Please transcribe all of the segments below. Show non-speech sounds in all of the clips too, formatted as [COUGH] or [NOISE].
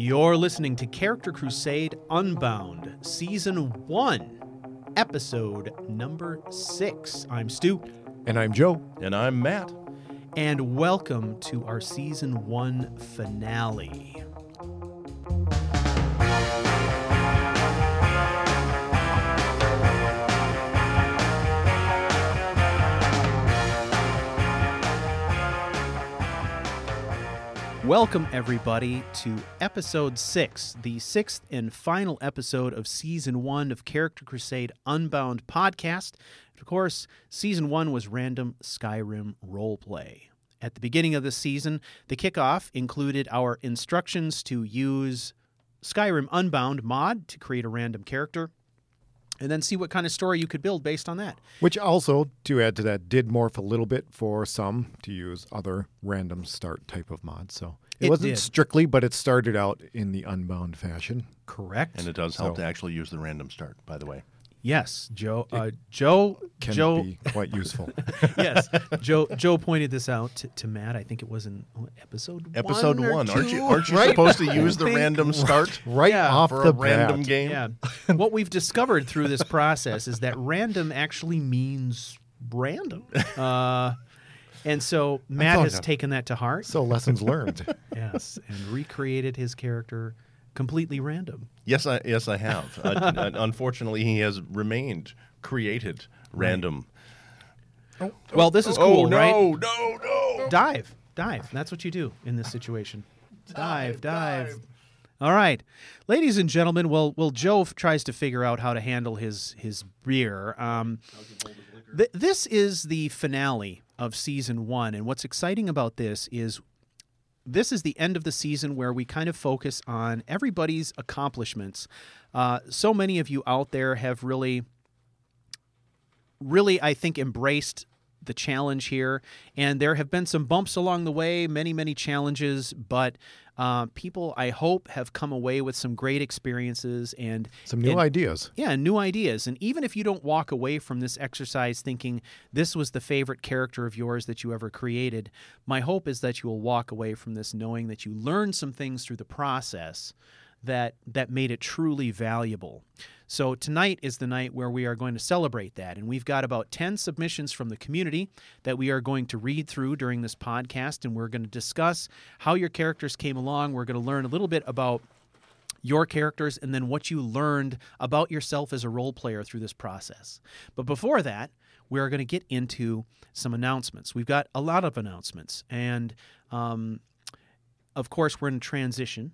You're listening to Character Crusade Unbound, Season 1, Episode number 6. I'm Stu, And I'm Joe. And I'm Matt. and welcome to our Season 1 finale. Welcome, everybody, to episode six, the sixth and final episode of season one of Character Crusade Unbound podcast. Of course, season one was random Skyrim roleplay. At the beginning of the season, the kickoff included our instructions to use Skyrim Unbound mod to create a random character and then see what kind of story you could build based on that. Which also, to add to that, did morph a little bit for some to use other random start type of mods. So it, It wasn't did. strictly, but it started out in the unbound fashion. Correct. And it does help So- to actually use the random start, by the way. Yes, Joe. Uh, Joe. Can Joe. be quite useful. [LAUGHS] yes, Joe. Joe pointed this out to, to Matt. I think it was in what, episode Episode or one. Aren't you aren't you Right. supposed to use the random [LAUGHS] start right Yeah, off for the a random game? Yeah. what we've discovered through this process is that random actually means random. Uh, and so Matt has that- taken that to heart. So lessons learned. [LAUGHS] yes, and recreated his character completely random. Yes, I yes I have. uh, [LAUGHS] unfortunately, he has remained created random. Well, this is cool, oh no, right? no, no! Dive, dive. That's what you do in this situation. Dive, dive. All right, ladies and gentlemen. Well, well, Joe f- tries to figure out how to handle his his beer. Um, th- this is the finale of season one, and what's exciting about this is this is the end of the season where we kind of focus on everybody's accomplishments. Uh, so many of you out there have really really, I think, embraced the challenge here. And there have been some bumps along the way, many, many challenges, but uh, people, I hope, have come away with some great experiences and Some new and- ideas. yeah, new ideas. And even if you don't walk away from this exercise thinking this was the favorite character of yours that you ever created, my hope is that you will walk away from this knowing that you learned some things through the process that that made it truly valuable. So tonight is the night where we are going to celebrate that and we've got about 10 submissions from the community that we are going to read through during this podcast and we're going to discuss how your characters came along. We're going to learn a little bit about your characters and then what you learned about yourself as a role player through this process. But before that, we're going to get into some announcements. We've got a lot of announcements, and um, of course, we're in transition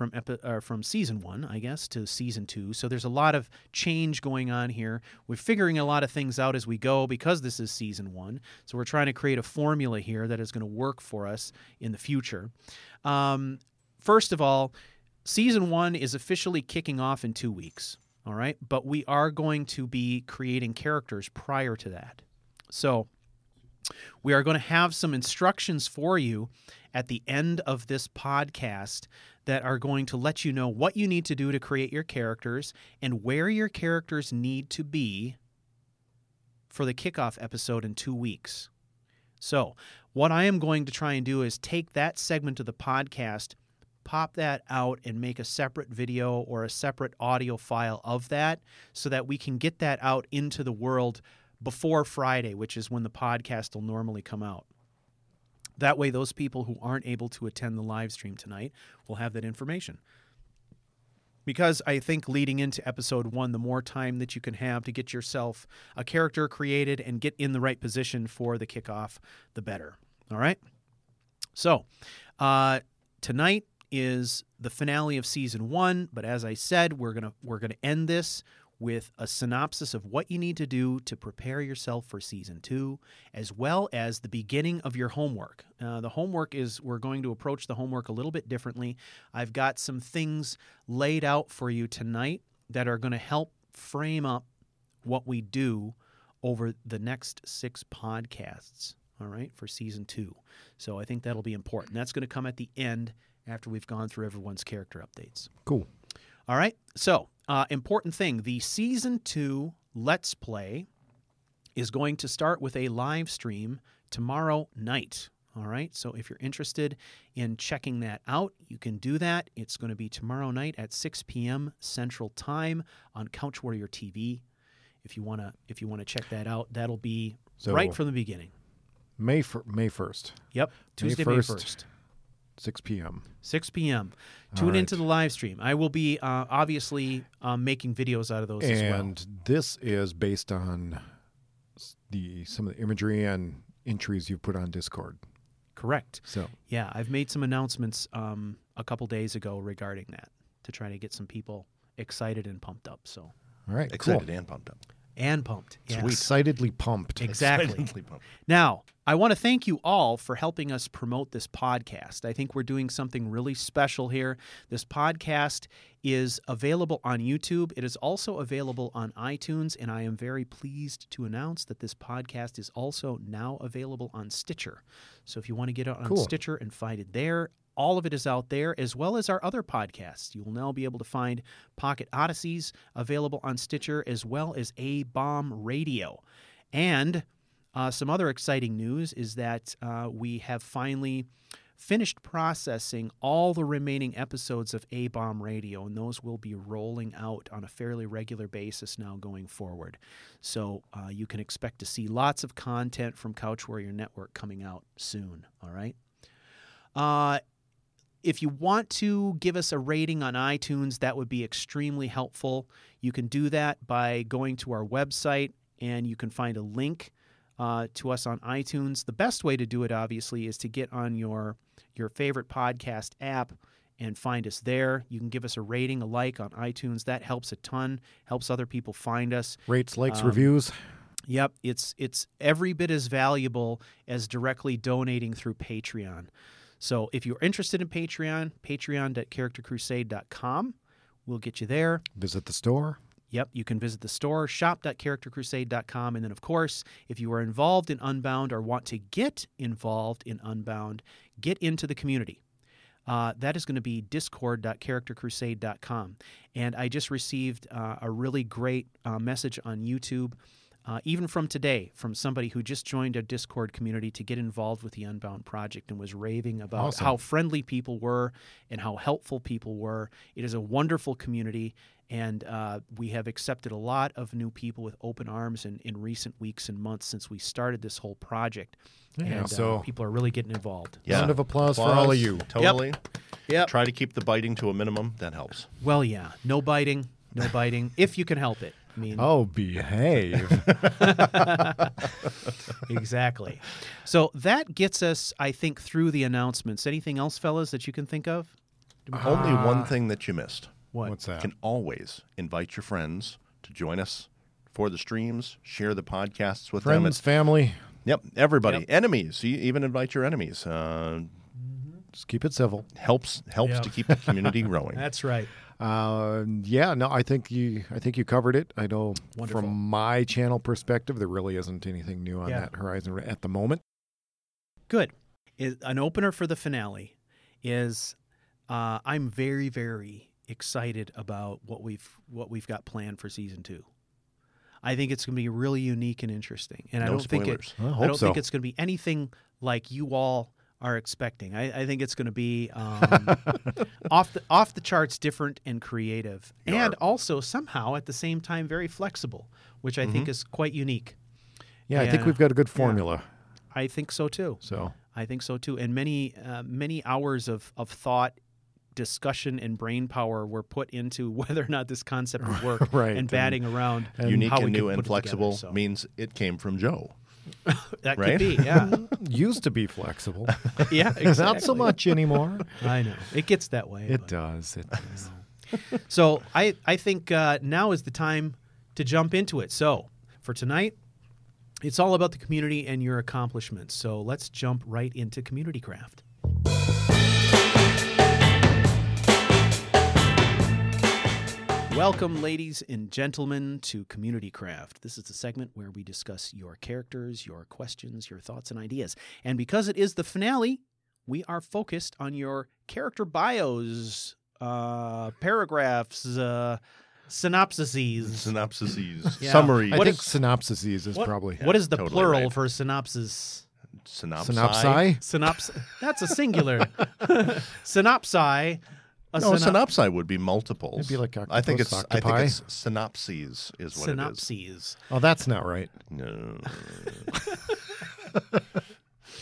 from epi- or from season one, I guess, to season two. So there's a lot of change going on here. We're figuring a lot of things out as we go because this is season one. So we're trying to create a formula here that is going to work for us in the future. Um, first of all, season one is officially kicking off in two weeks. All right. But we are going to be creating characters prior to that. So we are going to have some instructions for you at the end of this podcast that are going to let you know what you need to do to create your characters and where your characters need to be for the kickoff episode in two weeks. So, what I am going to try and do is take that segment of the podcast, pop that out, and make a separate video or a separate audio file of that so that we can get that out into the world before Friday, which is when the podcast will normally come out. That way, those people who aren't able to attend the live stream tonight will have that information. Because I think leading into episode one, the more time that you can have to get yourself a character created and get in the right position for the kickoff, the better. All right? So, uh, tonight is the finale of season one, but as I said, we're gonna we're gonna end this with a synopsis of what you need to do to prepare yourself for season two, as well as the beginning of your homework. Uh, the homework is, we're going to approach the homework a little bit differently. I've got some things laid out for you tonight that are going to help frame up what we do over the next six podcasts, all right, for season two. So I think that'll be important. That's going to come at the end after we've gone through everyone's character updates. Cool. All right. So, uh, important thing the season two Let's Play is going to start with a live stream tomorrow night. All right. So if you're interested in checking that out, you can do that. It's going to be tomorrow night at 6 p.m. Central Time on Couch Warrior TV. If you wanna, if you wanna check that out, that'll be So- right from the beginning. May fir- May first, Yep, Tuesday, May 1st. 1st. 6 p.m. 6 p.m. Tune right. into the live stream. I will be uh, obviously um, making videos out of those as well. And this is based on the some of the imagery and entries you've put on Discord. Correct. So Yeah, I've made some announcements um, a couple days ago regarding that to try to get some people excited and pumped up. So all right, Excited cool. and pumped up. And pumped. Yeah. Excitedly pumped. [LAUGHS] Exactly. Excitedly pumped. Now, I want to thank you all for helping us promote this podcast. I think we're doing something really special here. This podcast is available on YouTube. It is also available on iTunes, and I am very pleased to announce that this podcast is also now available on Stitcher. So if you want to get it on Cool. Stitcher and find it there, all of it is out there, as well as our other podcasts. You will now be able to find Pocket Odysseys available on Stitcher, as well as A Bomb Radio. And uh, some other exciting news is that uh, we have finally finished processing all the remaining episodes of A Bomb Radio, and those will be rolling out on a fairly regular basis now going forward. So uh, you can expect to see lots of content from Couch Warrior Network coming out soon. All right. Uh, if you want to give us a rating on iTunes, that would be extremely helpful. You can do that by going to our website and you can find a link uh, to us on iTunes. The best way to do it, obviously, is to get on your your favorite podcast app and find us there. You can give us a rating, a like on iTunes. That helps a ton. Helps other people find us. Rates, likes, Um, reviews. Yep, it's it's every bit as valuable as directly donating through Patreon. So if you're interested in Patreon, patreon.charactercrusade.com We'll get you there. Visit the store. Yep, you can visit the store, shop.charactercrusade.com. And then, of course, if you are involved in Unbound or want to get involved in Unbound, get into the community. Uh, that is going to be discord.charactercrusade.com. And I just received uh, a really great uh, message on YouTube, uh, even from today, from somebody who just joined a Discord community to get involved with the Unbound project and was raving about Awesome. how friendly people were and how helpful people were. It is a wonderful community. And uh, we have accepted a lot of new people with open arms in, in recent weeks and months since we started this whole project. Yeah, and uh, so- people are really getting involved. Yeah. Round of applause for all of you. Totally. Yep. Try to keep the biting to a minimum. That helps. Well, yeah, no biting, no biting, if you can help it. I mean, Oh, behave. [LAUGHS] exactly. So that gets us, I think, through the announcements. Anything else, fellas, that you can think of? Only Uh, one thing that you missed. What? What's that? You can always invite your friends to join us for the streams. Share the podcasts with them. Friends, family, yep, everybody. Yep. Enemies. You even invite your enemies. Uh, just keep it civil. helps helps Yeah. to keep the community [LAUGHS] growing. That's right. Uh, yeah, no, I think you, I think you covered it. I know Wonderful. from my channel perspective, there really isn't anything new on Yeah. that horizon at the moment. Good. Is, an opener for the finale is uh, I'm very, very excited about what we've what we've got planned for season two. I think it's going to be really unique and interesting, and I don't think it. I I don't so. think it's going to be anything like you all are expecting. I, I think it's going to be [LAUGHS] um, off the off the charts, different and creative, and also somehow at the same time very flexible, which I think is quite unique. yeah, I think we've got a good formula. I think so too. So I think so too. And many uh, many hours of of thought, discussion, and brain power were put into [LAUGHS] whether or not this concept would work, [LAUGHS] Right, and and- batting around Unique how we and new and flexible together. So means it came from Joe. [LAUGHS] that right? could be, yeah, [LAUGHS] used to be flexible, [LAUGHS] yeah, exactly. not so much anymore. I know it gets that way. It but- does. It does. So I I think uh, now is the time to jump into it. So for tonight, it's all about the community and your accomplishments. So let's jump right into community craft. Welcome, ladies and gentlemen, to Community Craft. This is the segment where we discuss your characters, your questions, your thoughts, and ideas. And because it is the finale, we are focused on your character bios, uh, paragraphs, uh, synopsises. Synopsises, [LAUGHS] Yeah. summary. I What think is- synopsises is What- probably what is the totally plural right. for synopsis? synopsis. Synopsi? Synops. That's a singular. [LAUGHS] Synopsi. A No, synop- synopsi would be multiples. It'd be like I think it's octopus, I think it's synopses is what it is. synopses. Oh, that's not right. No. [LAUGHS]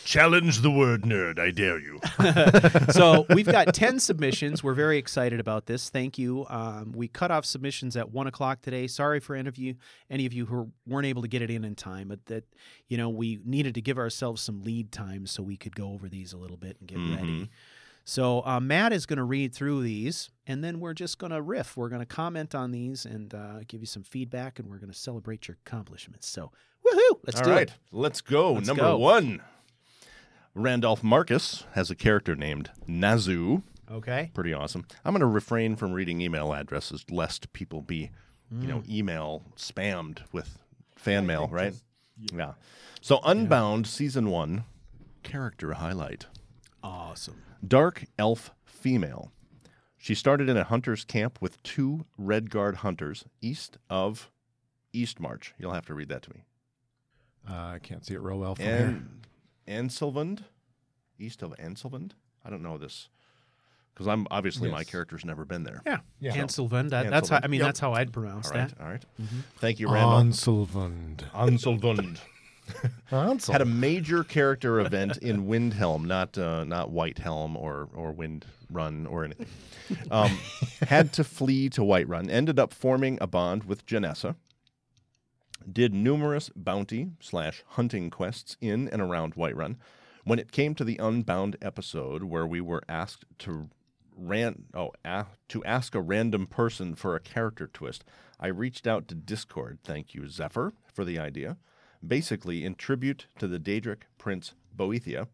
Challenge the word nerd, I dare you. [LAUGHS] so we've got 10 submissions. We're very excited about this. Thank you. Um, we cut off submissions at 1 o'clock today. Sorry for any of you, any of you who weren't able to get it in in time, but that, you know, we needed to give ourselves some lead time so we could go over these a little bit and get ready. So uh, Matt is going to read through these, and then we're just going to riff. We're going to comment on these and uh, give you some feedback, and we're going to celebrate your accomplishments. So, woohoo! Let's All do right, it. let's go. Let's Number go. one. Randolph Marcus has a character named Nazu. Okay. Pretty awesome. I'm going to refrain from reading email addresses lest people be, you know, Mm. email spammed with fan mail, [LAUGHS] right? yeah. So Unbound season 1 character highlight. Awesome. Dark elf female. She started in a hunter's camp with two Redguard hunters east of Eastmarch. You'll have to read that to me. Uh, I can't see it real well from here. And Ansilvand, east of Ansilvand. I don't know this because I'm obviously my character's never been there. Yeah. Yeah. Anselvan. That, that's how, I mean, Yep. that's how I'd pronounce All right, that. all right. Thank you, Randall. Ansilvand. Ansilvand Ansel. had a major character event in Windhelm, not uh, not Whitehelm or or Wind Run or anything. Um, had to flee to Whiterun. Ended up forming a bond with Jenassa. Did numerous bounty slash hunting quests in and around Whiterun. When it came to the Unbound episode, where we were asked to ran oh a, to ask a random person for a character twist, I reached out to Discord. Thank you, Zephyr, for the idea. Basically, in tribute to the Daedric prince Boethiah,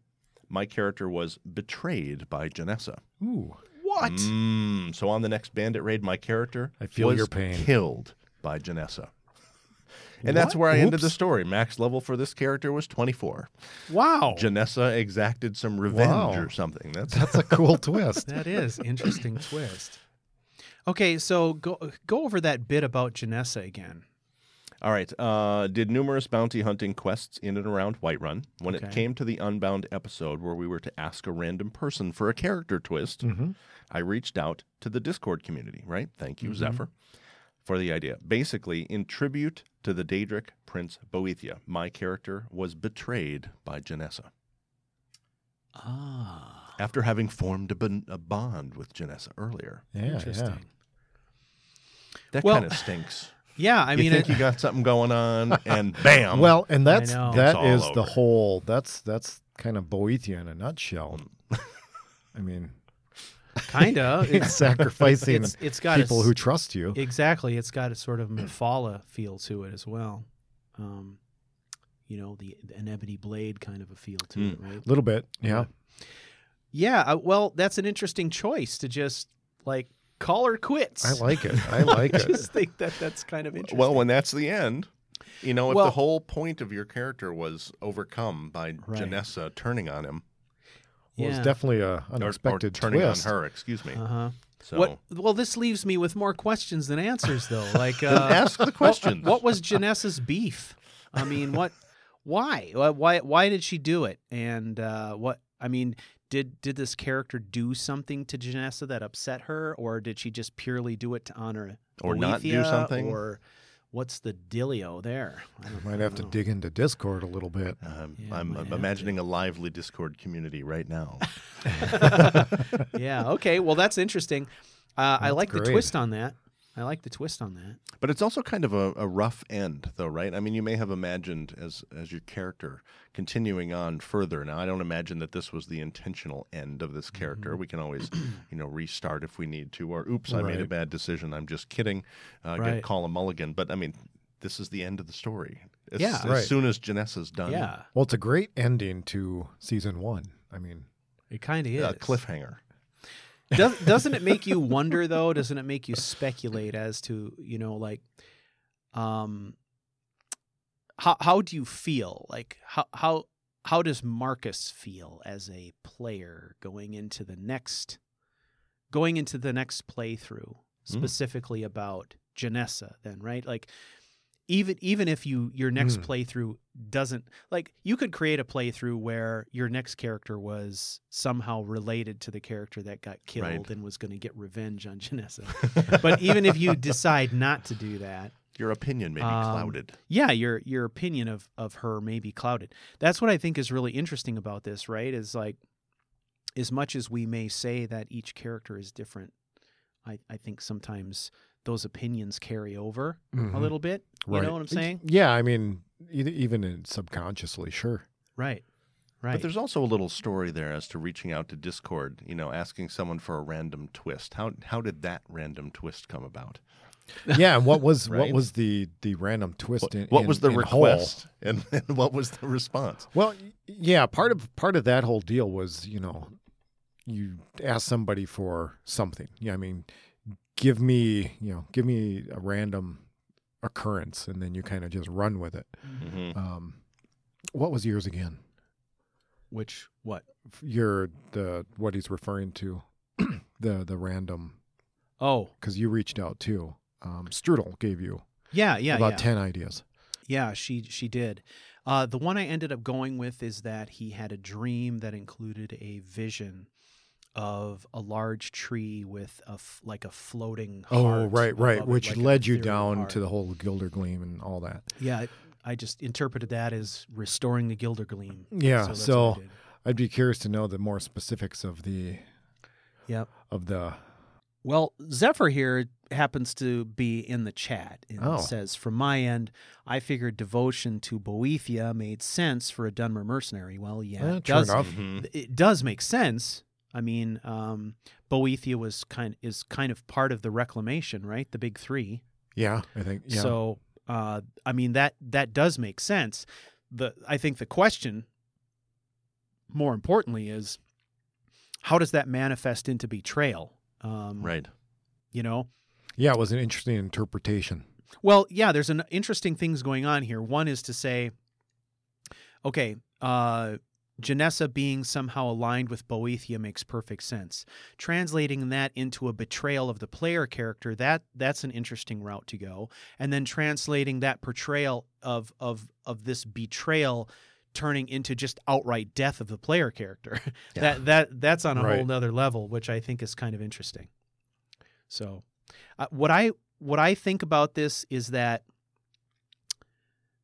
my character was betrayed by Jenassa. Ooh. What? Mm, so on the next bandit raid, my character I feel was your pain. killed by Jenassa. And that's where I ended the story. Max level for this character was 24. Wow. Jenassa exacted some revenge Wow. or something. That's That's a cool [LAUGHS] twist. That is interesting twist. Okay, so go go over that bit about Jenassa again. All right. Uh, did numerous bounty hunting quests in and around Whiterun. When it came to the Unbound episode where we were to ask a random person for a character twist, Mm-hmm. I reached out to the Discord community, right? Thank Mm-hmm. you, Zephyr, for the idea. Basically, in tribute to the Daedric Prince Boethiah, my character was betrayed by Jenassa. Ah, After having formed a, bon- a bond with Jenassa earlier. Yeah, interesting. yeah. That Well, kind of stinks. [SIGHS] [LAUGHS] Yeah, I you mean, think it, you got something going on, [LAUGHS] and bam. Well, and that's that is that It's all is the whole. That's that's kind of Boethiah in a nutshell. I mean, kind of. it's sacrificing It's it's got people a, s- who trust you. exactly. It's got a sort of Mephala feel to it as well. Um, you know, the an ebony blade kind of a feel to Hmm. it, right? A little bit, yeah. Yeah. uh, well, that's an interesting choice to just like call her quits. I like it. I [LAUGHS] like I it. just think that that's kind of interesting. Well, when that's the end, you know, if Well- the whole point of your character was overcome by Right. Jenassa turning on him, Well, yeah. it's definitely a or, or unexpected turning twist. on her, excuse me. Uh huh. So What? Well, this leaves me with more questions than answers, though. [LAUGHS] Like, uh, ask the questions. What was Jenassa's beef? I mean, what? Why? Why- Why? Why did she do it? And uh, what? I mean, did did this character do something to Jenassa that upset her, or did she just purely do it to honor Or not do something? Or what's the dealio there? I don't Might have to dig into Discord a little bit. Um, Yeah, I'm, I'm have imagining a lively Discord community right now. [LAUGHS] [LAUGHS] yeah. Okay. Well, that's interesting. Uh, I That's like the twist on that. I like the twist on that. But it's also kind of a, a rough end, though, right? I mean, you may have imagined as as your character continuing on further. Now, I don't imagine that this was the intentional end of this character. Mm-hmm. We can always, [CLEARS THROAT] you know, restart if we need to, or oops, I made a bad decision. I'm just kidding. Uh, Right. Get call a mulligan. But I mean, this is the end of the story. As, Yeah. as Right. soon as Jenassa's done, Yeah. Well, it's a great ending to season one. I mean, It kind of is. a cliffhanger. Does, [LAUGHS] doesn't it make you wonder though? Doesn't it make you speculate as to you know like, um, how how do you feel like how how how does Marcus feel as a player going into the next going into the next playthrough Hmm. specifically about Jenassa then right like even even if you your next Hmm. playthrough doesn't like you could create a playthrough where your next character was somehow related to the character that got killed Right. and was going to get revenge on Jenassa. [LAUGHS] but even if you decide not to do that, Your opinion may be Um, clouded. yeah, your your opinion of of her may be clouded. That's what I think is really interesting about this, right? Is like as much as we may say that each character is different, I, I think sometimes those opinions carry over a Mhm. little bit. You know what I'm saying? Yeah, I mean, e- even in subconsciously, sure. Right. Right. But there's also a little story there as to reaching out to Discord, you know, asking someone for a random twist. How how did that random twist come about? [LAUGHS] Yeah, and what was [LAUGHS] what was the the random twist What, in what was the in request [LAUGHS] and, and what was the response? Well, yeah, part of part of that whole deal was, you know, you ask somebody for something. Yeah, I mean, give me, you know, give me a random occurrence, and then you kind of just run with it. hmm Um, what was yours again? Which what? F- Your the what he's referring to, [CLEARS THROAT] the the random Oh, because you reached out too. Um, Strudel gave you yeah, yeah, about yeah. ten ideas. Yeah, she she did. Uh, the one I ended up going with is that he had a dream that included a vision of a large tree with a f- like a floating. Oh, right, right, it, which like led you down heart. to the whole Gildergreen and all that. Yeah, I, I just interpreted that as restoring the Gildergreen. Yeah, that's so, I did. I'd be curious to know the more specifics of the Yep. of the. Well, Zephyr here happens to be in the chat and Oh. says, From my end, I figured devotion to Boethiah made sense for a Dunmer mercenary. Well, yeah, Eh, it true does. enough. Mhm. It does make sense. I mean, um, Boethiah was kind is kind of part of the reclamation, right? The big three. Yeah, I think. Yeah. So, uh, I mean that that does make sense. The I think the question, more importantly, is how does that manifest into betrayal? Um, Right. You know. yeah, it was an interesting interpretation. Well, yeah, there's an interesting things going on here. One is to say, okay, uh, Jenassa being somehow aligned with Boethiah makes perfect sense. Translating that into a betrayal of the player character, that that's an interesting route to go. And then translating that portrayal of of of this betrayal turning into just outright death of the player character. [LAUGHS] Yeah. that that that's on a whole Right. nother level, which I think is kind of interesting. So, uh, what I what I think about this is that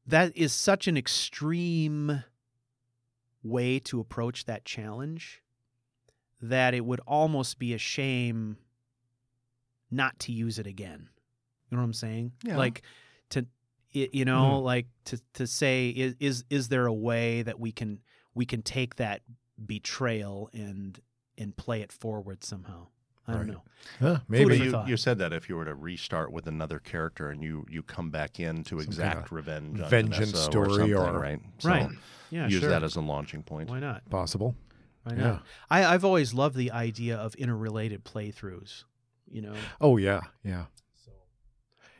that is such an extreme way to approach that challenge that it would almost be a shame not to use it again. You know what I'm saying? Yeah. Like to you know, mm-hmm. like to to say is is is there a way that we can we can take that betrayal and and play it forward somehow? I don't Right. know. Huh, maybe. you, you said that if you were to restart with another character and you, you come back in to Some exact kinda revenge on vengeance Vanessa story or, or- right So Right. Yeah, use sure. that as a launching point. Why not? Possible. Why Yeah. not? I, I've always loved the idea of interrelated playthroughs. You know, Oh yeah, yeah.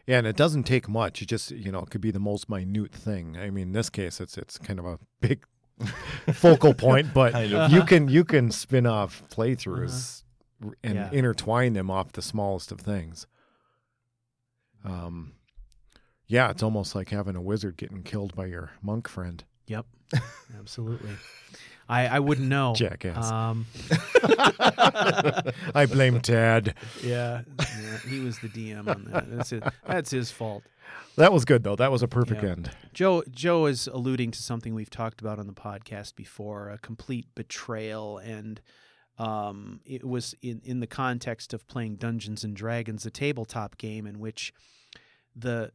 Yeah, and it doesn't take much. It just you know it could be the most minute thing. I mean, in this case, it's it's kind of a big [LAUGHS] focal point, but Kind of. you Uh-huh. can you can spin off playthroughs r- and Yeah. intertwine them off the smallest of things. Um, yeah, it's almost like having a wizard getting killed by your monk friend. Yep, [LAUGHS] absolutely. I I wouldn't know. Jackass. Um, [LAUGHS] I blame Tad. yeah, yeah, he was the DM on that. That's his, that's his fault. That was good though. That was a perfect Yeah. end. Joe Joe is alluding to something we've talked about on the podcast before: a complete betrayal, and um, it was in in the context of playing Dungeons and Dragons, a tabletop game in which the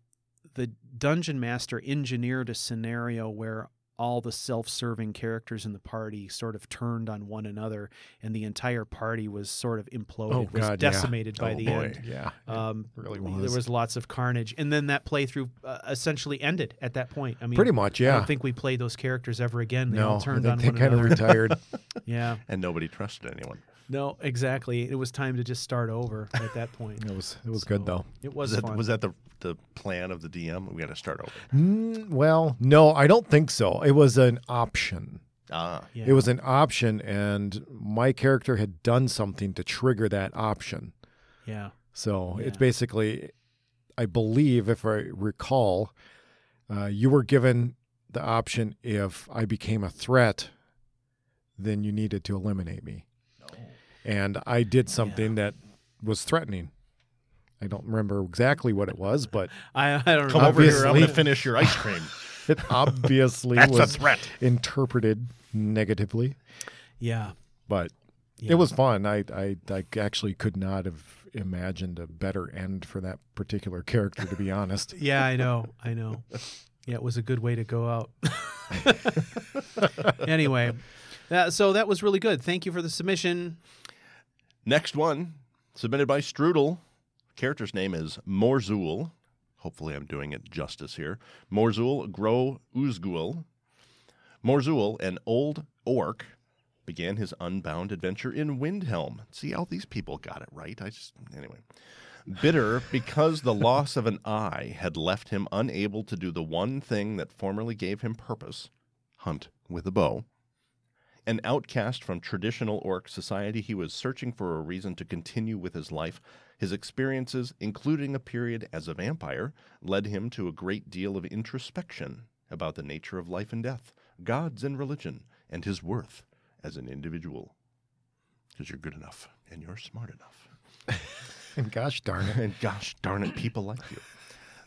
the dungeon master engineered a scenario where all the self-serving characters in the party sort of turned on one another and the entire party was sort of imploded Oh, was God, yeah. decimated by Oh, the boy. end Yeah, it um, really There was. was lots of carnage, and then that playthrough uh, essentially ended at that point. I mean, pretty much. Yeah i don't think we played those characters ever again. They no, all turned I on think one they kind of retired. [LAUGHS] yeah, And nobody trusted anyone. No, exactly. It was time to just start over at that point. [LAUGHS] It was it was good though. It was, Was, that, fun. was that the, the plan of the DM? We got to start over. Mm, well, no, I don't think so. It was an option. Ah, yeah. It was an option, and my character had done something to trigger that option. yeah, So it's basically, I believe, if I recall, uh, you were given the option if I became a threat, then you needed to eliminate me. And I did something that was threatening. I don't remember exactly what it was, but [LAUGHS] I, I don't Come over here. I'm going to finish your ice cream. [LAUGHS] it obviously That's a was threat. interpreted negatively. Yeah. But yeah. it was fun. I, I I actually could not have imagined a better end for that particular character, to be honest. [LAUGHS] Yeah, I know. I know. Yeah, it was a good way to go out. anyway, that, so that was really good. Thank you for the submission. Next one, submitted by Strudel. Character's name is Morzul. Hopefully, I'm doing it justice here. Morzul Gro Uzgul. Morzul, an old orc, began his unbound adventure in Windhelm. See how these people got it right. I just anyway. Bitter because the loss of an eye had left him unable to do the one thing that formerly gave him purpose hunt with a bow. An outcast from traditional orc society, he was searching for a reason to continue with his life. His experiences, including a period as a vampire, led him to a great deal of introspection about the nature of life and death, gods and religion, and his worth as an individual. Because you're good enough and you're smart enough. [LAUGHS] And gosh darn it. [LAUGHS] And gosh darn it, people like you.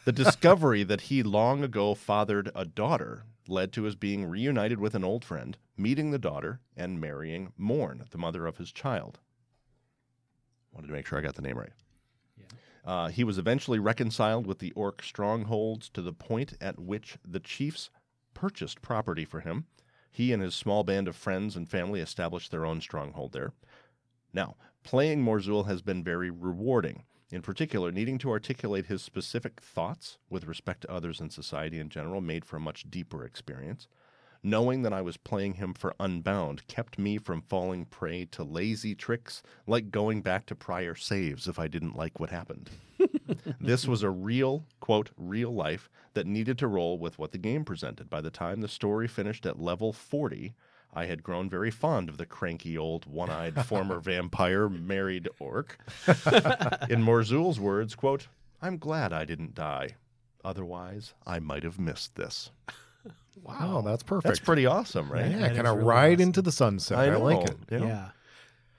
The discovery that he long ago fathered a daughter led to his being reunited with an old friend, meeting the daughter, and marrying Morn, the mother of his child. Wanted to make sure I got the name right. Uh, he was eventually reconciled with the orc strongholds to the point at which the chiefs purchased property for him. He and his small band of friends and family established their own stronghold there. Now, playing Morzul has been very rewarding. In particular, needing to articulate his specific thoughts with respect to others in society in general made for a much deeper experience. Knowing that I was playing him for Unbound kept me from falling prey to lazy tricks like going back to prior saves if I didn't like what happened. [LAUGHS] this was a real, quote, real life that needed to roll with what the game presented. By the time the story finished at level 40, I had grown very fond of the cranky old one eyed [LAUGHS] former vampire married orc. [LAUGHS] In Morzul's words, quote, I'm glad I didn't die. Otherwise, I might have missed this. Wow, that's perfect. That's pretty awesome, right? yeah, That kind is of really ride awesome. into the sunset. I, know. like it. Yeah. Yeah.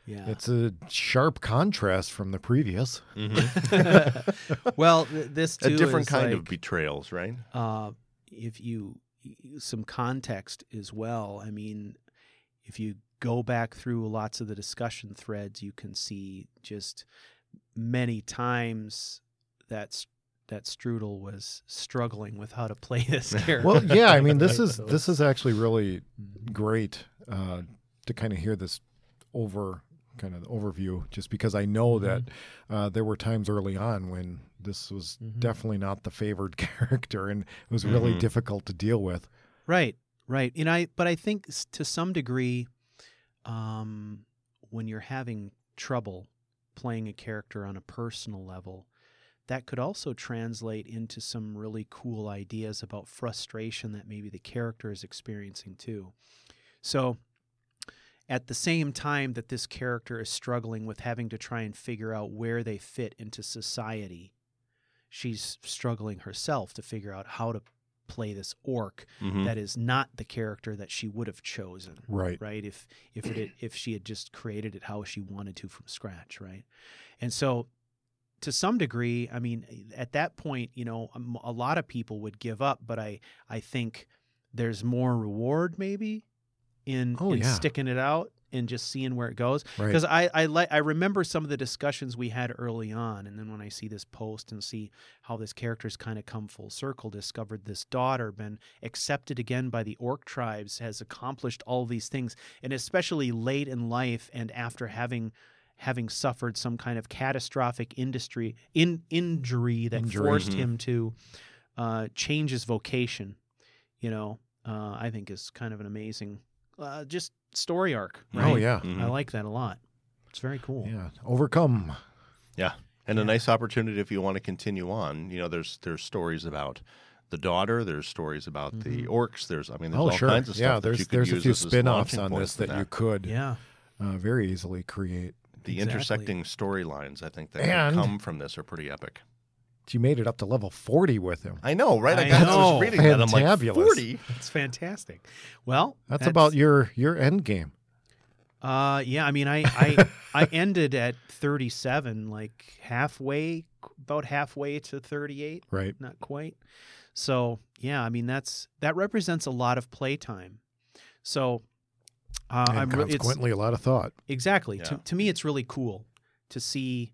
Yeah. It's a sharp contrast from the previous. [LAUGHS] well, th- this too A different is kind of like, betrayals, right? uh, if you some context as well. I mean, if you go back through lots of the discussion threads, you can see just many times that's that Strudel was struggling with how to play this [LAUGHS] character. Well, yeah, I mean, this [LAUGHS] is this is actually really Mhm. great uh, to kind of hear this over kind of overview, just because I know that uh, there were times early on when this was Mhm. definitely not the favored [LAUGHS] character, and it was really Mhm. difficult to deal with. Right, right. And I, but I think to some degree, um, when you're having trouble playing a character on a personal level, that could also translate into some really cool ideas about frustration that maybe the character is experiencing too. So, at the same time that this character is struggling with having to try and figure out where they fit into society, she's struggling herself to figure out how to play this orc Mhm. that is not the character that she would have chosen Right. right if if it if she had just created it how she wanted to from scratch right and so to some degree i mean at that point you know um, a lot of people would give up but i i think there's more reward maybe in, Oh, in yeah. sticking it out and just seeing where it goes Right. because I I like I remember some of the discussions we had early on, and then when I see this post and see how this character's kind of come full circle, discovered this daughter, been accepted again by the orc tribes, has accomplished all these things, and especially late in life and after having having suffered some kind of catastrophic industry in injury that Injury. forced Mhm. him to uh, change his vocation, you know, uh, I think is kind of an amazing uh, just story arc. Oh Right? yeah, Mhm. I like that a lot. It's very cool. yeah. Overcome. Yeah, and a nice opportunity if you want to continue on. You know, there's there's stories about the daughter. There's stories about the Mhm. orcs. There's I mean, there's oh all sure. kinds of stuff. yeah, that there's you could there's a few as- as spin-offs on this for that you could Yeah. uh, very easily create. The Exactly. intersecting storylines, I think, that And- come from this are pretty epic. you made it up to level 40 with him. I know, right? I, I got, I know. was reading that. I'm like, 40? It's fantastic. Well, That's, about your your end game. Uh, yeah. I mean, I I [LAUGHS] I ended at 37, like halfway, about halfway to 38. Right. Not quite. So yeah, I mean that's that represents a lot of playtime. So uh, and I'm re- it's consequently, a lot of thought. exactly Yeah. to to me it's really cool to see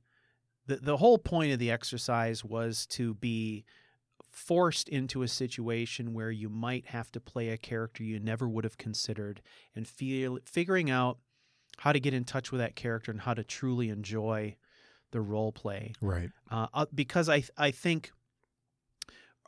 the the whole point of the exercise was to be forced into a situation where you might have to play a character you never would have considered and feel figuring out how to get in touch with that character and how to truly enjoy the role play Right. uh, uh, because I I think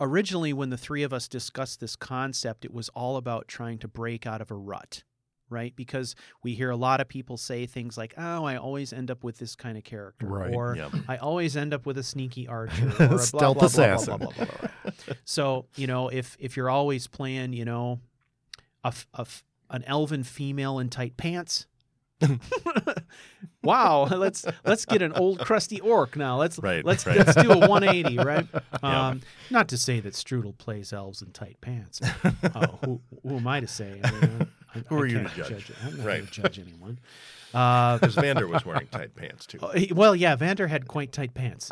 originally when the three of us discussed this concept, it was all about trying to break out of a rut, right? Because we hear a lot of people say things like, "Oh, I always end up with this kind of character," Right. or Yep. "I always end up with a sneaky archer," [LAUGHS] or a Stealth blah, blah, blah, assassin. blah, blah, blah, blah. So you know, if if you're always playing, you know, a, f- a f- an elven female in tight pants. [LAUGHS] wow, let's let's get an old crusty orc now. Let's Right, let's right. let's do a 180, right? [LAUGHS] Um, Not to say that Strudel plays elves in tight pants. oh, who, who am I to say? I mean, I, Who I are you to can't judge? I'm not Right. going to judge [LAUGHS] anyone. Uh, Because Vander was wearing [LAUGHS] tight pants too. Oh, well, yeah, Vander had quite tight pants,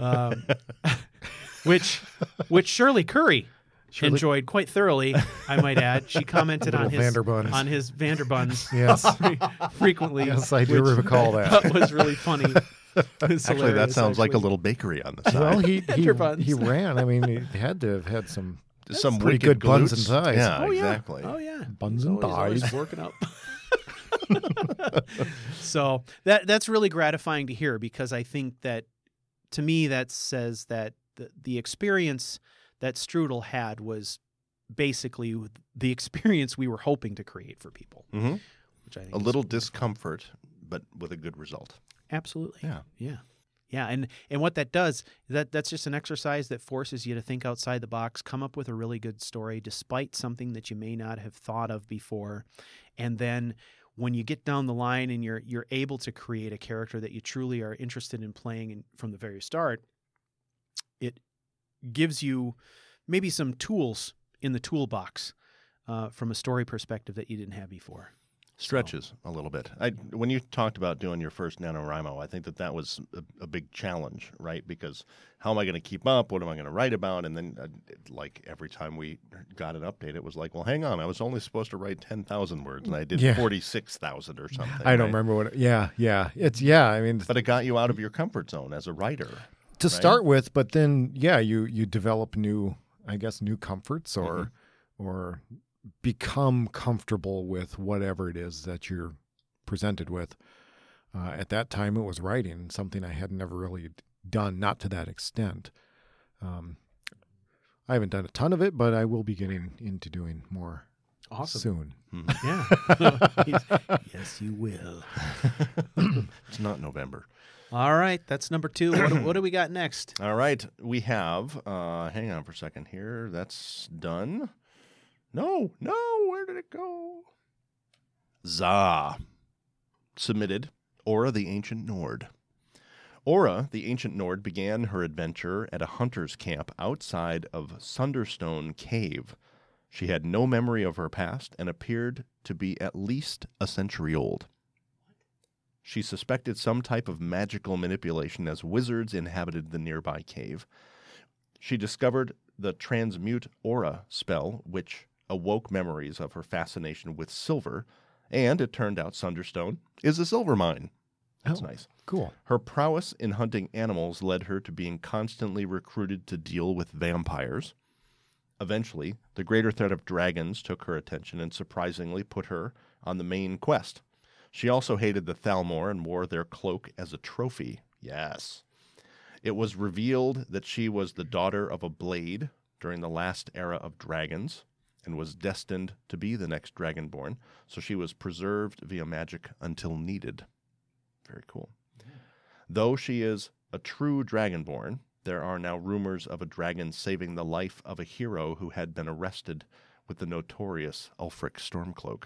um, [LAUGHS] which which Shirley Curry Shirley- enjoyed quite thoroughly. I might add. She commented on Little his Vanderbuns. on his Vanderbuns Yes. frequently. Yes, I do recall that. That was really funny. Actually, that hilarious, sounds like a little bakery on the side. Well, he he, he ran. I mean, he had to have had some Some pretty wicked good buns glutes. and thighs. Yeah, Oh yeah. exactly. Oh yeah. buns He's and always, always working up. [LAUGHS] [LAUGHS] so that that's really gratifying to hear because I think that to me that says that the, the experience that Strudel had was basically the experience we were hoping to create for people, hmm which I think A is little discomfort, but with a good result. absolutely Yeah. yeah. Yeah, and and what that does that that's just an exercise that forces you to think outside the box, come up with a really good story despite something that you may not have thought of before, and then when you get down the line and you're you're able to create a character that you truly are interested in playing in, from the very start, it gives you maybe some tools in the toolbox uh, from a story perspective that you didn't have before. Stretches a little bit. I when you talked about doing your first NaNoWriMo, I think that that was a, a big challenge, right? Because how am I going to keep up? What am I going to write about? And then, uh, it- like every time we got an update, it was like, well, hang on, I was only supposed to write ten thousand words, and I did Yeah. forty six thousand or something. I don't right? remember what. It, yeah, yeah. It's yeah. I mean, But it got you out of your comfort zone as a writer. to start with, but then yeah, you you develop new, I guess, new comforts or or become comfortable with whatever it is that you're presented with. Uh, at that time, it was writing, something I had never really done, not to that extent. Um, I haven't done a ton of it, but I will be getting into doing more Awesome. soon. Mhm. Yeah. [LAUGHS] [LAUGHS] Yes, you will. [CLEARS THROAT] it's not November. All right, that's number two. What do, what do we got next? All right, we have. Uh, hang on for a second here. That's done. No, no. Where did it go? Za submitted Aura the Ancient Nord. Aura the Ancient Nord began her adventure at a hunter's camp outside of Sunderstone Cave. She had no memory of her past and appeared to be at least a century old. She suspected some type of magical manipulation as wizards inhabited the nearby cave. She discovered the Transmute Aura spell, which awoke memories of her fascination with silver, and it turned out Sunderstone is a silver mine. That's Oh. nice. Cool. Her prowess in hunting animals led her to being constantly recruited to deal with vampires. Eventually, the greater threat of dragons took her attention and surprisingly put her on the main quest. She also hated the Thalmor and wore their cloak as a trophy. Yes. It was revealed that she was the daughter of a blade during the last era of dragons and was destined to be the next dragonborn, so she was preserved via magic until needed. Very cool. Though she is a true dragonborn, there are now rumors of a dragon saving the life of a hero who had been arrested with the notorious Ulfric Stormcloak.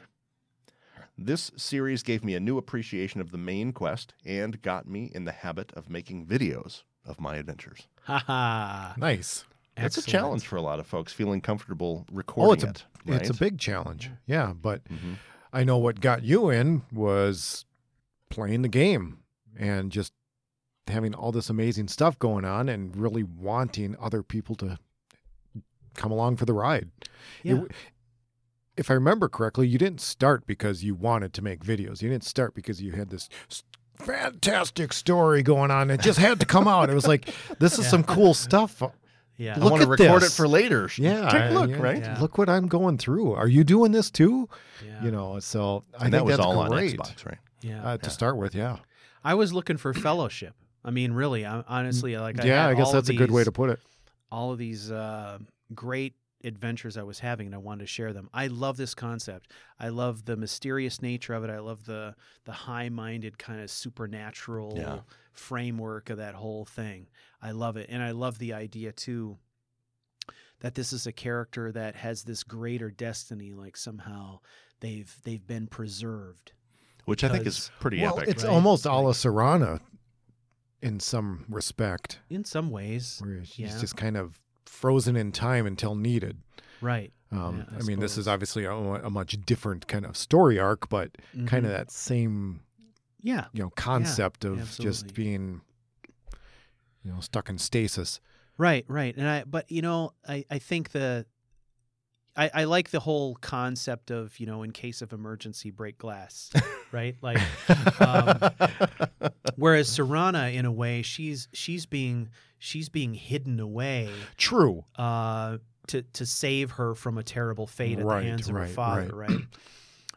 This series gave me a new appreciation of the main quest and got me in the habit of making videos of my adventures. Ha ha. Nice. It's a challenge for a lot of folks feeling comfortable recording Oh, it's a it. it's a big challenge. Yeah, but Mhm. I know what got you in was playing the game and just having all this amazing stuff going on and really wanting other people to come along for the ride. It- if I remember correctly, you didn't start because you wanted to make videos. You didn't start because you had this fantastic story going on. It just had to come out. It was like, this is [LAUGHS] Yeah. some cool stuff. Yeah. I Look want to at record this. it for later. Yeah. Take a look, yeah, right? Yeah. Look what I'm going through. Are you doing this too? yeah. You know, so I And think that was that's all great. on Xbox, right? Yeah. Uh, to start with, yeah. I was looking for fellowship. I mean, really, I, honestly, like I yeah, had I guess all that's of a good way to put it. all of these uh, great adventures I was having, and I wanted to share them. I love this concept. I love the mysterious nature of it. I love the the high minded kind of supernatural Yeah. Framework of that whole thing. I love it, and I love the idea too that this is a character that has this greater destiny. Like somehow they've they've been preserved. Which I think is pretty well, epic. it's right? almost a la Serana in some respect, In some ways, where he's Yeah. just kind of frozen in time until needed. right? Um, Yeah, I I, mean, this is obviously a, a much different kind of story arc, but kind Mhm. of that same yeah. you know concept of absolutely. just being you know stuck in stasis. Right, right. And I but you know, I, I think the I, I like the whole concept of, you know, in case of emergency break glass. [LAUGHS] right? Like um, whereas Serana in a way she's she's being she's being hidden away True. uh to to save her from a terrible fate at Right, the hands of her right, father, right?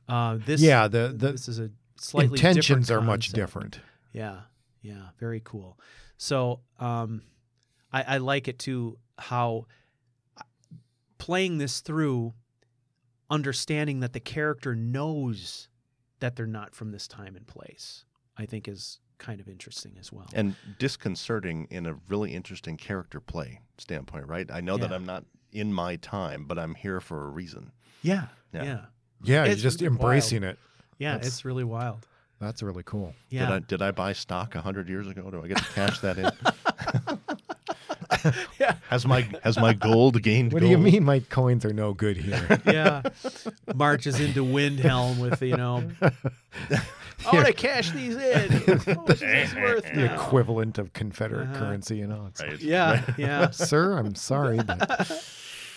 Uh this yeah, the the this is a slightly intentions different are much different. Yeah, yeah, very cool. So, um, I, I like it too how uh, playing this through, understanding that the character knows that they're not from this time and place, I think is kind of interesting as well. and disconcerting in a really interesting character play standpoint, right? I know that I'm not in my time, but I'm here for a reason. yeah, Yeah. yeah, Yeah, you're It's just wild. embracing it. Yeah, That's- it's really wild. That's really cool. Yeah, Did I did I buy stock hundred years ago? Do I get to cash that in? [LAUGHS] Yeah. Has my has my gold gained? What do you gold? mean my coins are no good here? [LAUGHS] yeah. Marches into Windhelm with you know, [LAUGHS] I want to cash these in. How much is this worth the now? equivalent of Confederate Uh-huh. currency, you know. It's Right. Yeah, yeah, Sir, I'm sorry, but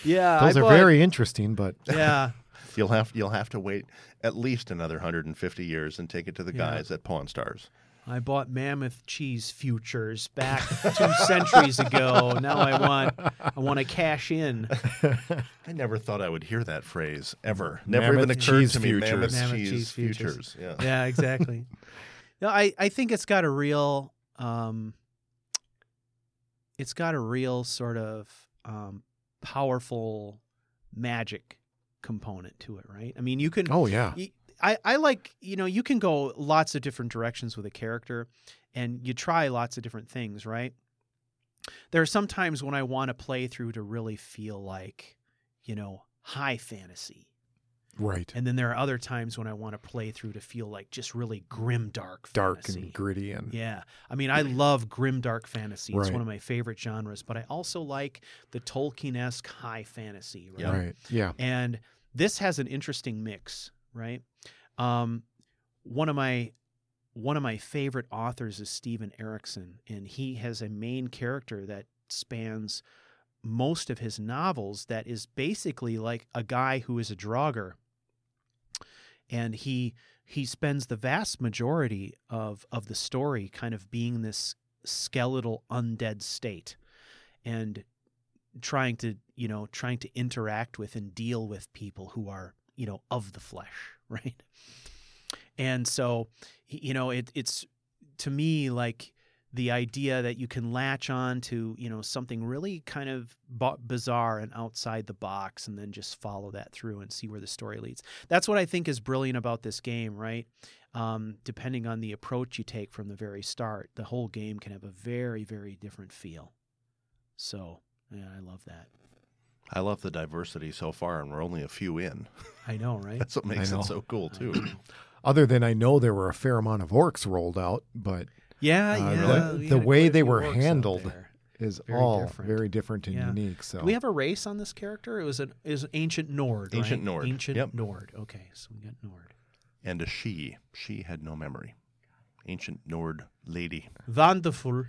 yeah. those I are bought- very interesting, but Yeah, You'll have you'll have to wait at least another 150 years and take it to the Yeah. guys at Pawn Stars. I bought Mammoth cheese futures back two centuries ago. Now I want I want to cash in. [LAUGHS] I never thought I would hear that phrase ever. Never Mammoth even occurred cheese to me. futures. Mammoth, Mammoth cheese, cheese futures. futures. Yeah. Yeah, exactly. [LAUGHS] no, I I think it's got a real um, it's got a real sort of um, powerful magic component to it, right? I mean, you can oh yeah. I I like you know you can go lots of different directions with a character and you try lots of different things right there are some times when i want to play through to really feel like you know high fantasy Right. and then there are other times when i want to play through to feel like just really grim dark Dark fantasy. and gritty and yeah i mean i love grim dark fantasy it's Right. one of my favorite genres but i also like the tolkien-esque high fantasy right? Yeah. right. Yeah. and this has an interesting mix right um, one of my one of my favorite authors is Steven Erikson, and he has a main character that spans most of his novels that is basically like a guy who is a draugr and he he spends the vast majority of of the story kind of being this skeletal undead state and trying to you know trying to interact with and deal with people who are you know of the flesh [LAUGHS] right? And so you know it, it's to me like the idea that you can latch on to you know something really kind of b- bizarre and outside the box and then just follow that through and see where the story leads. That's what i think is brilliant about this game right? Um, depending on the approach you take from the very start the whole game can have a very very different feel. So yeah i love that. I love the diversity so far, and we're only a few in. i know right? [LAUGHS] That's what makes it so cool too. [CLEARS THROAT] Other than I know there were a fair amount of orcs rolled out, but Yeah, Uh, yeah. the- the had way they were handled is Very all different. very different and Yeah. unique. So Do we have a race on this character? It was an is ancient Nord. Ancient right? Nord, Ancient yep. Nord. Okay, so we got Nord. And a she. She had no memory. Ancient Nord lady. Wonderful.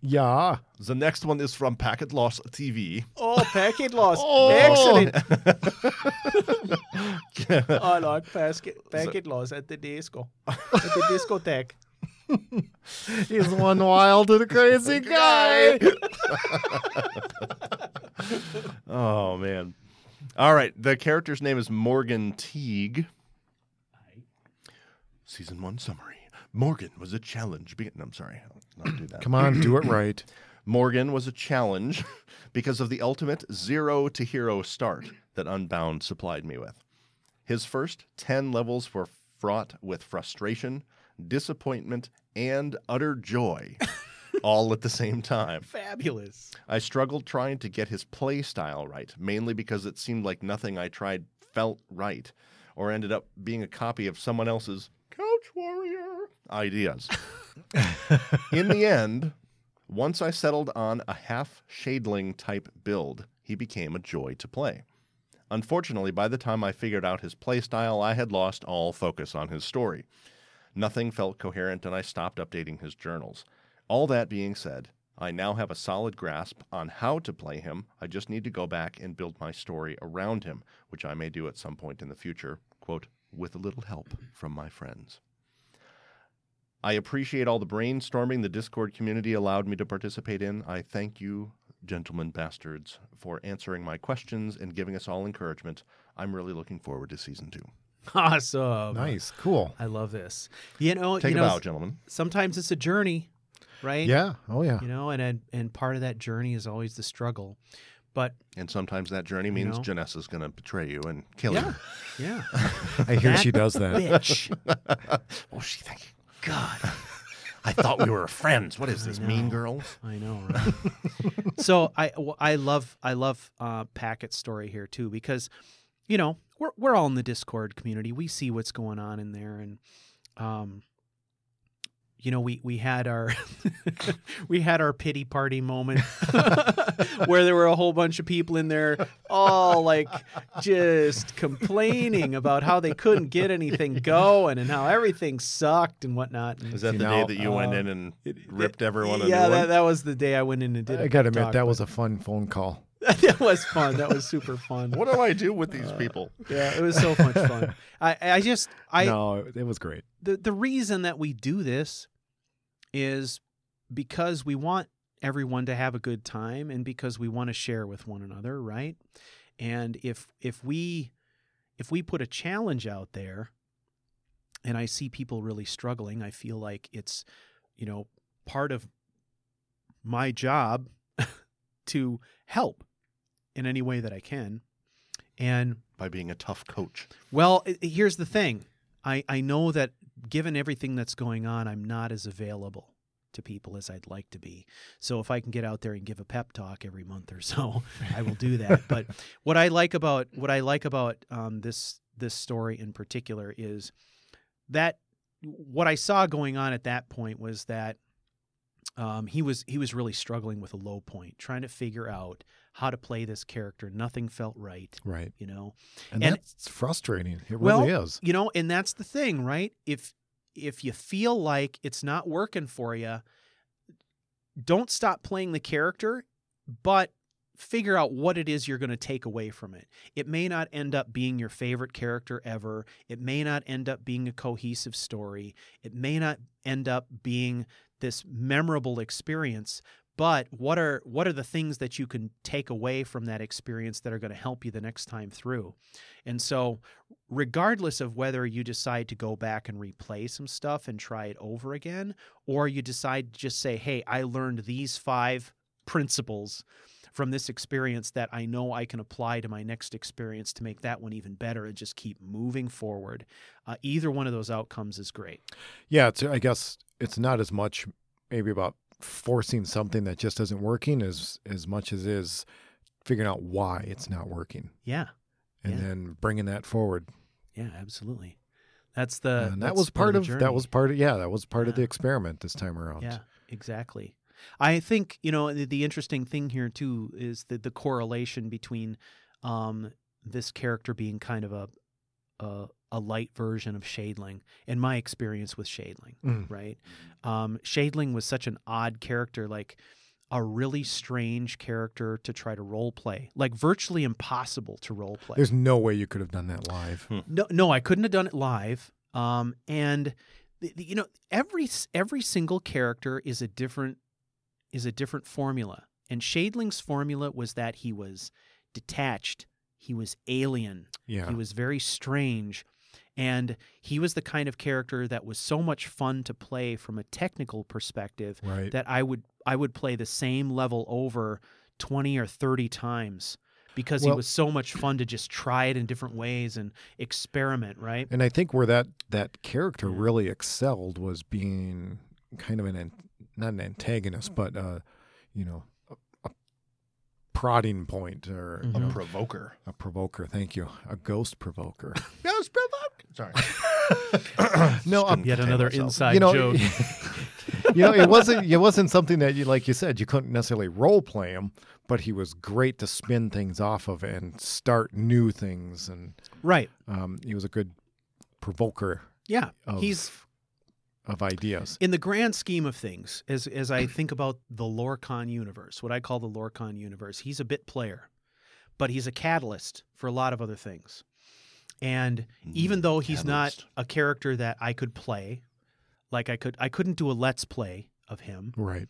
yeah. The next one is from Packet Loss TV. Oh, packet loss. [LAUGHS] Oh. Excellent. [LAUGHS] I like packet, packet loss at the disco. At the discotheque. [LAUGHS] He's one wild and crazy [LAUGHS] guy. [LAUGHS] Oh man. All right. The character's name is Morgan Teague. Season one summary. Morgan was a challenge. Be- I'm sorry. I'll not do that. Come on, do it right. [CLEARS THROAT] Morgan was a challenge because of the ultimate zero to hero start that Unbound supplied me with. His first 10 levels were fraught with frustration, disappointment, and utter joy, all at the same time. Fabulous. I struggled trying to get his play style right, mainly because it seemed like nothing I tried felt right, or ended up being a copy of someone else's Couch Warrior ideas. [LAUGHS] In the end, once I settled on a half Shadling type build, he became a joy to play. Unfortunately, by the time I figured out his playstyle, I had lost all focus on his story. Nothing felt coherent, and I stopped updating his journals. All that being said, I now have a solid grasp on how to play him. I just need to go back and build my story around him, which I may do at some point in the future, quote, with a little help from my friends. I appreciate all the brainstorming the Discord community allowed me to participate in. I thank you, gentlemen bastards, for answering my questions and giving us all encouragement. I'm really looking forward to season two. [LAUGHS] Awesome. Nice, cool. I love this. You know, Take you a know, bow, gentlemen. sometimes it's a journey, right? Yeah. Oh yeah. You know, and and, and part of that journey is always the struggle. But And sometimes that journey means know? Jenassa's going to betray you and kill yeah, you. yeah. [LAUGHS] I hear That she does that. Bitch. [LAUGHS] Oh, she think God. I thought we were friends. What is this, Mean know. Girls? I know, right? so I love I love uh, Packet's story here too because you know we're we're all in the Discord community. We see what's going on in there, and um, you know we we had our [LAUGHS] we had our pity party moment [LAUGHS] where there were a whole bunch of people in there all like just complaining about how they couldn't get anything going and how everything sucked and whatnot. And Is that the know, day that you went uh, in and ripped everyone a yeah, new that, one? that was the day I went in and did. I gotta admit talk, that but- was a fun phone call. [LAUGHS] that was fun. That was super fun. What do I do with these uh, people? Yeah, it was so much fun. I I just I no, it, it was great. the the reason that we do this is because we want everyone to have a good time and because we want to share with one another, right? And if if we if we put a challenge out there and I see people really struggling, I feel like it's you know part of my job [LAUGHS] to help in any way that I can. And By being a tough coach. well, here's the thing. I, I know that given everything that's going on, I'm not as available to people as I'd like to be. So if I can get out there and give a pep talk every month or so, I will do that. [LAUGHS] but what I like about what I like about um, this this story in particular is that what I saw going on at that point was that um, he was he was really struggling with a low point, trying to figure out how to play this character. Nothing felt right, Right. you know. And, And- that's frustrating. It Well, really is. you know and that's the thing right if if you feel like it's not working for you don't stop playing the character but figure out what it is you're going to take away from it it may not end up being your favorite character ever it may not end up being a cohesive story it may not end up being this memorable experience but what are what are the things that you can take away from that experience that are going to help you the next time through and so regardless of whether you decide to go back and replay some stuff and try it over again, or you decide to just say, hey, I learned these five principles from this experience that I know I can apply to my next experience to make that one even better and just keep moving forward. Uh, either one of those outcomes is great. Yeah, I guess it's not as much maybe about forcing something that just isn't working as as much as is figuring out why it's not working Yeah. and Yeah. then bringing that forward. Yeah, absolutely. That's the and that that's was part of, the that was part of yeah that was part of the experiment this time around. Yeah, exactly. I think you know the, the interesting thing here too is the the correlation between um, this character being kind of a, a a light version of Shadling, in my experience with Shadling, Mm. right? Um, Shadling was such an odd character, like a really strange character to try to role play, like virtually impossible to role play. There's no way you could have done that live. No, no, I couldn't have done it live. Um, and the, the- you know, every every single character is a different is a different formula. And Shadling's formula was that he was detached, he was alien, Yeah. he was very strange, and he was the kind of character that was so much fun to play from a technical perspective right. that I would I would play the same level over 20 or 30 times because Well- it was so much fun to just try it in different ways and experiment, right? And I think where that that character Yeah. really excelled was being kind of an not an antagonist, but uh, you know, prodding point or you Mhm. A know, provoker. a provoker. Thank you, a ghost provoker. [LAUGHS] Ghost provoker. Sorry. [COUGHS] no, um, Yet another myself. inside you know, joke. [LAUGHS] [LAUGHS] you know, it wasn't it wasn't something that you like you said you couldn't necessarily role play him, but he was great to spin things off of and start new things, and right. um, he was a good provoker Yeah. of He's of ideas. in the grand scheme of things, as as I think about the Lorcon universe, what I call the Lorcon universe, he's a bit player, but he's a catalyst for a lot of other things. And even though he's not a character that I could play, like I could I couldn't do a let's play of him. Right.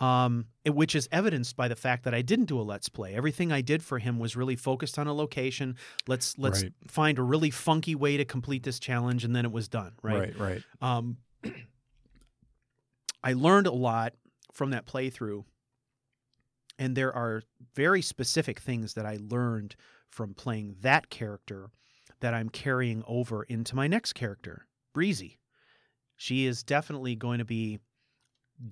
um, which is evidenced by the fact that I didn't do a let's play. Everything I did for him was really focused on a location. Let's let's Right. find a really funky way to complete this challenge, and then it was done. Right. Right. Right. Um, I learned a lot from that playthrough, and there are very specific things that I learned from playing that character that I'm carrying over into my next character, Breezy. She is definitely going to be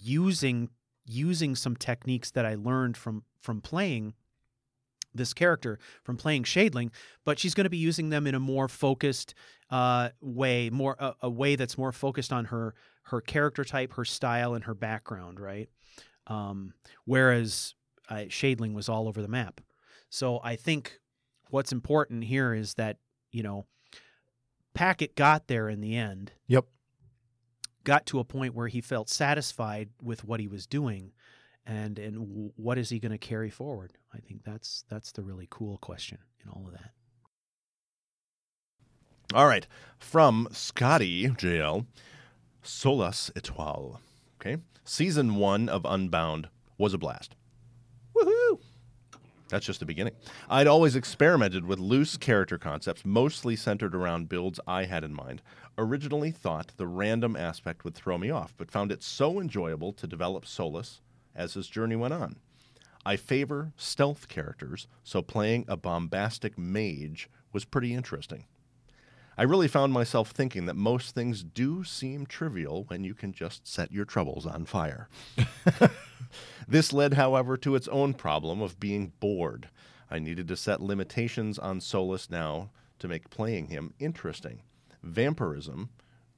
using using some techniques that I learned from from playing this character from playing Shadling, but she's going to be using them in a more focused uh, way, more a, a way that's more focused on her her character type, her style, and her background, right? Um, whereas uh, Shadling was all over the map. So I think what's important here is that you know Packet got there in the end. Yep. Got to a point where he felt satisfied with what he was doing, and and w- what is he going to carry forward? I think that's that's the really cool question in all of that. All right. From Scotty JL, Solas Etoile. Okay. Season one of Unbound was a blast. Woohoo! That's just the beginning. I'd always experimented with loose character concepts, mostly centered around builds I had in mind. Originally thought the random aspect would throw me off, but found it so enjoyable to develop Solus as his journey went on. I favor stealth characters, so playing a bombastic mage was pretty interesting. I really found myself thinking that most things do seem trivial when you can just set your troubles on fire. [LAUGHS] this led, however, to its own problem of being bored. I needed to set limitations on Solus now to make playing him interesting. Vampirism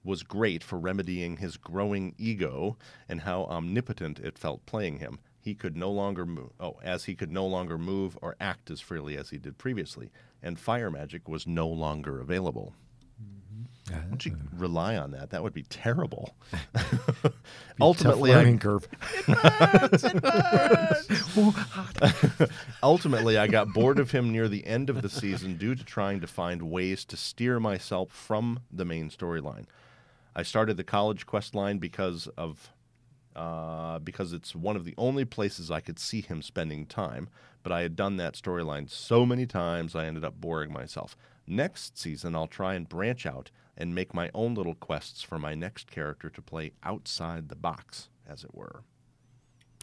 was great for remedying his growing ego and how omnipotent it felt playing him. He could no longer move, oh, as he could no longer move or act as freely as he did previously, and fire magic was no longer available. Don't you rely on that? That would be terrible. [LAUGHS] ultimately, Tough I, curve. [LAUGHS] [LAUGHS] ultimately, I got bored of him near the end of the season due to trying to find ways to steer myself from the main storyline. I started the college quest line because of uh, because it's one of the only places I could see him spending time. But I had done that storyline so many times, I ended up boring myself. Next season, I'll try and branch out and make my own little quests for my next character to play outside the box, as it were.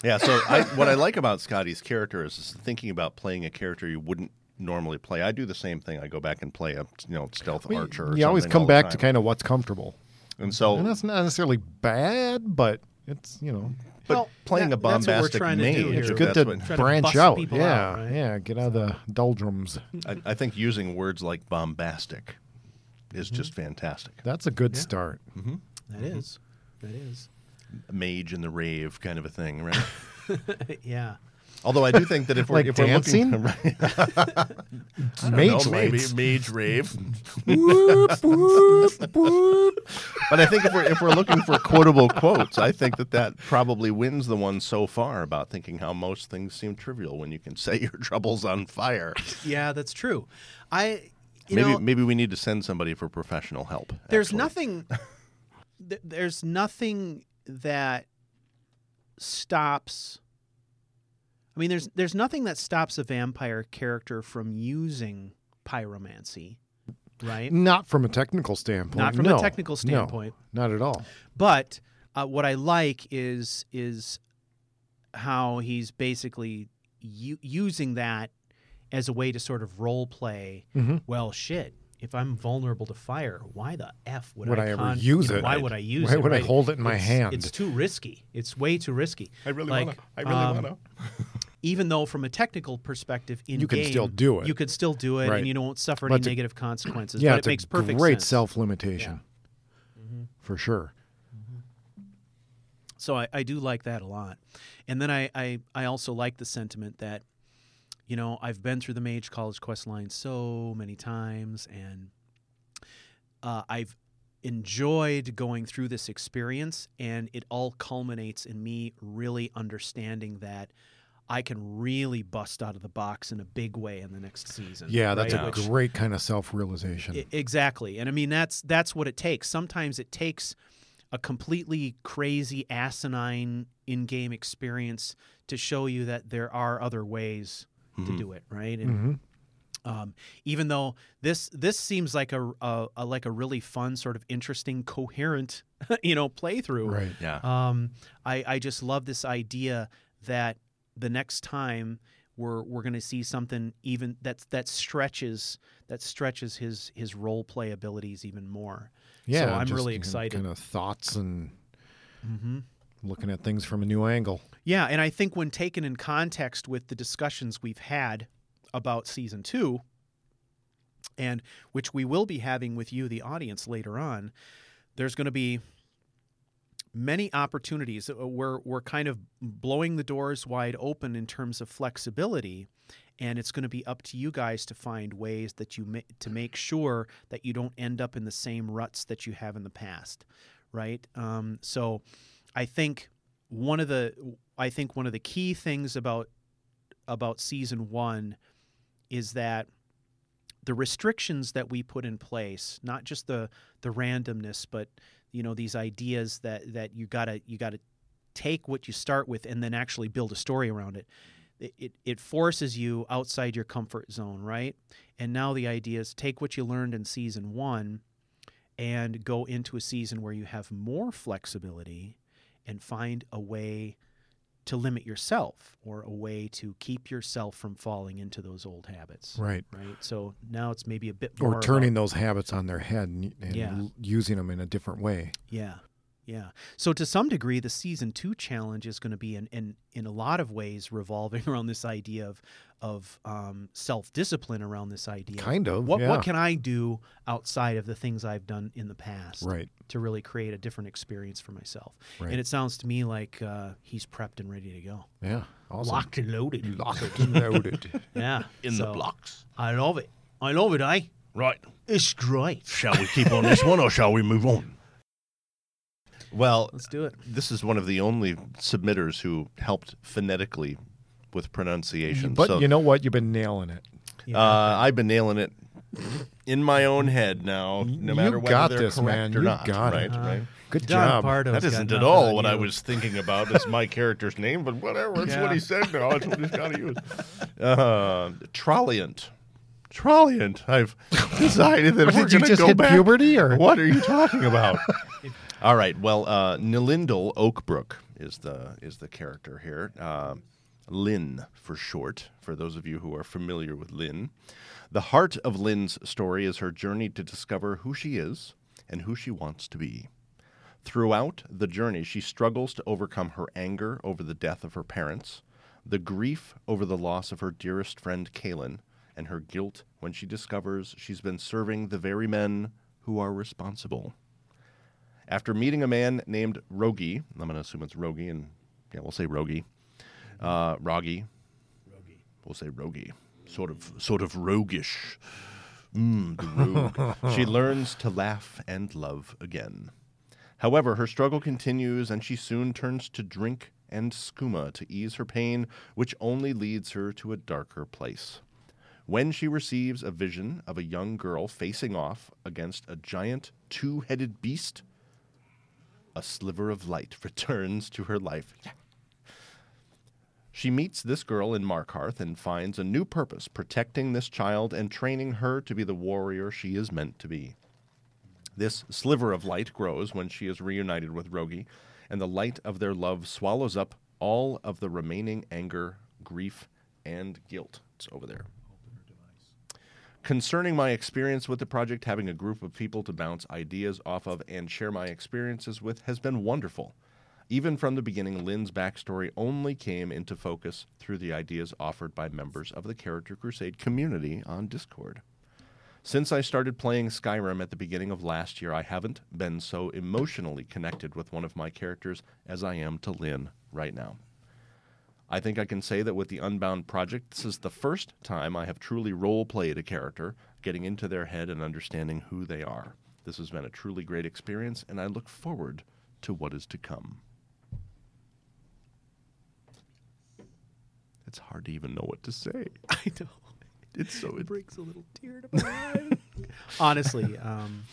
Yeah, so I, [LAUGHS] what I like about Scotty's character is, is thinking about playing a character you wouldn't normally play. I do the same thing. I go back and play a you know stealth Well, archer. Or you always come all back to kind of what's comfortable, and so and that's not necessarily bad, but it's you know but Well, playing that- a that's what we're bombastic trying to do mage. here. it's good to what- Try to branch out. Yeah, out, right? yeah, get out of the doldrums. I, I think using words like bombastic is mm-hmm. just fantastic. That's a good start. Mm-hmm. That mm-hmm. is. That is. Mage in the rave kind of a thing, right? [LAUGHS] yeah. Although I do think that if we're, Like if we're dancing? looking, right, [LAUGHS] [LAUGHS] Mage no, maybe mage rave. Whoop, whoop, whoop. But I think if we're if we're looking for quotable quotes, I think that that probably wins the one so far about thinking how most things seem trivial when you can set your troubles on fire. Yeah, that's true. I you maybe know maybe we need to send somebody for professional help. there's actually. nothing [LAUGHS] th- there's nothing that stops I mean there's there's nothing that stops a vampire character from using pyromancy, right? Not from a technical standpoint. Not from no. a technical standpoint. No, not at all. But uh, what I like is is how he's basically u- using that as a way to sort of role play. Mhm. Well, shit. If I'm vulnerable to fire, why the f would, Would I, I ever con- use you know, it? Why would I use Why it? Why would I hold it in my It's- hand? It's too risky. It's way too risky. I really Like, wanna. I really um, wanna. [LAUGHS] Even though, from a technical perspective, in You can game, still do it. You could still do it, Right. and you don't suffer But any negative consequences. Yeah, but it's it makes a perfect great sense. self limitation. Mm-hmm. For sure. So I, I do like that a lot. And then I, I, I also like the sentiment that, you know, I've been through the Mage College quest line so many times and uh, I've enjoyed going through this experience and it all culminates in me really understanding that I can really bust out of the box in a big way in the next season. Yeah, that's right? a Which- great kind of self realization. I- exactly. And I mean that's that's what it takes. Sometimes it takes a completely crazy asinine in-game experience to show you that there are other ways to do it, right? And hmm um, even though this this seems like a, a, a like a really fun sort of interesting coherent [LAUGHS] you know playthrough Right. Yeah. um, I, I just love this idea that the next time we're we're going to see something even that that stretches that stretches his his role play abilities even more. Yeah. so I'm just really excited. Kind of thoughts and Mm-hmm. Looking at things from a new angle. Yeah, and I think when taken in context with the discussions we've had about season two, and which we will be having with you, the audience, later on, there's going to be many opportunities. Uh, We're we're kind of blowing the doors wide open in terms of flexibility, and it's going to be up to you guys to find ways that you ma- to make sure that you don't end up in the same ruts that you have in the past, right? Um, so, I think one of the I think one of the key things about about season one is that the restrictions that we put in place, not just the the randomness, but you know these ideas that that you gotta you gotta take what you start with and then actually build a story around it. It, it, it forces you outside your comfort zone, right? And now the idea is take what you learned in season one and go into a season where you have more flexibility and find a way to limit yourself or a way to keep yourself from falling into those old habits. Right. Right. So now it's maybe a bit more Or turning about- those habits on their head and, and Yeah. using them in a different way. Yeah. Yeah. So to some degree, the season two challenge is going to be in, in, in a lot of ways revolving [LAUGHS] around this idea of of um, self discipline around this idea. Kind of, What yeah. what can I do outside of the things I've done in the past Right. to really create a different experience for myself? Right. And it sounds to me like uh, he's prepped and ready to go. Yeah. Awesome. Locked and loaded. Locked and loaded. [LAUGHS] Yeah. In the blocks. I love it. I love it, eh? Right. It's great. Shall we keep on this one or shall we move on? Well, Let's do it. this is one of the only submitters who helped phonetically with pronunciation. but so, you know what? You've been nailing it. Yeah. uh, I've been nailing it in my own head now, no You matter whether got they're this, correct man. or You not. got right, it. right. Good John job. Pardo's That got isn't at all what you. I was thinking about as my [LAUGHS] character's name, but whatever. It's Yeah. what he said now. It's what he's got to [LAUGHS] use. Uh, Trolliant. Trolliant. I've [LAUGHS] decided that we're did you going to just go hit back. puberty, or What are you talking about? All right. Well, uh, Oakbrook is the is the character here. Uh, Lynn for short. For those of you who are familiar with Lynn, the heart of Lynn's story is her journey to discover who she is and who she wants to be. Throughout the journey, she struggles to overcome her anger over the death of her parents, the grief over the loss of her dearest friend Kaylin, and her guilt when she discovers she's been serving the very men who are responsible. After meeting a man named Rogi, I'm going to assume it's Rogi, and yeah, we'll say Rogi, uh, Rogi, we'll say Rogi, sort of, sort of roguish. Mm, the rogue. [LAUGHS] she learns to laugh and love again. However, her struggle continues, and she soon turns to drink and skooma to ease her pain, which only leads her to a darker place. When she receives a vision of a young girl facing off against a giant two headed beast, a sliver of light [LAUGHS] returns to her life. She meets this girl in Markarth and finds a new purpose protecting this child and training her to be the warrior she is meant to be. This sliver of light grows when she is reunited with Rogi, and the light of their love swallows up all of the remaining anger, grief, and guilt. It's over there. Concerning my experience with the project, having a group of people to bounce ideas off of and share my experiences with has been wonderful. Even from the beginning, Lynn's backstory only came into focus through the ideas offered by members of the Character Crusade community on Discord. Since I started playing Skyrim at the beginning of last year, I haven't been so emotionally connected with one of my characters as I am to Lynn right now. I think I can say that with the Unbound project, this is the first time I have truly role played a character, getting into their head and understanding who they are. This has been a truly great experience, and I look forward to what is to come. It's hard to even know what to say. [LAUGHS] I know. It's so It brings a little tear to my eye. [LAUGHS] Honestly, um,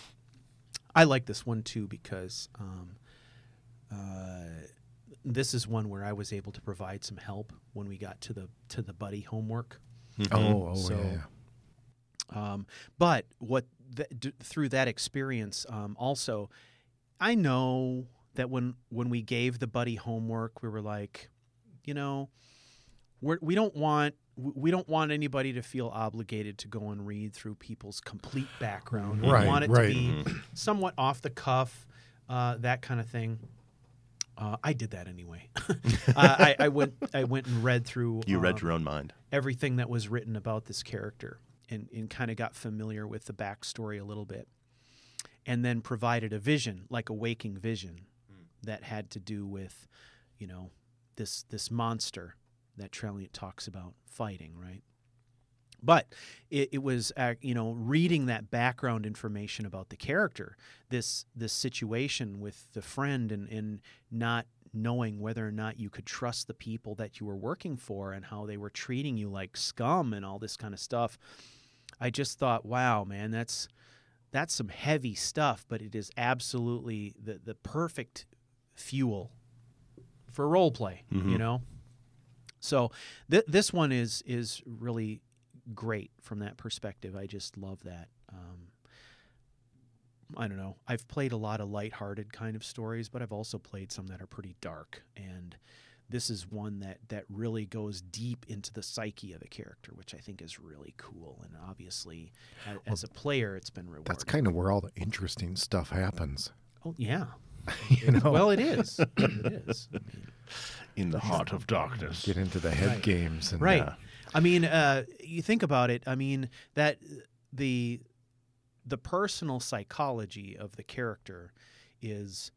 I like this one too because um, uh, this is one where I was able to provide some help when we got to the to the buddy homework. Oh, oh So- yeah. Um, but what th- d- through that experience, um, also, I know that when when we gave the buddy homework, we were like, you know, we're, we don't want we don't want anybody to feel obligated to go and read through people's complete background. We Right, want it right. to be somewhat off the cuff, uh, that kind of thing. Uh, I did that anyway. [LAUGHS] [LAUGHS] uh, I, I went I went and read through. You read um, your own mind. everything that was written about this character and, and kind of got familiar with the backstory a little bit. And then provided a vision, like a waking vision, that had to do with, you know, this this monster that Trelliant talks about fighting, right? But it, it was, uh, you know, reading that background information about the character, this this situation with the friend, and, and not knowing whether or not you could trust the people that you were working for and how they were treating you like scum and all this kind of stuff. I just thought, wow, man, that's that's some heavy stuff, but it is absolutely the the perfect fuel for role play, you Mhm. know. So th- this one is is really great from that perspective. I just love that. Um, I don't know. I've played a lot of lighthearted kind of stories, but I've also played some that are pretty dark. And this is one that that really goes deep into the psyche of the character, which I think is really cool. And obviously, a- as, a player, it's been rewarding. That's kind of where all the interesting stuff happens. oh yeah. [LAUGHS] You know, Well, it is. it is. I mean, In the heart of darkness. get into the head Right. games and right. uh, I mean, uh, you think about it. I mean that the the personal psychology of the character is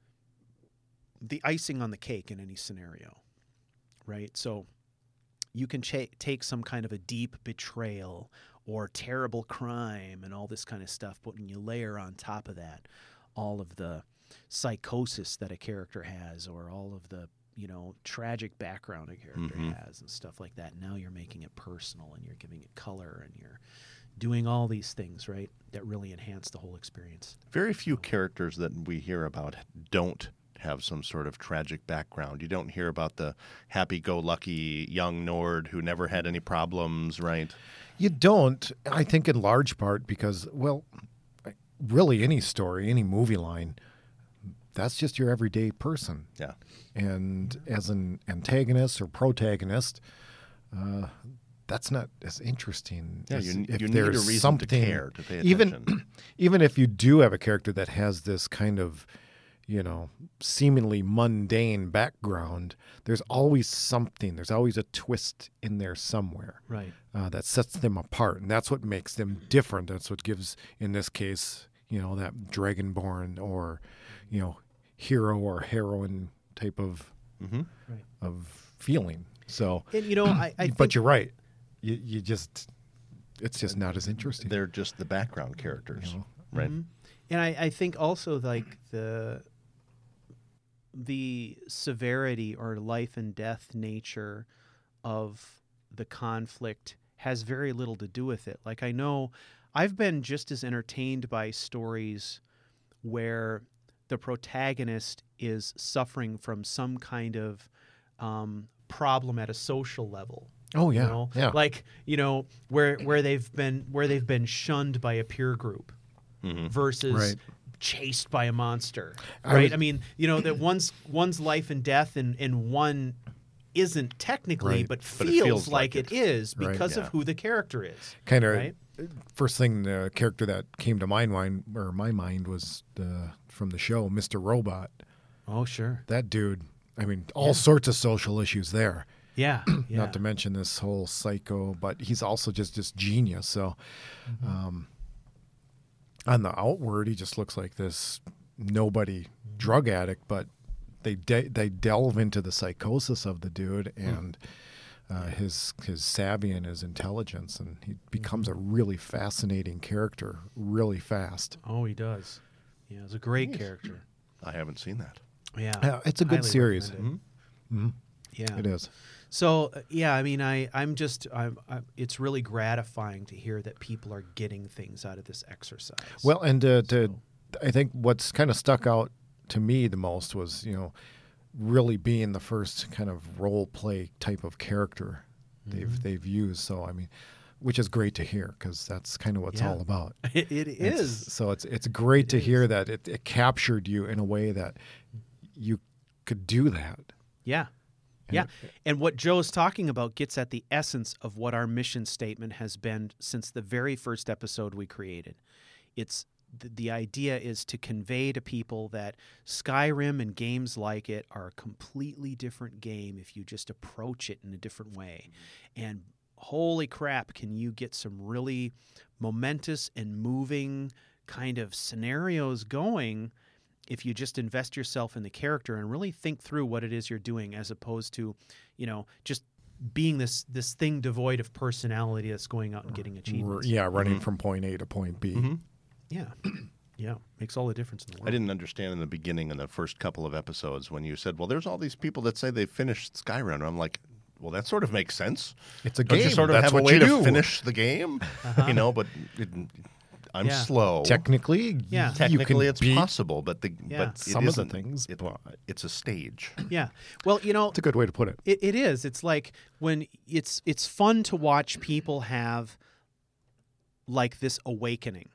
the icing on the cake in any scenario, right? So you can cha- take some kind of a deep betrayal or terrible crime and all this kind of stuff, but when you layer on top of that all of the psychosis that a character has or all of the you know tragic background a character Mhm. has and stuff like that now you're making it personal and you're giving it color and you're doing all these things right that really enhance the whole experience Very few characters that we hear about don't have some sort of tragic background. You don't hear about the happy-go-lucky young Nord who never had any problems, right? You don't, I think, in large part because, well, really any story, any movie line, that's just your everyday person. Yeah. And as an antagonist or protagonist, uh, that's not as interesting. Yeah, as you, if you need a there's reason something, to care, to pay even [CLEARS THROAT] even if you do have a character that has this kind of you know seemingly mundane background there's always something there's always a twist in there somewhere right uh, that sets them apart and that's what makes them different that's what gives in this case you know, that dragonborn or, you know, hero or heroine type of hmm Right. of feeling. So, And you know, I, I [CLEARS THROAT] but think you're right. You you just it's just not as interesting. They're just the background characters, You know? right? Mhm. And I, I think also like the the severity or life and death nature of the conflict has very little to do with it. Like I know I've been just as entertained by stories where the protagonist is suffering from some kind of um, problem at a social level Oh yeah, you know? yeah. Like, you know, where where they've been where they've been shunned by a peer group Mhm. versus Right. chased by a monster. I Right? was- I mean, you know, that one's one's life and death and, and one isn't technically Right. but, But it feels, feels like, like it is Right. because Yeah. of who the character is. kind of right? first thing the character that came to mind, mind or my mind was the from the show, Mr. Robot. Oh, sure. That dude. I mean, all sorts of social issues there. Yeah. [CLEARS THROAT] yeah. Not to mention this whole psycho, but he's also just this genius. So, Mm-hmm. um, on the outward, he just looks like this nobody Mm-hmm. drug addict, but they de- they delve into the psychosis of the dude Hmm. and uh, his his savvy and his intelligence, and he becomes a Mm-hmm. really fascinating character really fast. Oh, he does. Yeah, it's a great Nice. character. I haven't seen that. Yeah. Yeah, it's a good Highly series. recommend Mhm. it. Yeah. It is. So uh, yeah, I mean, I I'm just I'm, i it's really gratifying to hear that people are getting things out of this exercise. Well, and to, to So- I think what's kind of stuck out to me the most was, you know, really being the first kind of role play type of character Mm-hmm. they've they've used. So I mean, which is great to hear because that's kind of what it's Yeah. all about. [LAUGHS] it, it It's- so it's it's great It to hear that it, it captured you in a way that you could do that. Yeah. And Yeah. And what Joe's talking about gets at the essence of what our mission statement has been since the very first episode we created. It's the, the idea is to convey to people that Skyrim and games like it are a completely different game if you just approach it in a different way. Mm-hmm. And holy crap, can you get some really momentous and moving kind of scenarios going if you just invest yourself in the character and really think through what it is you're doing as opposed to, you know, just being this this thing devoid of personality that's going out and getting R- achievements. yeah, running Mhm. from point A to point B. Mhm. Yeah. [CLEARS THROAT] Yeah. Makes all the difference in the world. I didn't understand in the beginning in the first couple of episodes when you said, "Well, there's all these people that say they finished Skyrim." I'm like, "Well, that sort of makes sense. It's a Don't game. you sort of That's have a way to finish the game?" Uh-huh. You know, but it, I'm Yeah. slow. Technically, Yeah. you Technically, can it's beat possible, but the Yeah. but it some of the things, it- it's a stage. Yeah. Well, you know, it's a good way to put it. It, it is. It's like when it's it's fun to watch people have like this awakening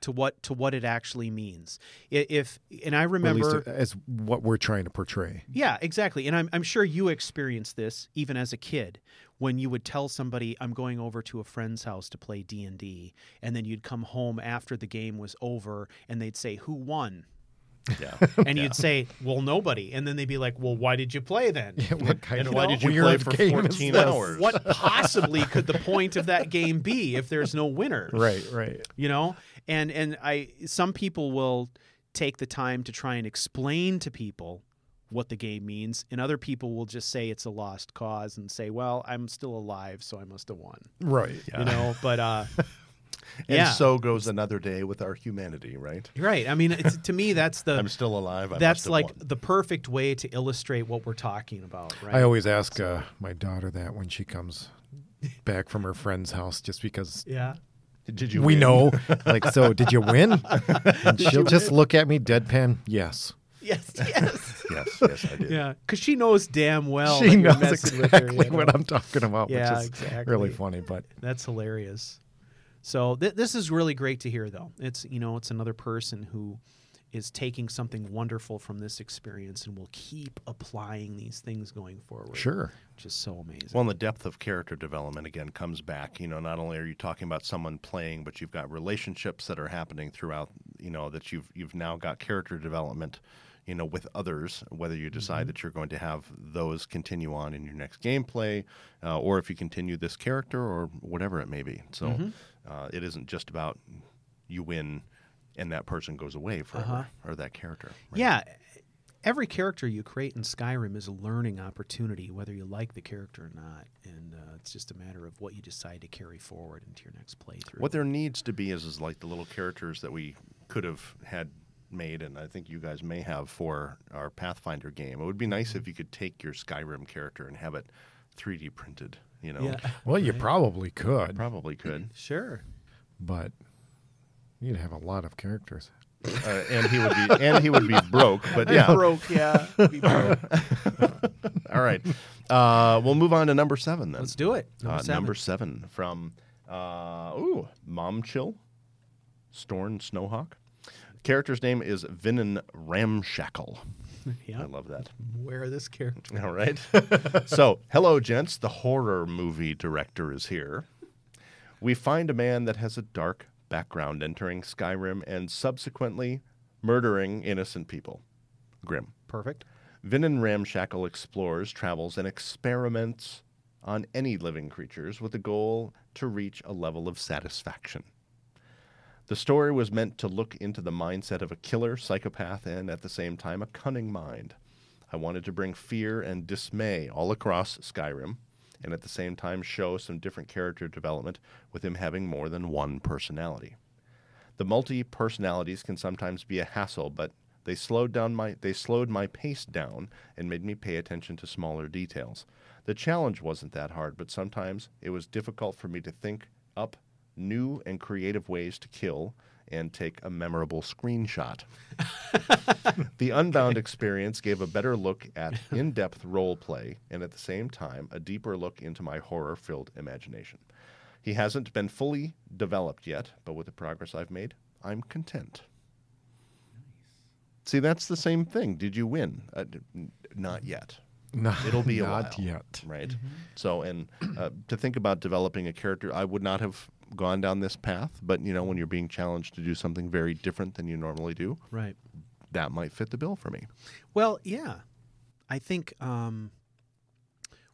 to what to what it actually means. If and I Or at least remember, as what we're trying to portray. yeah, exactly. And I'm I'm sure you experienced this even as a kid when you would tell somebody I'm going over to a friend's house to play D and D, and then you'd come home after the game was over, and they'd say, "Who won?" Yeah. [LAUGHS] And you'd say, "Well, nobody." And then they'd be like, "Well, why did you play then?" Yeah, what kind and of why did you play for 14 hours? what possibly could the point of that game be if there's no winner [LAUGHS] Right, right. you know and and i some people will take the time to try and explain to people what the game means and other people will just say it's a lost cause and say well i'm still alive so i must have won Right. you know but uh [LAUGHS] And yeah so goes another day with our humanity, right? right i mean it's, to me that's the [LAUGHS] I'm still alive. I that's like won. the perfect way to illustrate what we're talking about right I always ask uh, my daughter that when she comes back from her friend's house, just because yeah Did you? we win? know. [LAUGHS] Like, so did you win? [LAUGHS] And she'll just look at me deadpan. Yes. yes yes Yes, yes, I did. yeah because she knows damn well that she you're knows messing exactly with her, you what? I'm talking about, Yeah, which is exactly. really funny. But That's hilarious. So th- this is really great to hear, though. It's you know it's another person who is taking something wonderful from this experience and will keep applying these things going forward. sure. which is so amazing. Well, and the depth of character development again comes back. You know, not only are you talking about someone playing, but you've got relationships that are happening throughout. You know, that you've you've now got character development. You know, with others, whether you decide that you're going to have those continue on in your next gameplay, uh, or if you continue this character, or whatever it may be. So, uh, it isn't just about you win and that person goes away forever, Uh-huh. or that character. right? Yeah. Every character you create in Skyrim is a learning opportunity, whether you like the character or not. And uh, it's just a matter of what you decide to carry forward into your next playthrough. What there needs to be is, is like the little characters that we could have had made, and I think you guys may have for our Pathfinder game. It would be nice Mm-hmm. if you could take your Skyrim character and have it 3D printed. You know, Yeah. Well, you Right. probably could, probably could. [CLEARS THROAT] Sure. but you'd have a lot of characters. uh, and he would be and he would be [LAUGHS] broke. But yeah, broke, yeah. Be broke. [LAUGHS] all right. Uh, we'll move on to number seven then. Let's do it. Number uh, seven. number seven from uh, ooh Mom Chill, Storn Snowhawk. Character's name is Vinnen Ramshackle. [LAUGHS] yeah. I love that. Wear this character. All right. [LAUGHS] so, hello, gents. The horror movie director is here. We find a man that has a dark background entering Skyrim and subsequently murdering innocent people. Grim. Perfect. Vinnen Ramshackle explores, travels, and experiments on any living creatures with the goal to reach a level of satisfaction. The story was meant to look into the mindset of a killer, psychopath, and at the same time a cunning mind. I wanted to bring fear and dismay all across Skyrim, and at the same time show some different character development with him having more than one personality. The multi personalities can sometimes be a hassle, but they slowed down my they slowed my pace down and made me pay attention to smaller details. The challenge wasn't that hard, but sometimes it was difficult for me to think up new and creative ways to kill and take a memorable screenshot. [LAUGHS] the Unbound experience gave a better look at in depth role play and at the same time a deeper look into my horror filled imagination. He hasn't been fully developed yet, but with the progress I've made, I'm content. See, that's the same thing. Did you win? Uh, n- not yet. No, It'll be a not while. yet. Right. So, and uh, to think about developing a character, I would not have gone down this path. But you know, when you're being challenged to do something very different than you normally do, Right. that might fit the bill for me. Well, yeah. I think um,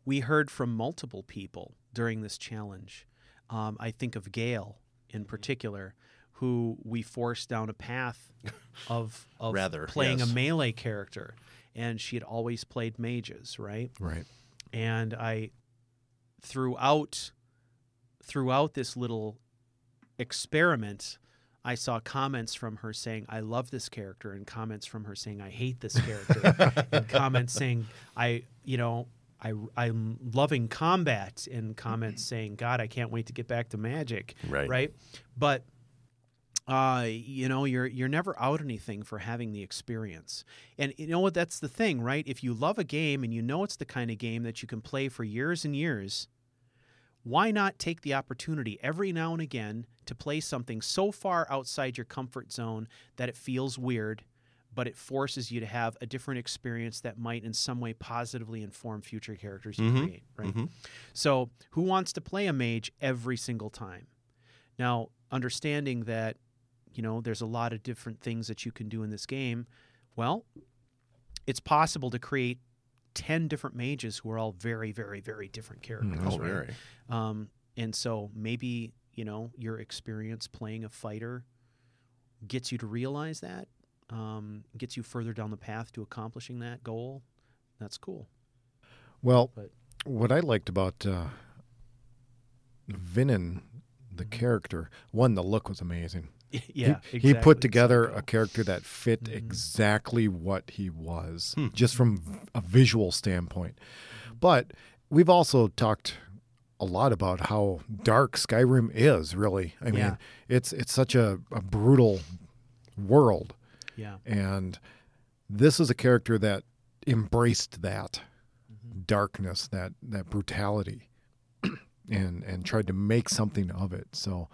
we heard from multiple people during this challenge. Um, I think of Gail in particular, who we forced down a path [LAUGHS] of, of Rather, playing yes. a melee character. And she had always played mages, right? Right. and I throughout throughout this little experiment I saw comments from her saying I love this character and comments from her saying I hate this character [LAUGHS] and comments saying I you know I I'm loving combat and comments saying god I can't wait to get back to magic Right. right but uh, you know, you're you're never out anything for having the experience. And you know what? That's the thing, right? If you love a game and you know it's the kind of game that you can play for years and years, why not take the opportunity every now and again to play something so far outside your comfort zone that it feels weird, but it forces you to have a different experience that might in some way positively inform future characters you Mhm. create, right? Mhm. So, who wants to play a mage every single time? Now, understanding that, you know, there's a lot of different things that you can do in this game, well, it's possible to create 10 different mages who are all very, very, very different characters. Oh, right? very. Um, and so maybe, you know, your experience playing a fighter gets you to realize that, um, gets you further down the path to accomplishing that goal. That's cool. Well, But- what I liked about uh, Vinnen, the character, one, the look was amazing. [LAUGHS] yeah. he, he put together a character that fit Mhm. exactly what he was, Hmm. just from a visual standpoint. But we've also talked a lot about how dark Skyrim is. Really, I mean, Yeah. it's it's such a, a brutal world, Yeah. and this is a character that embraced that Mm-hmm. darkness, that that brutality, [CLEARS THROAT] and and tried to make something of it. So,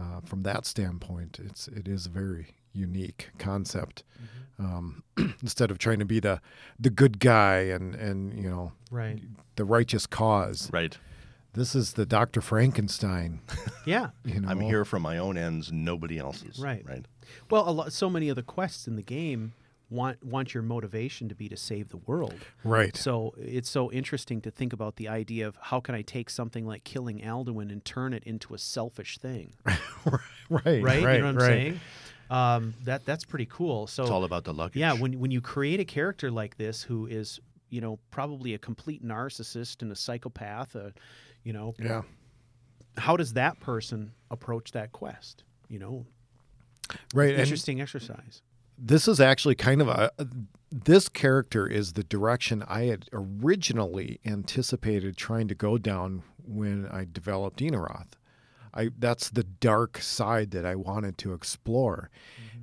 uh, from that standpoint, it's it is a very unique concept. Um, [CLEARS THROAT] instead of trying to be the the good guy and and you know Right. the righteous cause, Right. this is the Doctor Frankenstein. [LAUGHS] Yeah. [LAUGHS] You know, I'm here for my own ends, nobody else's. Right. Right. Well, a lot, so many of the quests in the game want want your motivation to be to save the world. right? So it's so interesting to think about the idea of how can I take something like killing Alduin and turn it into a selfish thing, right, [LAUGHS] right? right, you know what I'm right. saying? Um, that that's pretty cool. So It's all about the luggage. yeah, when when you create a character like this who is you know probably a complete narcissist and a psychopath, uh, you know, Yeah. how does that person approach that quest? You know, Right. And interesting exercise. This is actually kind of a this character is the direction I had originally anticipated trying to go down when I developed Enaroth. I that's the dark side that I wanted to explore,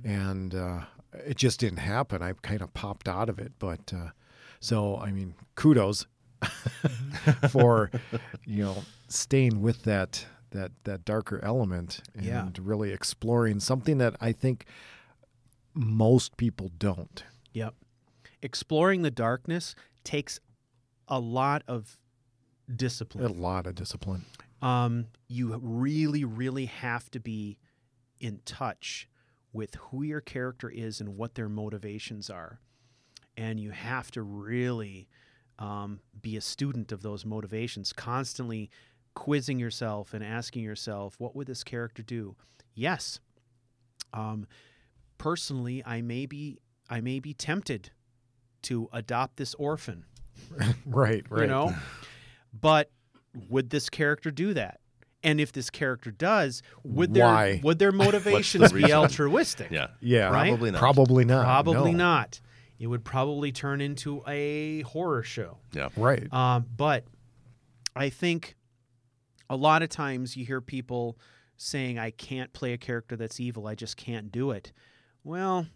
and uh, it just didn't happen. I kind of popped out of it, but uh, so I mean, kudos [LAUGHS] for [LAUGHS] you know staying with that that that darker element and Yeah. really exploring something that I think most people don't. Yep. Exploring the darkness takes a lot of discipline. A lot of discipline. Um, you really, really have to be in touch with who your character is and what their motivations are. And you have to really um, be a student of those motivations, constantly quizzing yourself and asking yourself, what would this character do? Yes. Um, personally, I may be I may be tempted to adopt this orphan Right, [LAUGHS] right. you know but would this character do that and if this character does would their Why? would their [LAUGHS] motivations be altruistic Yeah. Yeah, Right? Probably not. Probably not. probably no. not it would probably turn into a horror show Yeah. Right. um, but i think a lot of times you hear people saying i can't play a character that's evil i just can't do it well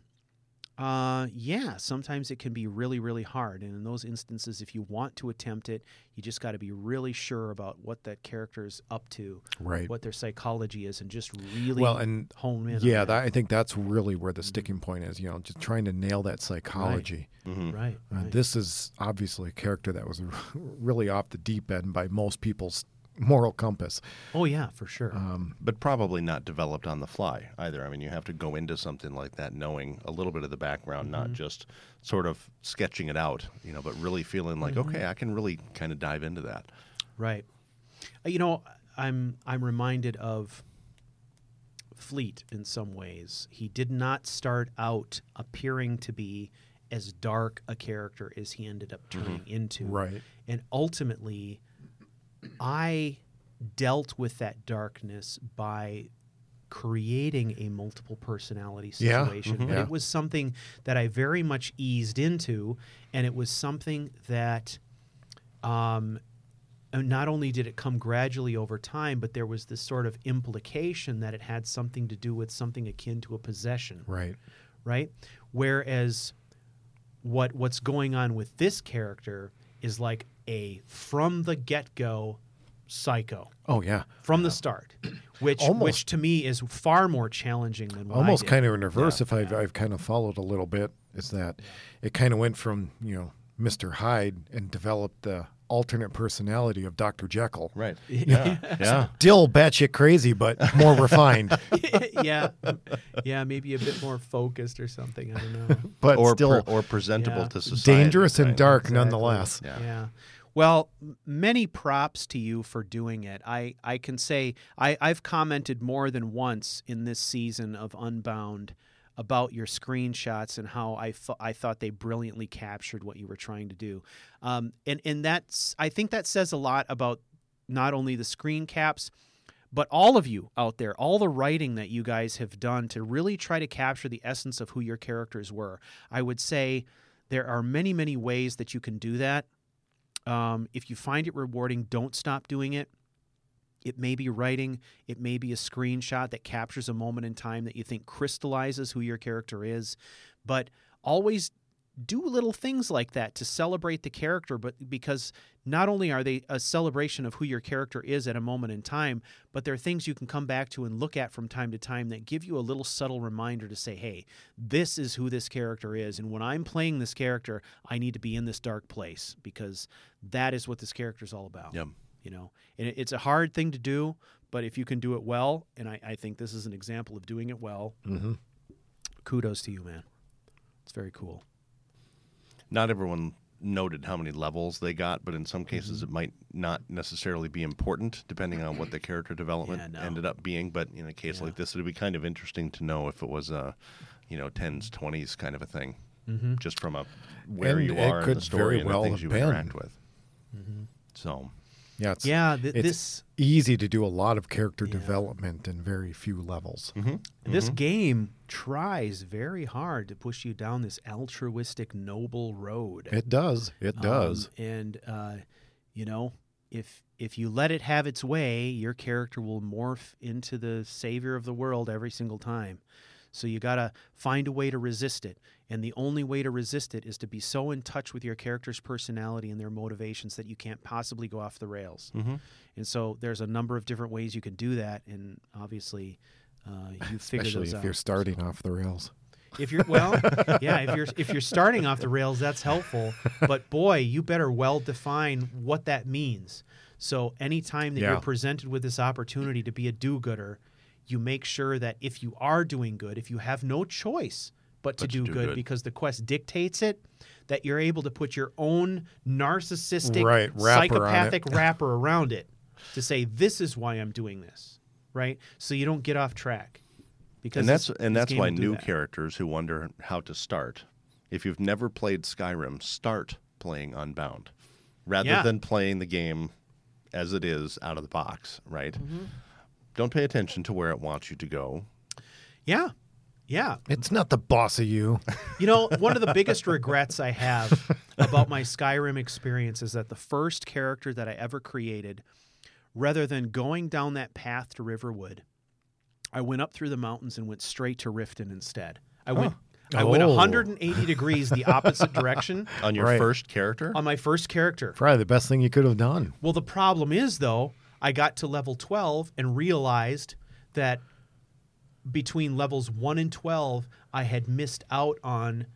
uh, yeah, sometimes it can be really, really hard. And in those instances, if you want to attempt it, you just got to be really sure about what that character is up to, Right. what their psychology is, and just really Well, and hone in. on yeah, that. that, I think that's really where the sticking point is. You know, just trying to nail that psychology. Mhm. right. Uh, right. this is obviously a character that was [LAUGHS] really off the deep end by most people's moral compass. oh, yeah, for sure. Um, But probably not developed on the fly either. I mean, you have to go into something like that knowing a little bit of the background, not just sort of sketching it out, you know, but really feeling like, okay, I can really kind of dive into that. Right. Uh, You know, I'm I'm reminded of Fleet in some ways. He did not start out appearing to be as dark a character as he ended up turning into. right. And ultimately, I dealt with that darkness by creating a multiple personality Yeah, situation. mhm, But yeah. It was something that I very much eased into, and it was something that um, not only did it come gradually over time, but there was this sort of implication that it had something to do with something akin to a possession Right. right? Whereas what what's going on with this character is like a from the get go psycho Oh yeah. from the start, [CLEARS THROAT] which Almost- which to me is far more challenging than what I Almost did. kind of in reverse. Yeah. if I've I've kind of followed a little bit, is that it kind of went from you know Mr. Hyde and developed the alternate personality of Dr. Jekyll. Right. [LAUGHS] Yeah. yeah. [LAUGHS] Still batshit crazy, but more [LAUGHS] refined. yeah, yeah, maybe a bit more focused or something. I don't know. But Or, still pre- or presentable Yeah. to society. dangerous and right? dark Exactly. nonetheless. Yeah. Yeah. Well, many props to you for doing it. I, I can say I, I've commented more than once in this season of Unbound about your screenshots and how I, I thought they brilliantly captured what you were trying to do. Um, and, and that's I think that says a lot about not only the screen caps, but all of you out there, all the writing that you guys have done to really try to capture the essence of who your characters were. I would say there are many, many ways that you can do that. Um, if you find it rewarding, don't stop doing it. It may be writing, it may be a screenshot that captures a moment in time that you think crystallizes who your character is, but always do little things like that to celebrate the character but because not only are they a celebration of who your character is at a moment in time but they're things you can come back to and look at from time to time that give you a little subtle reminder to say hey this is who this character is and when i'm playing this character i need to be in this dark place because that is what this character is all about Yep. you know? And it's a hard thing to do but if you can do it well and i, I think this is an example of doing it well hmm kudos to you man. It's very cool Not everyone noted how many levels they got, but in some cases it might not necessarily be important depending on what the character development Yeah, no. ended up being. But in a case Yeah. like this, it'd be kind of interesting to know if it was a, you know, tens, twenties kind of a thing, Mm-hmm. just from a where And you it are in could the story very and the things have you been. interact with. Mm-hmm. So Yeah, it's Yeah, th- it's this easy to do a lot of character Yeah. development in very few levels. this game tries very hard to push you down this altruistic, noble road. It does. It does. Um, and uh, you know, if if you let it have its way, your character will morph into the savior of the world every single time. So you got to find a way to resist it. And the only way to resist it is to be so in touch with your character's personality and their motivations that you can't possibly go off the rails. Mm-hmm. And so there's a number of different ways you can do that. And obviously, uh, you figure. Especially those if out. you're starting off the rails. If you're well, [LAUGHS] yeah, if you're if you're starting off the rails, that's helpful. But boy, you better well define what that means. So anytime that Yeah. you're presented with this opportunity to be a do-gooder, you make sure that if you are doing good, if you have no choice but to But to do, do good, good. because the quest dictates it, that you're able to put your own narcissistic, Right, psychopathic wrapper around it to say this is why I'm doing this, right? So you don't get off track. Because and that's and that's why new that. characters who wonder how to start. If you've never played Skyrim, start playing Unbound rather Yeah. than playing the game as it is out of the box. Right? Mm-hmm. Don't pay attention to where it wants you to go. Yeah. Yeah. It's not the boss of you. You know, one of the biggest regrets I have about my Skyrim experience is that the first character that I ever created, rather than going down that path to Riverwood, I went up through the mountains and went straight to Riften instead. I went I went Oh. 180 degrees the opposite direction On your Right. first character, on my first character. Probably the best thing you could have done. Well, the problem is though, I got to level 12 and realized that between levels 1 and 12, I had missed out on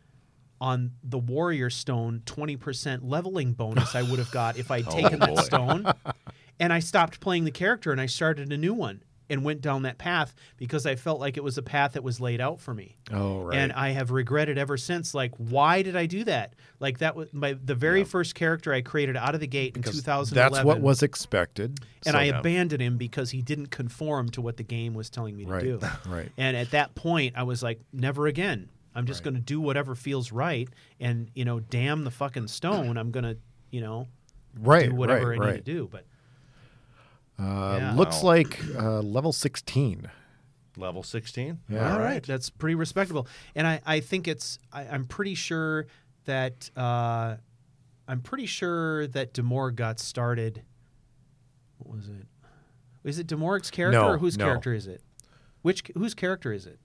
on the warrior stone 20% leveling bonus I would have got if I'd [LAUGHS] oh, taken boy. that stone. And I stopped playing the character and I started a new one and went down that path because I felt like it was a path that was laid out for me. Oh, right. And I have regretted ever since. Like, why did I do that? Like that was my the very first character I created out of the gate in 2011. That's what was expected. and So- I yeah. abandoned him because he didn't conform to what the game was telling me to Right, do. [LAUGHS] right. And at that point, I was like, never again. I'm just going to do whatever feels right, and you know, damn the fucking stone. I'm going to, you know, right, do whatever right, I need to do. But Uh, Yeah. Looks Wow. like uh, level 16. level sixteen. Yeah. all right, that's pretty respectable. And I, I think it's, I, I'm pretty sure that, uh, I'm pretty sure that Demore got started. What was it? Is it Demorg's character No, or whose no. character is it? Which whose character is it?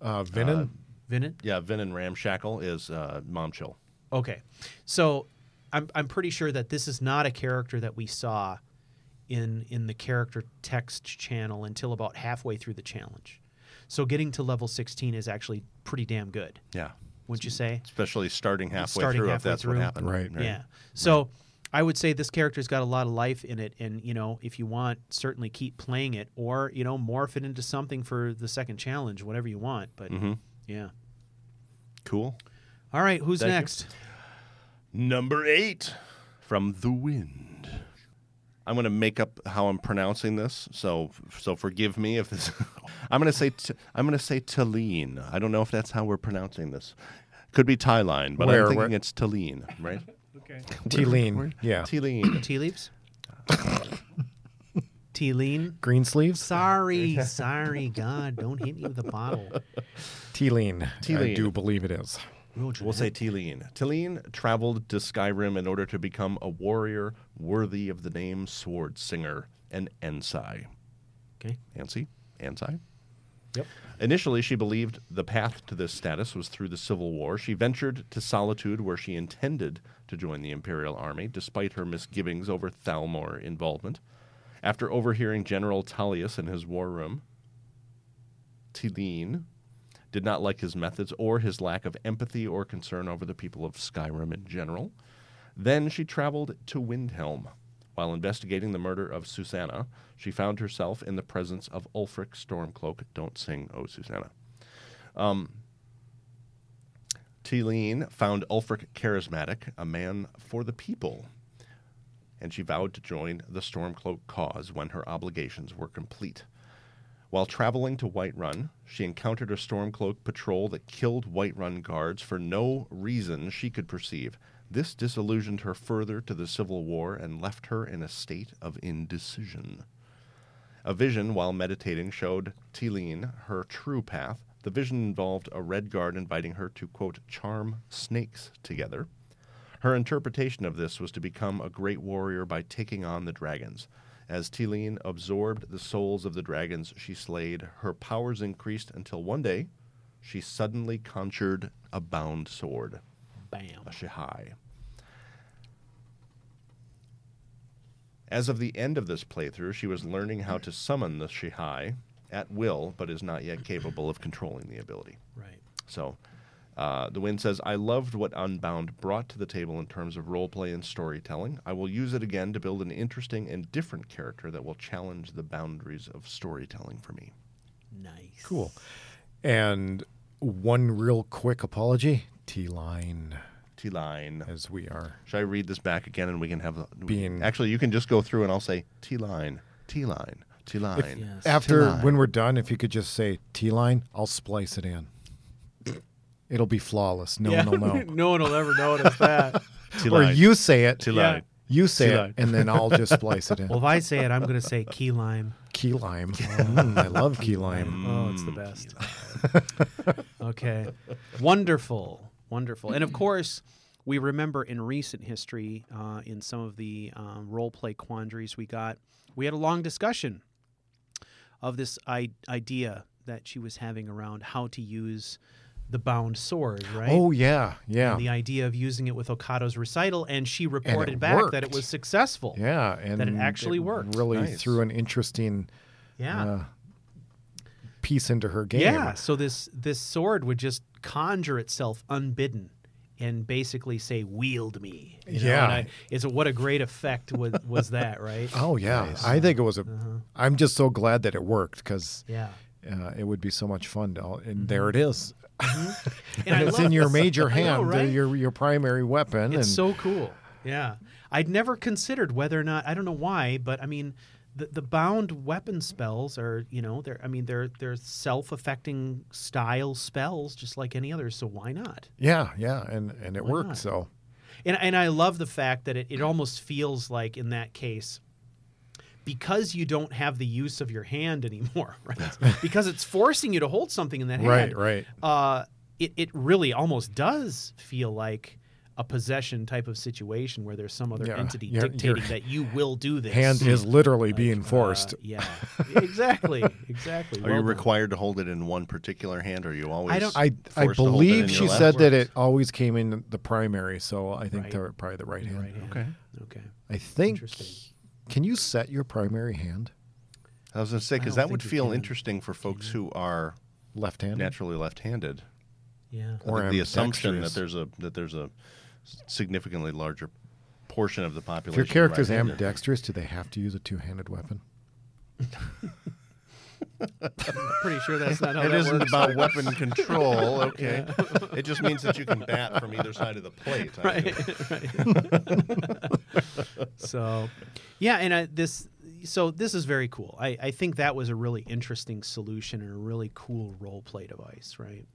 Uh, Vinin? Vinnet? Yeah, Vin Ramshackle is uh, Mom Chill. Okay, so I'm I'm pretty sure that this is not a character that we saw in in the character text channel until about halfway through the challenge. So getting to level 16 is actually pretty damn good, Yeah, wouldn't you say? especially starting halfway Starting through. halfway if that's through. what happened. Right. right. Yeah. So I would say this character's got a lot of life in it, and you know, if you want, certainly keep playing it, or you know, morph it into something for the second challenge, whatever you want. But Mm-hmm. yeah. Cool. All right, who's Thank you. Next? Number eight from the wind. I'm going to make up how I'm pronouncing this, so so forgive me if this. [LAUGHS] I'm going to say t- I'm going to say Talene. I don't know if that's how we're pronouncing this. Could be Tyline, but Where- I'm thinking where- it's Talene, right? [LAUGHS] Okay. T-Lean. Yeah. Talene. [COUGHS] Tea leaves. [LAUGHS] Tea. Green sleeves? Sorry, sorry, God, don't hit me with a bottle. T-Lean. I T-Lean. do believe it is. We'll say Talene. Talene traveled to Skyrim in order to become a warrior worthy of the name Sword Singer and Ansei. Okay. Ansy? Ansai? Yep. Initially, she believed the path to this status was through the Civil War. She ventured to Solitude, where she intended to join the Imperial Army, despite her misgivings over Thalmor involvement. After overhearing General Tullius in his war room, Tilene did not like his methods or his lack of empathy or concern over the people of Skyrim in general. Then she traveled to Windhelm. While investigating the murder of Susanna, she found herself in the presence of Ulfric Stormcloak. Don't sing, oh Susanna. Um, found Ulfric charismatic, a man for the people, and she vowed to join the Stormcloak cause when her obligations were complete. While traveling to Whiterun, she encountered a Stormcloak patrol that killed Whiterun guards for no reason she could perceive. This disillusioned her further to the Civil War and left her in a state of indecision. A vision while meditating showed Teeleen her true path. The vision involved a Redguard inviting her to, quote, charm snakes together. Her interpretation of this was to become a great warrior by taking on the dragons. As Teeleen absorbed the souls of the dragons she slayed, her powers increased until one day she suddenly conjured a bound sword, Bam. a Shehai. As of the end of this playthrough, she was learning how to summon the Shehai at will, but is not yet capable of controlling the ability. Right. So, uh, the wind says, I loved what Unbound brought to the table in terms of roleplay and storytelling. I will use it again to build an interesting and different character that will challenge the boundaries of storytelling for me. Nice. Cool. And one real quick apology T line, T line. as we are. Should I read this back again and we can have. Being- Actually, you can just go through and I'll say T line, T line, T line. Yes. After, T-line. when we're done, if you could just say T line, I'll splice it in. It'll be flawless. No yeah. one will know. [LAUGHS] no one will ever notice that. T [LAUGHS] or line. you say it. T Yeah. line. You say T-line. it, and then I'll just [LAUGHS] splice it in. well, if I say it, I'm going to say key lime. key lime. Mm, I love key lime. Oh, it's the best. okay. Wonderful. Wonderful. And of course, we remember in recent history, uh, in some of the um, role play quandaries we got, we had a long discussion of this I- idea that she was having around how to use the bound sword, right? Oh yeah, yeah, And the idea of using it with Okado's recital, and she reported it back that it was successful. yeah, and that it actually worked. Really Nice. threw an interesting Yeah. uh, piece into her game. Yeah. So this this sword would just conjure itself unbidden and basically say, "Wield me." you know? Yeah. And I, it's a, what a great effect was was that, right? [LAUGHS] Oh yeah, Nice. I think it was a. Uh-huh. am just so glad that it worked because Yeah. uh, it would be so much fun. To, and there it is. And I it's in your major I know, hand, uh, right? your your primary weapon. It's and so cool. Yeah. I'd never considered whether or not I don't know why, but I mean the, the bound weapon spells are, you know, they're I mean they're they're self-affecting style spells just like any other, so why not? yeah, yeah, and and it Why worked. not? So And and I love the fact that it, it almost feels like in that case because you don't have the use of your hand anymore, [LAUGHS] right? because it's forcing you to hold something in that hand. right, right. Uh, it, it really almost does feel like a possession type of situation where there's some other Yeah, entity your- your dictating that you will do this. Hand is [LAUGHS] literally Like, being uh, forced. yeah, [LAUGHS] exactly, exactly. Are Well you done. required to hold it in one particular hand, or are you always? I don't- I I forced to hold it believe in your she left? said that it always came in the primary, so I think Right. they're probably the right hand. right hand. Okay. Okay. I think. Interesting. Can you set your primary hand I was going to say because that would feel interesting for folks who are left-handed? naturally left-handed. Yeah. Or the, the assumption that there's a that there's a significantly larger portion of the population. If population. your character's right-handed. ambidextrous, do they have to use a two-handed weapon? [LAUGHS] [LAUGHS] Pretty sure that's not how It that isn't works. about weapon control, okay? It just means that you can bat from either side of the plate. I think. [LAUGHS] right. so, yeah, and I, this so this is very cool. I, I think that was a really interesting solution and a really cool role play device. Right?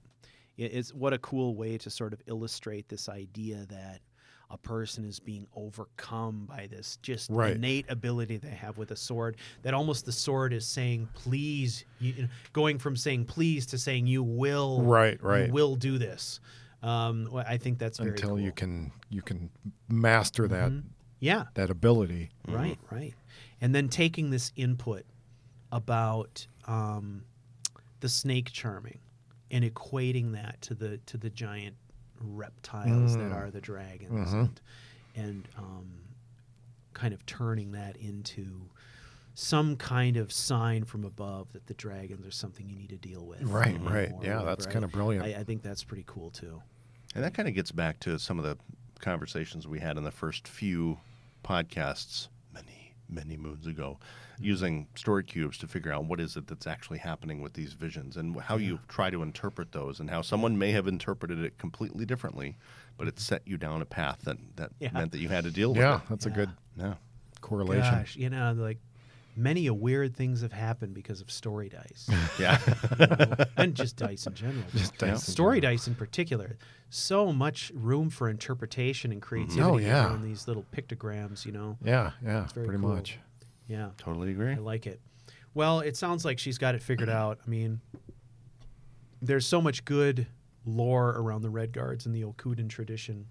It- it's what a cool way to sort of illustrate this idea that a person is being overcome by this just Right. innate ability they have with a sword. That almost the sword is saying "please," you, you know, going from saying "please" to saying "you will." Right, you right. will do this. Um, I think that's very Until you can you can master that Yeah, that ability. right, right. And then taking this input about um, the snake charming and equating that to the to the giant reptiles that are the dragons, and, and um, kind of turning that into some kind of sign from above that the dragons are something you need to deal with. Right, right. Yeah, whatever. that's kinda brilliant. I, I think that's pretty cool too. And that kind of gets back to some of the conversations we had in the first few podcasts many, many moons ago, using story cubes to figure out what is it that's actually happening with these visions and how you try to interpret those, and how someone may have interpreted it completely differently, but it set you down a path that that Yeah. meant that you had to deal with Yeah, with that's Yeah. That's a good. Yeah. correlation. Gosh, you know, like many a weird things have happened because of story dice, [LAUGHS] Yeah. you know, and just dice in general. Just Yeah. dice in story general. dice in particular. So much room for interpretation and mm-hmm. creativity Oh, yeah. around these little pictograms. You know, Yeah, yeah, pretty cool. much. yeah, totally agree. I like it. Well, it sounds like she's got it figured [CLEARS THROAT] out. I mean, there's so much good lore around the Redguards and the Yokudan tradition,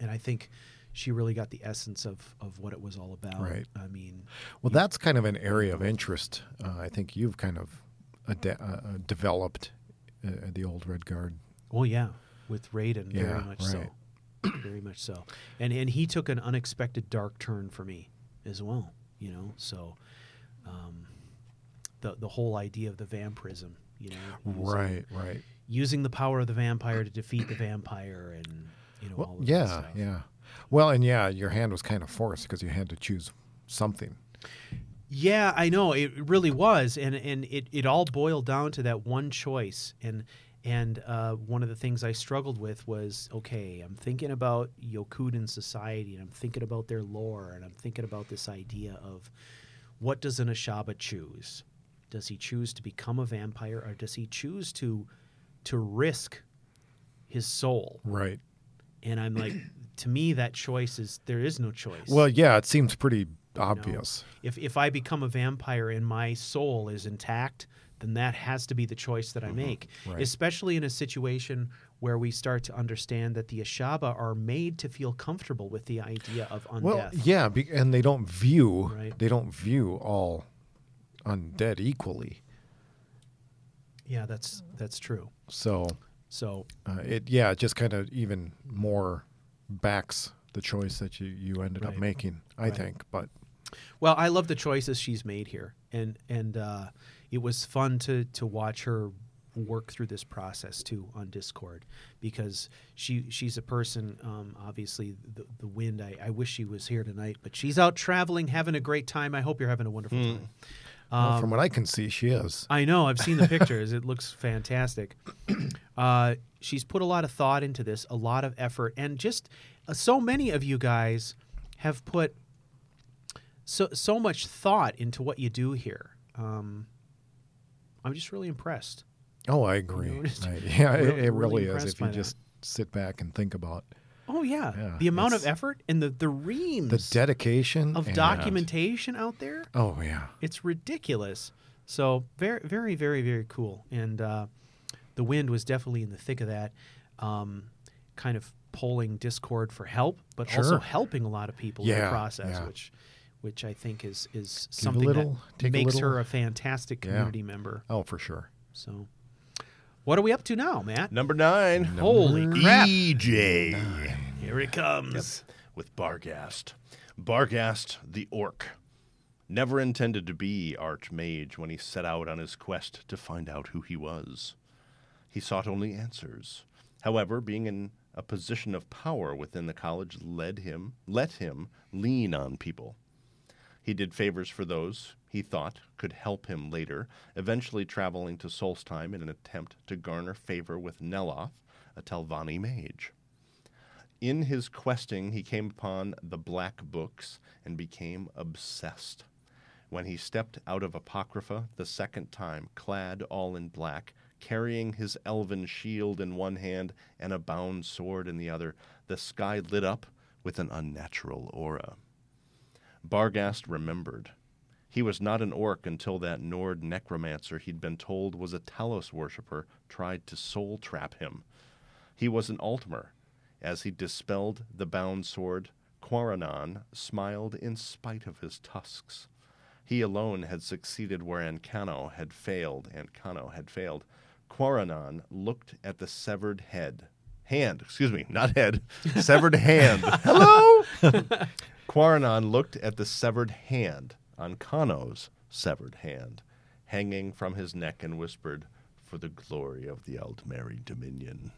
and I think she really got the essence of of what it was all about. Right. I mean, Well, that's kind of an area of interest. Uh, I think you've kind of ad- uh, uh, developed uh, the old Redguard. Oh yeah, with Raiden, yeah, very much right. so, [COUGHS] very much so. And and he took an unexpected dark turn for me as well. You know, so um, the the whole idea of the vampirism, you know, Right, right. using the power of the vampire to defeat the vampire, and you know, all Well, of that yeah, yeah. Well, and yeah, your hand was kind of forced because you had to choose something. Yeah, I know it really was, and and it, it all boiled down to that one choice. And and uh, one of the things I struggled with was okay, I'm thinking about Yokudan society, and I'm thinking about their lore, and I'm thinking about this idea of what does an Ash'abah choose? Does he choose to become a vampire, or does he choose to to risk his soul? Right. And I'm like, to me, that choice is there is no choice. Well, yeah, it seems pretty obvious. if if I become a vampire and my soul is intact, then that has to be the choice that I make. Right. Especially in a situation where we start to understand that the Ash'abah are made to feel comfortable with the idea of undeath. Well, yeah, be, and they don't view Right. they don't view all undead equally. Yeah, that's that's true. So So uh, it yeah, it just kind of even more backs the choice that you you ended Right. up making. I Right. think, but Well, I love the choices she's made here, and and uh, it was fun to to watch her work through this process too on Discord because she she's a person. Um, obviously, the, the wind. I, I wish she was here tonight, but she's out traveling, having a great time. I hope you're having a wonderful time. Well, Um, from what I can see, she is. I know. I've seen the [LAUGHS] pictures. it looks fantastic. [CLEARS THROAT] Uh, she's put a lot of thought into this, a lot of effort, and just uh, so many of you guys have put so so much thought into what you do here. Um, I'm just really impressed. Oh, I agree. know, just [LAUGHS] I- yeah, it, it really really is. If you that. just sit back and think about Oh yeah, Yeah, the amount of it's- effort and the the reams the dedication of and- documentation out there. Oh yeah, It's ridiculous. So very, very, very, very cool. And uh, the wind was definitely in the thick of that, um, kind of polling Discord for help, but also Sure. helping a lot of people in the Yeah, process, yeah. which, which I think is is a something little- that take a makes little- her a fantastic Yeah. community member. oh for sure. So, what are we up to now, Matt? Number nine. Holy crap! EJ. Here he comes. with Bargast. Bargast the Orc. Never intended to be Archmage when he set out on his quest to find out who he was. He sought only answers. However, being in a position of power within the college led him let him lean on people. He did favors for those he thought could help him later, eventually traveling to Solstheim in an attempt to garner favor with Neloth, a Telvanni mage. In his questing, he came upon the Black Books and became obsessed. When he stepped out of Apocrypha the second time, clad all in black, carrying his elven shield in one hand and a bound sword in the other, the sky lit up with an unnatural aura. Bargast remembered. He was not an orc until that Nord necromancer he'd been told was a Talos worshipper tried to soul trap him. He was an Altmer. As he dispelled the bound sword, Quaranon smiled in spite of his tusks. He alone had succeeded where Ancano had failed. Ancano had failed. Quaranon looked at the severed head. Hand, excuse me, not head. [LAUGHS] Severed hand. Hello? [LAUGHS] Quaranon looked at the severed hand Ancano's severed hand, hanging from his neck, and whispered, For the glory of the Aldmeri Dominion.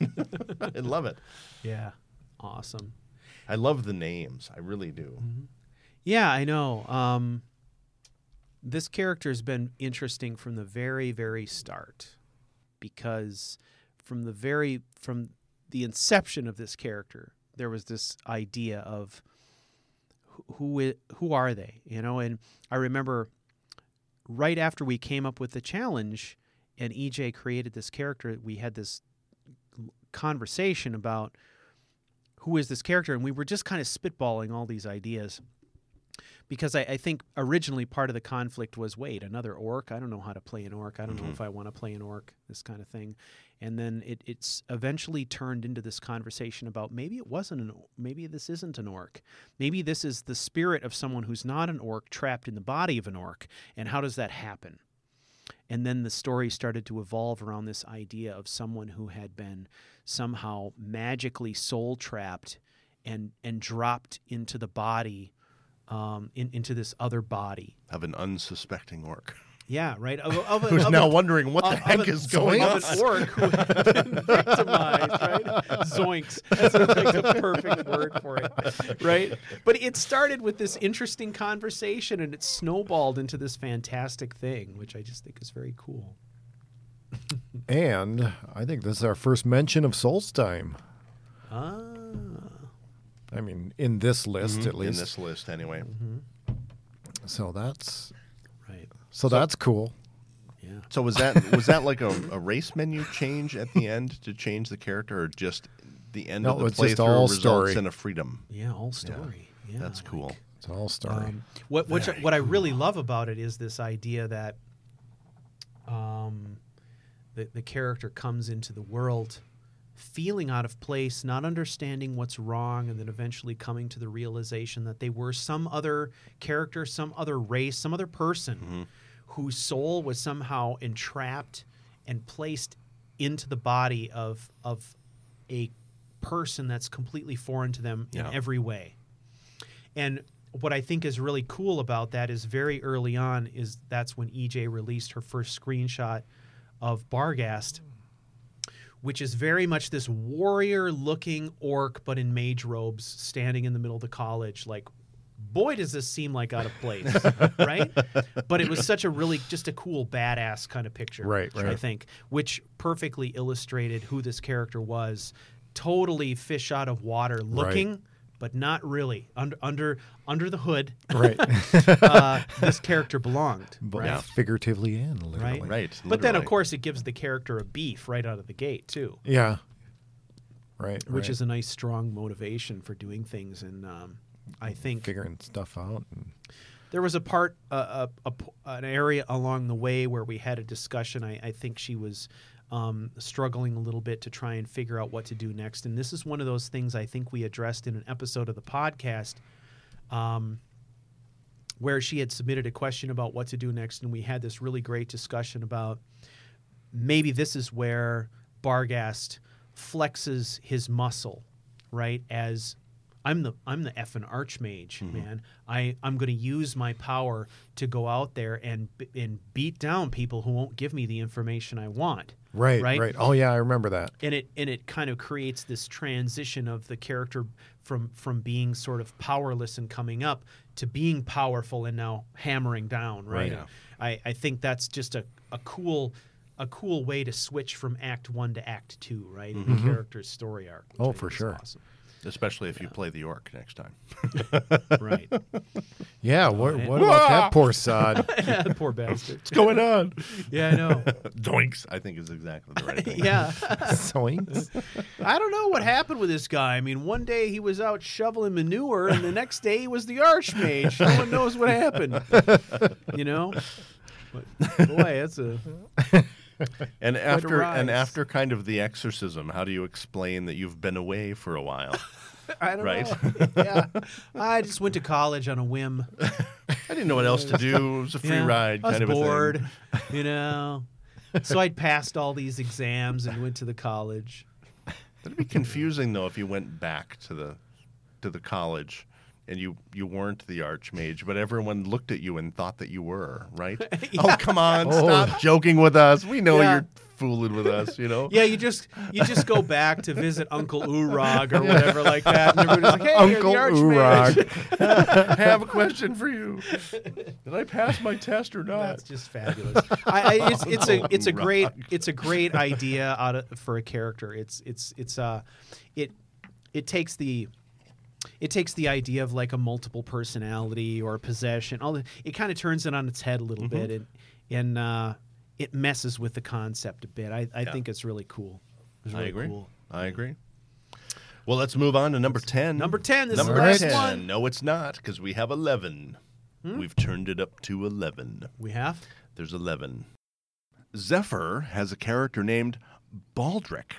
[LAUGHS] I love it. Yeah, awesome. I love the names. I really do. Yeah, I know. Um, this character's been interesting from the very, very start because from the very from the inception of this character, there was this idea of who- who who are they, you know? And I remember right after we came up with the challenge and EJ created this character, we had this conversation about who is this character, and we were just kind of spitballing all these ideas. Because I, I think originally part of the conflict was wait another orc? I don't know how to play an orc. I don't know Mhm. if i want to play an orc this kind of thing. And then it, it's eventually turned into this conversation about maybe it wasn't an maybe this isn't an orc. Maybe this is the spirit of someone who's not an orc trapped in the body of an orc and how does that happen and then the story started to evolve around this idea of someone who had been somehow magically soul trapped and and dropped into the body um, in, into this other body. Of an unsuspecting orc [LAUGHS] Yeah, right. Of, of, who's of now a- wondering what the heck of is going on. of [LAUGHS] an orc who had been victimized, right? Zoinks. That's like the perfect word for it, right? But it started with this interesting conversation, and it snowballed into this fantastic thing, which I just think is very cool. And I think this is our first mention of Solstheim. Ah, I mean, in this list at least. in this list anyway. So that's right. so, that's cool. Yeah. So was that was that like a, a race menu change at the end to change the character, or just the end No, of the it's just playthrough all results story. in a freedom? Yeah. All story. Yeah. That's cool. like- It's all story. Um, what which, what I really love about it is this idea that um, the the character comes into the world feeling out of place, not understanding what's wrong, and then eventually coming to the realization that they were some other character, some other race, some other person whose soul was somehow entrapped and placed into the body of of a person that's completely foreign to them Yeah. in every way. And what I think is really cool about that is very early on is that's when EJ released her first screenshot of Bargast, which is very much this warrior looking orc but in mage robes standing in the middle of the college like boy does this seem like out of place [LAUGHS] right but it was such a really just a cool badass kind of picture Right, i think which perfectly illustrated who this character was totally fish out of water looking but not really under under under the hood [LAUGHS] right. [LAUGHS] uh, this character belonged Both right figuratively and literally. Right. right. but then of course it gives the character a beef right out of the gate too Yeah. Right. which right. is a nice strong motivation for doing things and um, i think figuring stuff out. And, there was a part uh, a, a p- an area along the way where we had a discussion i, I think she was um, struggling a little bit to try and figure out what to do next and this is one of those things i think we addressed in an episode of the podcast um, where she had submitted a question about what to do next and we had this really great discussion about maybe this is where Bargast flexes his muscle, right? As I'm the I'm the effing archmage, mm-hmm. man. I I'm going to use my power to go out there and and beat down people who won't give me the information I want. right, Right? right. Oh yeah, I remember that. And it and it kind of creates this transition of the character from from being sort of powerless and coming up to being powerful and now hammering down, right? Right. And I, I think that's just a, a cool a cool way to switch from act one to act two, right? In the mm-hmm. character's story arc. Oh, I for sure. Awesome. Especially if you play the orc next time. [LAUGHS] Right. Yeah. What, what about that poor sod? [LAUGHS] The poor bastard. What's going on? Yeah, I know. [LAUGHS] Doinks, I think is exactly the right thing. yeah. Zoinks. I don't know what happened with this guy. I mean, one day he was out shoveling manure, and the next day he was the archmage. No one knows what happened. You know? But boy, that's a [LAUGHS] And after and after kind of the exorcism, how do you explain that you've been away for a while? [LAUGHS] I don't Right. know. [LAUGHS] yeah. I just went to college on a whim. I didn't know what else to do. It was a free Yeah. ride, I was kind of a thing. bored, you know. So I'd passed all these exams and went to the college. That'd be confusing though if you went back to the to the college and you you weren't the archmage, but everyone looked at you and thought that you were, right? [LAUGHS] Oh, come on, stop joking with us. We know Yeah. you're fooling with us, you know. Yeah, you just you just go back to visit Uncle Urag or [LAUGHS] whatever like that, and everybody's like, "Hey, Uncle you're the Archmage." Urag. [LAUGHS] I have a question for you. Did I pass my test or not? That's just fabulous. I, I, it's it's a it's a great it's a great idea out of, for a character. It's it's it's uh it it takes the it takes the idea of like a multiple personality or possession. All the, it kind of turns it on its head a little Mm-hmm. bit and and uh, it messes with the concept a bit. I, I Yeah. think it's really cool. It's I agree. Cool. I agree. Well, let's move on to number 10. Number 10, this is number the last 10. one. No, it's not, because we have 11. We've turned it up to 11. We have There's 11. Zephyr has a character named Baldric.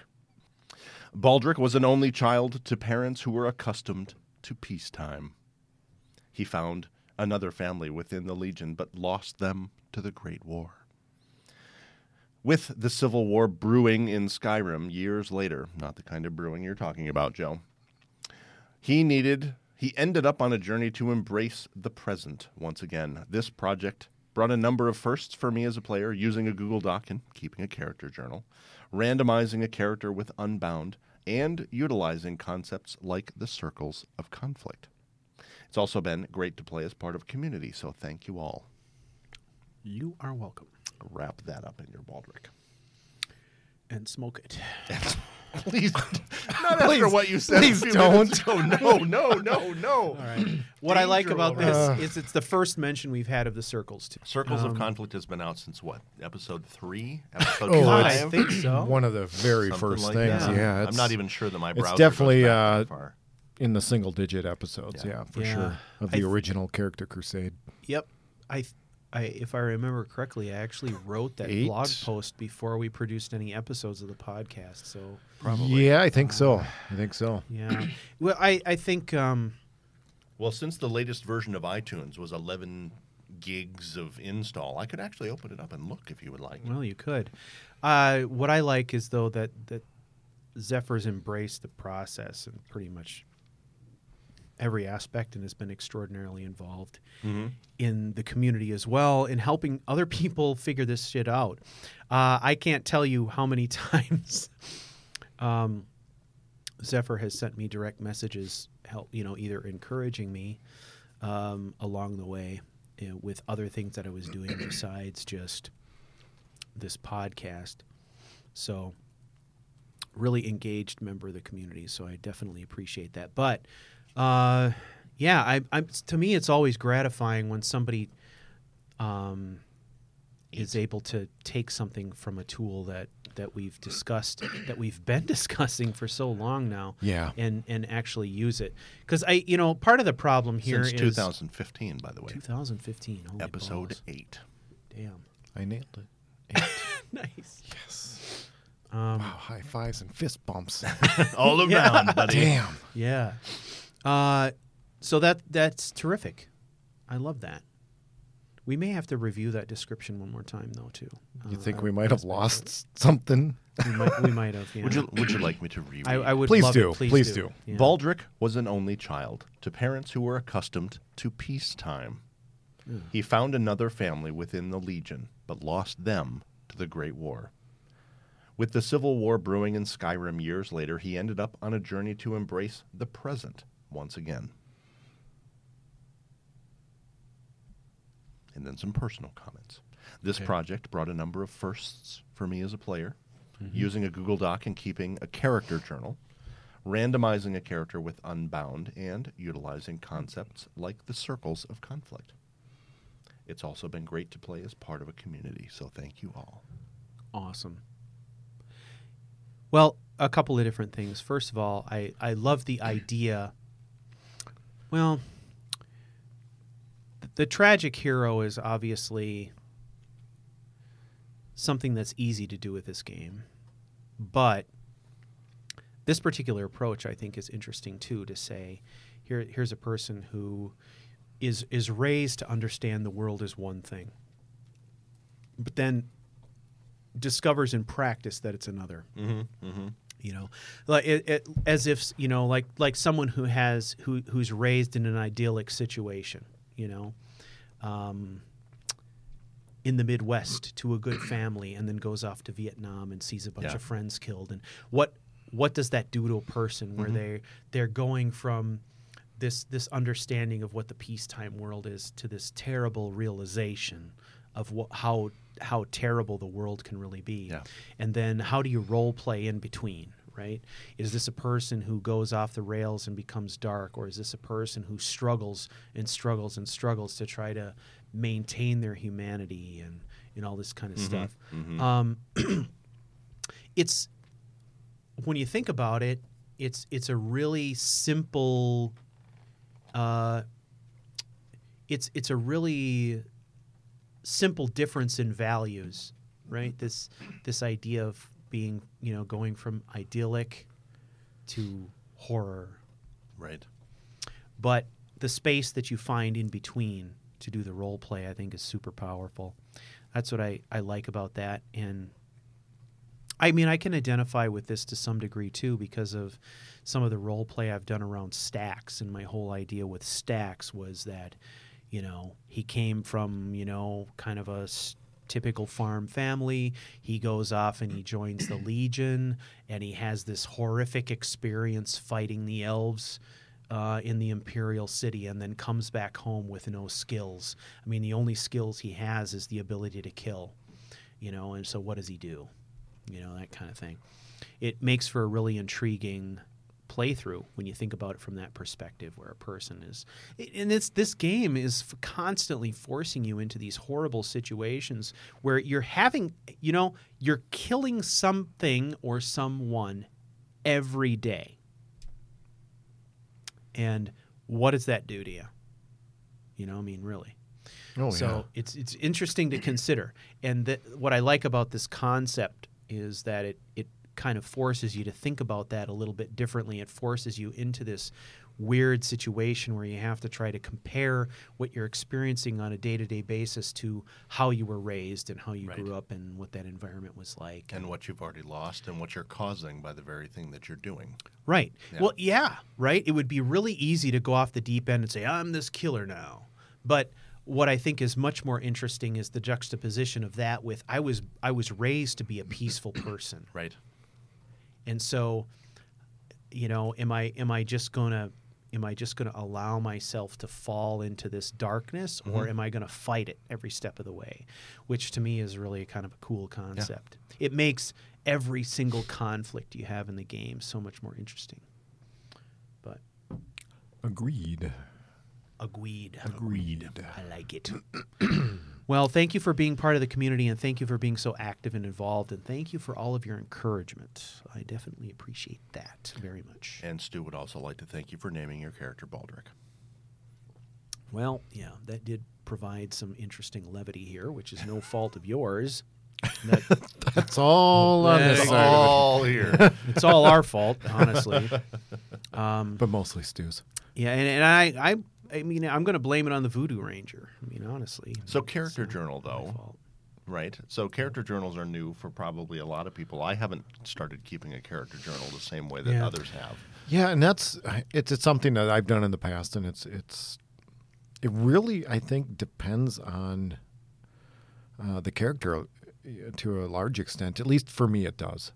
Baldric was an only child to parents who were accustomed to peacetime. He found another family within the Legion, but lost them to the Great War. With the Civil War brewing in Skyrim years later, not the kind of brewing you're talking about, Joe, he needed, he ended up on a journey to embrace the present once again. This project brought a number of firsts for me as a player using a Google Doc and keeping a character journal, randomizing a character with Unbound, and utilizing concepts like the circles of conflict. It's also been great to play as part of a community, so thank you all. you are welcome Wrap that up in your Baldric. and smoke it. [LAUGHS] [LAUGHS] Please, not after what you said. a please few don't. ago. No, no, [LAUGHS] no, no. All right. What I like about this Uh. is it's the first mention we've had of the circles too. Circles of Um, Conflict has been out since what? Episode three? [LAUGHS] Episode Oh, I think so. One of the very Something first like things. that. Yeah, I'm not even sure that my it's browser definitely, goes back that uh, far. in the single digit episodes. Yeah. Yeah, for Yeah. sure. Of the th- original Character Crusade. Yep. I, I, if I remember correctly, I actually wrote that Eight? blog post before we produced any episodes of the podcast. So Probably. Yeah, I think so. I think so. yeah. well, I, I think um, Well, since the latest version of iTunes was 11 gigs of install, I could actually open it up and look if you would like. well, you could. Uh, what I like is though that that Zephyr's embraced the process and pretty much every aspect and has been extraordinarily involved Mm-hmm. in the community as well in helping other people [LAUGHS] figure this shit out. Uh, I can't tell you how many [LAUGHS] times um, Zephyr has sent me direct messages, help you know, either encouraging me um, along the way you know, with other things that I was doing [CLEARS THROAT] besides just this podcast. So, really engaged member of the community. So I definitely appreciate that. But uh, yeah, I, I'm to me it's always gratifying when somebody um, is able to take something from a tool that that we've discussed that we've [LAUGHS] been discussing for so long now Yeah. and and actually use it because i you know part of the problem here Since is 2015, by the way. 2015 holy Episode balls. 8. damn I nailed it. [LAUGHS] nice Yes. um, Wow, high fives and fist bumps. [LAUGHS] All around, buddy. Damn. Yeah. Uh, so that that's terrific. I love that. We may have to review that description one more time, though, too. You Uh, think we might have aspect of lost something? We might, we might have. Yeah. Would you Would you like me to reread? I, I would. Please love do. It. Please, Please do. do. Yeah. Baldric was an only child to parents who were accustomed to peacetime. He found another family within the Legion, but lost them to the Great War. With the Civil War brewing in Skyrim years later, he ended up on a journey to embrace the present once again. And then some personal comments. This Okay. project brought a number of firsts for me as a player, mm-hmm. using a Google Doc and keeping a character journal, randomizing a character with Unbound, and utilizing concepts like the circles of conflict. It's also been great to play as part of a community, so thank you all. Awesome. Well, a couple of different things. First of all, I, I love the [CLEARS THROAT] idea. Well, the tragic hero is obviously something that's easy to do with this game. But this particular approach, I think, is interesting too to say here, here's a person who is, is raised to understand the world is one thing. But then discovers in practice that it's another. Mm-hmm. Mm-hmm. You know like it, it, as if you know like like someone who has who who's raised in an idyllic situation you know um, in the midwest to a good family and then goes off to vietnam and sees a bunch Yeah. of friends killed and what what does that do to a person where they they're going from this this understanding of what the peacetime world is to this terrible realization of what, how how terrible the world can really be. Yeah. and then how do you role play in between right? Is this a person who goes off the rails and becomes dark or is this a person who struggles and struggles and struggles to try to maintain their humanity and and all this kind of stuff? Um, [CLEARS THROAT] it's when you think about it it's it's a really simple uh, it's it's a really simple difference in values, right? This this idea of being, you know, going from idyllic to horror, Right. but the space that you find in between to do the role play, I think, is super powerful. That's what I, I like about that. And I mean, I can identify with this to some degree too because of some of the role play I've done around stacks. And my whole idea with stacks was that, you know, he came from, you know, kind of a typical farm family. He goes off and he joins the Legion and he has this horrific experience fighting the elves uh, in the imperial city and then comes back home with no skills. I mean, the only skills he has is the ability to kill, you know, and so what does he do? You know, that kind of thing. It makes for a really intriguing playthrough when you think about it from that perspective where a person is. And it's this game is constantly forcing you into these horrible situations where you're having you know you're killing something or someone every day. And what does that do to you? You know i mean really. Oh so it's it's interesting to consider, and that what I like about this concept is that it it kind of forces you to think about that a little bit differently. It forces you into this weird situation where you have to try to compare what you're experiencing on a day to day basis to how you were raised and how you Right. grew up and what that environment was like. And what you've already lost and what you're causing by the very thing that you're doing. Right. Yeah. Well, yeah, right. It would be really easy to go off the deep end and say, I'm this killer now. But what I think is much more interesting is the juxtaposition of that with I was I was raised to be a peaceful [CLEARS THROAT] person. Right. And so, you know, am I am I just gonna am I just gonna allow myself to fall into this darkness or mm-hmm. am I gonna fight it every step of the way? Which to me is really kind of a cool concept. It makes every single conflict you have in the game so much more interesting. But agreed. agreed. Agreed. I like it. [CLEARS THROAT] [CLEARS THROAT] well, thank you for being part of the community and thank you for being so active and involved and thank you for all of your encouragement. I definitely appreciate that very much. And Stu would also like to thank you for naming your character Baldric. Well, yeah, that did provide some interesting levity here, which is no fault of yours. That, [LAUGHS] That's all on this That's side of all [LAUGHS] here. it's all our fault, honestly. [LAUGHS] Um, but mostly Stu's. yeah, and, and I, I, I mean, I'm going to blame it on the Voodoo Ranger. I mean, honestly. So character journal though, right? So character journals are new for probably a lot of people. I haven't started keeping a character journal the same way that Yeah. others have. Yeah, and that's it's it's something that I've done in the past, and it's it's it really I think depends on uh, the character uh, to a large extent. At least for me, it does.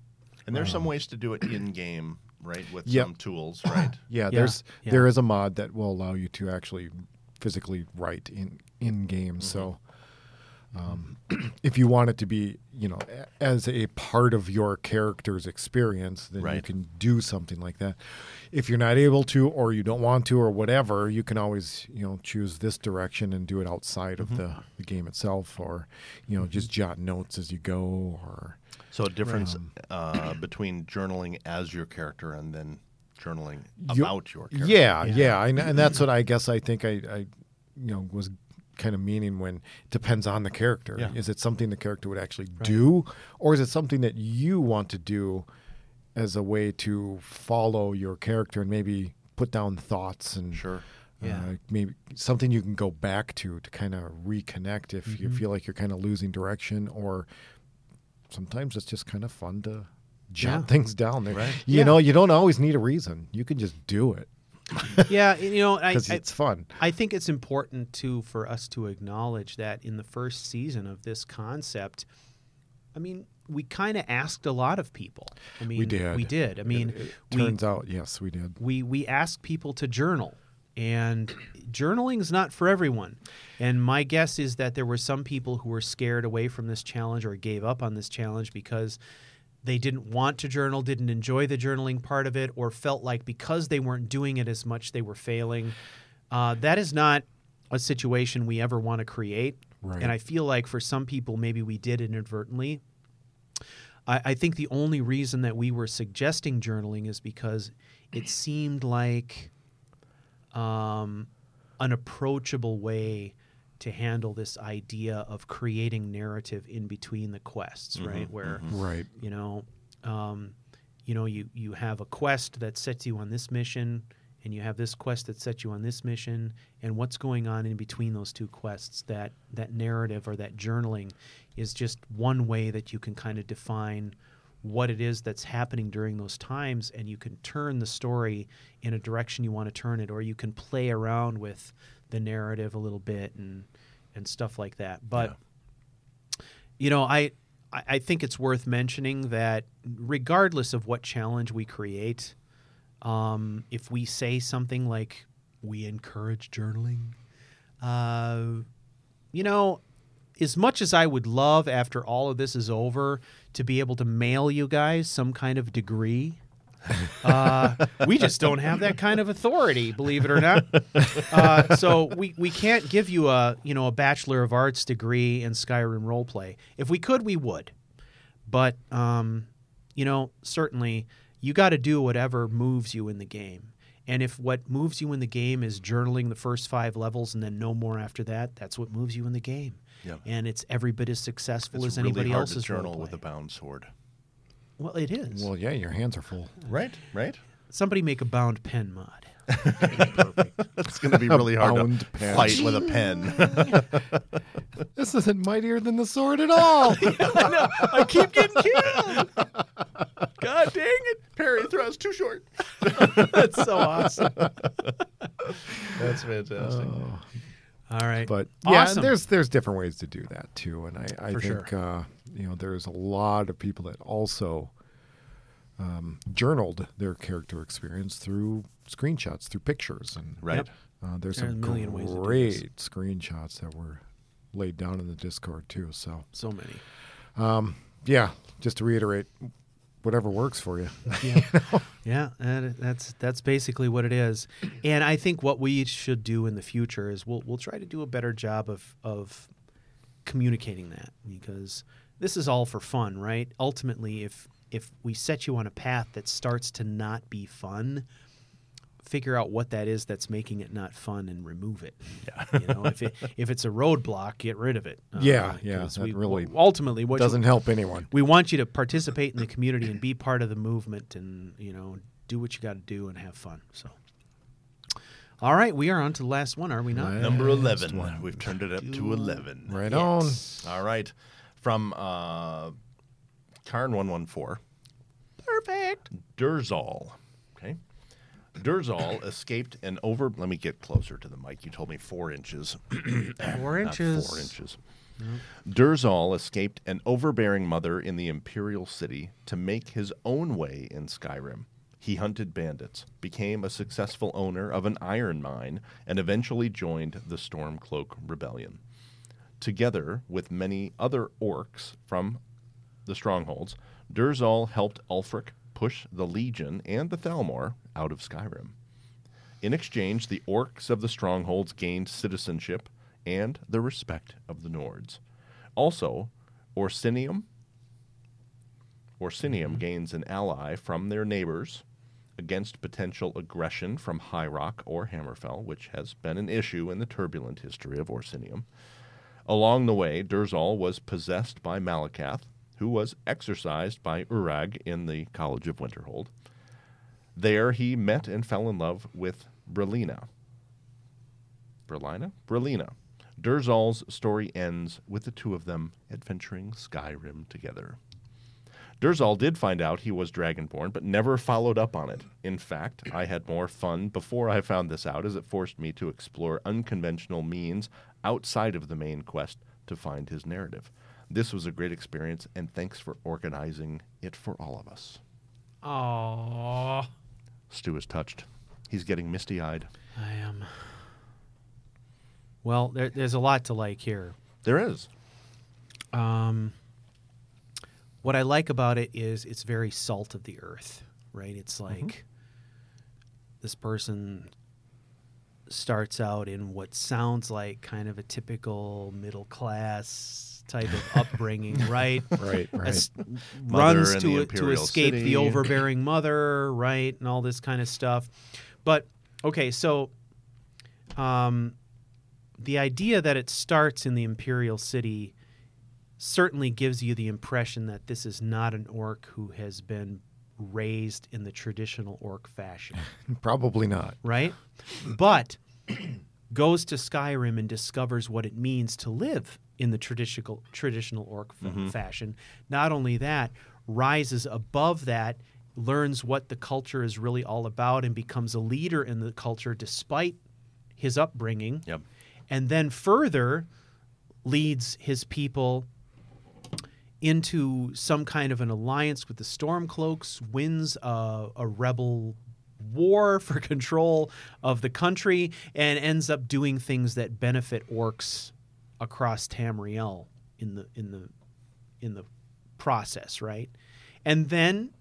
And there's some ways to do it in game, right? With Yep. some tools, right? [LAUGHS] Yeah, Yeah, there's yeah. there is a mod that will allow you to actually physically write in in game. So mm-hmm. um, [CLEARS THROAT] if you want it to be, you know, as a part of your character's experience, then you can do something like that. If you're not able to, or you don't want to, or whatever, you can always, you know, choose this direction and do it outside of mm-hmm. the, the game itself, or you know, just mm-hmm. jot notes as you go, or So a difference uh, [CLEARS THROAT] between journaling as your character and then journaling You- about your character. Yeah, Yeah. yeah, and, and that's what I guess I think I, I, you know, was kind of meaning when it depends on the character. Yeah. Is it something the character would actually do, or is it something that you want to do as a way to follow your character and maybe put down thoughts and Sure. Yeah. uh, maybe something you can go back to to kind of reconnect if you Mhm. feel like you're kind of losing direction, or sometimes it's just kind of fun to jot Yeah. things down there. Right. You Yeah. know, you don't always need a reason. You can just do it [LAUGHS] yeah, you know, I, because I, it's fun. I think it's important too for us to acknowledge that in the first season of this concept, I mean, we kind of asked a lot of people. I mean, we did. We did. I mean, It we turns out, yes, we did. we we asked people to journal, and journaling is not for everyone. And my guess is that there were some people who were scared away from this challenge or gave up on this challenge because they didn't want to journal, didn't enjoy the journaling part of it, or felt like because they weren't doing it as much, they were failing. Uh, that is not a situation we ever want to create. Right. And I feel like for some people, maybe we did inadvertently. I, I think the only reason that we were suggesting journaling is because it seemed like um, an approachable way to handle this idea of creating narrative in between the quests, right? Where Right. you know, um, you know, you you have a quest that sets you on this mission, and you have this quest that sets you on this mission, and what's going on in between those two quests. That that narrative or that journaling is just one way that you can kind of define what it is that's happening during those times, and you can turn the story in a direction you want to turn it, or you can play around with the narrative a little bit and and stuff like that. But you know, I I I think it's worth mentioning that regardless of what challenge we create, um, if we say something like we encourage journaling, uh, you know, as much as I would love after all of this is over to be able to mail you guys some kind of degree. uh, we just don't have that kind of authority, believe it or not. Uh, so we, we can't give you a you know a bachelor of arts degree in Skyrim roleplay. If we could, we would. But um, you know, certainly you got to do whatever moves you in the game. And if what moves you in the game is journaling the first five levels and then no more after that, that's what moves you in the game. Yeah. And it's every bit as successful It's as anybody hard else's to journal with a bound sword. Well, it is. Well, yeah, your hands are full. Right, right. Somebody make a bound pen mod. It's going to be really hard bound to pen. fight with a pen. [LAUGHS] This isn't mightier than the sword at all. [LAUGHS] I know. I keep getting killed. God dang it! Parry thrust too short. [LAUGHS] That's so awesome. That's fantastic. Oh, All right. but yeah, Awesome. there's there's different ways to do that too, and I I For think sure. uh, you know there's a lot of people that also um, journaled their character experience through screenshots, through pictures, and right. Yep. uh, there's There some a million ways to do great screenshots that were laid down in the Discord too. So so many. um, yeah, just to reiterate, whatever works for you. [LAUGHS] Yeah, that, that's that's basically what it is. And I think what we should do in the future is we'll we'll try to do a better job of of communicating that because this is all for fun, right? Ultimately, if if we set you on a path that starts to not be fun, figure out what that is that's making it not fun and remove it. Yeah. you know, if it [LAUGHS] if it's a roadblock, get rid of it. Uh, Yeah, yeah, 'cause that we, really ultimately what Doesn't help anyone. we want you to participate in the community and be part of the movement and you know do what you got to do and have fun so all right we are on to the last one are we not Right. Number 11. one. We've turned it up to 11. Right Yes. All right. From uh, Karn114. perfect Durzal. Durzal escaped an over. Let me get closer to the mic. You told me four inches. [CLEARS THROAT] four inches four inches. Durzal escaped an overbearing mother in the Imperial City to make his own way in Skyrim. He hunted bandits, became a successful owner of an iron mine, and eventually joined the Stormcloak Rebellion. Together with many other orcs from the strongholds, Durzal helped Ulfric push the Legion and the Thalmor out of Skyrim. In exchange, the orcs of the strongholds gained citizenship and the respect of the Nords. Also, Orsinium Orsinium mm-hmm. gains an ally from their neighbors against potential aggression from High Rock or Hammerfell, which has been an issue in the turbulent history of Orsinium. Along the way, Durzal was possessed by Malacath, who was exorcised by Urag in the College of Winterhold. There he met and fell in love with Brelyna. Brelyna? Brelyna. Durzal's story ends with the two of them adventuring Skyrim together. Durzal did find out he was dragonborn, but never followed up on it. In fact, I had more fun before I found this out, as it forced me to explore unconventional means outside of the main quest to find his narrative. This was a great experience, and thanks for organizing it for all of us. Aww. Stu is touched. He's getting misty eyed. I am. Well, there, there's a lot to like here. There is. Um, what I like about it is it's very salt of the earth, right? It's like this person starts out in what sounds like kind of a typical middle class type of [LAUGHS] upbringing, right? Right, right. Es- Mother runs to the to escape city. the overbearing mother, right, and all this kind of stuff. But okay, so um, the idea that it starts in the imperial city certainly gives you the impression that this is not an orc who has been raised in the traditional orc fashion, [LAUGHS] Probably not. right? but [CLEARS THROAT] goes to Skyrim and discovers what it means to live in the traditional traditional orc f- mm-hmm. fashion. Not only that, rises above that, learns what the culture is really all about, and becomes a leader in the culture despite his upbringing Yep. and then further leads his people into some kind of an alliance with the Stormcloaks, wins a, a rebel war for [LAUGHS] control of the country, and ends up doing things that benefit orcs across Tamriel in the in the in the process, right? And then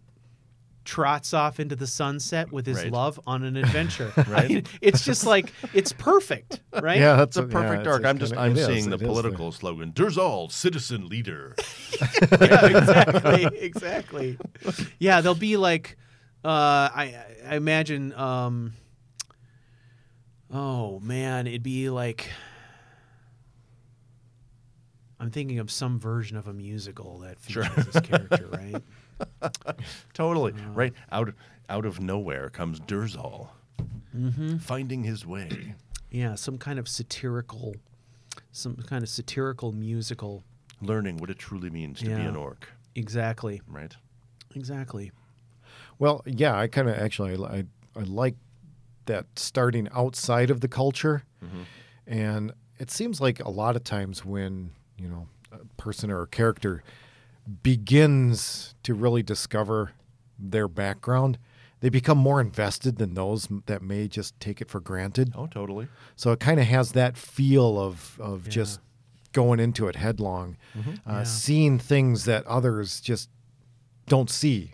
trots off into the sunset with his Right. love on an [LAUGHS] adventure. Right. it's just like it's perfect, [LAUGHS] right? Yeah, that's It's a perfect arc. I'm just I'm it is, seeing the it is political slogan. Durzal, citizen leader. [LAUGHS] yeah, exactly, exactly. Yeah, they'll be like, uh, I, I imagine. Um, oh man, it'd be like. I'm thinking of some version of a musical that features this character, [LAUGHS] right? Totally. Uh, right. Out out of nowhere comes Durzal. Mm-hmm. Finding his way. Yeah, some kind of satirical, some kind of satirical musical. Learning what it truly means to be an orc. Exactly, Right? exactly. Well, yeah, I kind of actually I I like that starting outside of the culture, mm-hmm. and it seems like a lot of times when you know a person or a character begins to really discover their background, they become more invested than those that may just take it for granted. Oh, totally. So it kind of has that feel of of just going into it headlong, uh, seeing things that others just don't see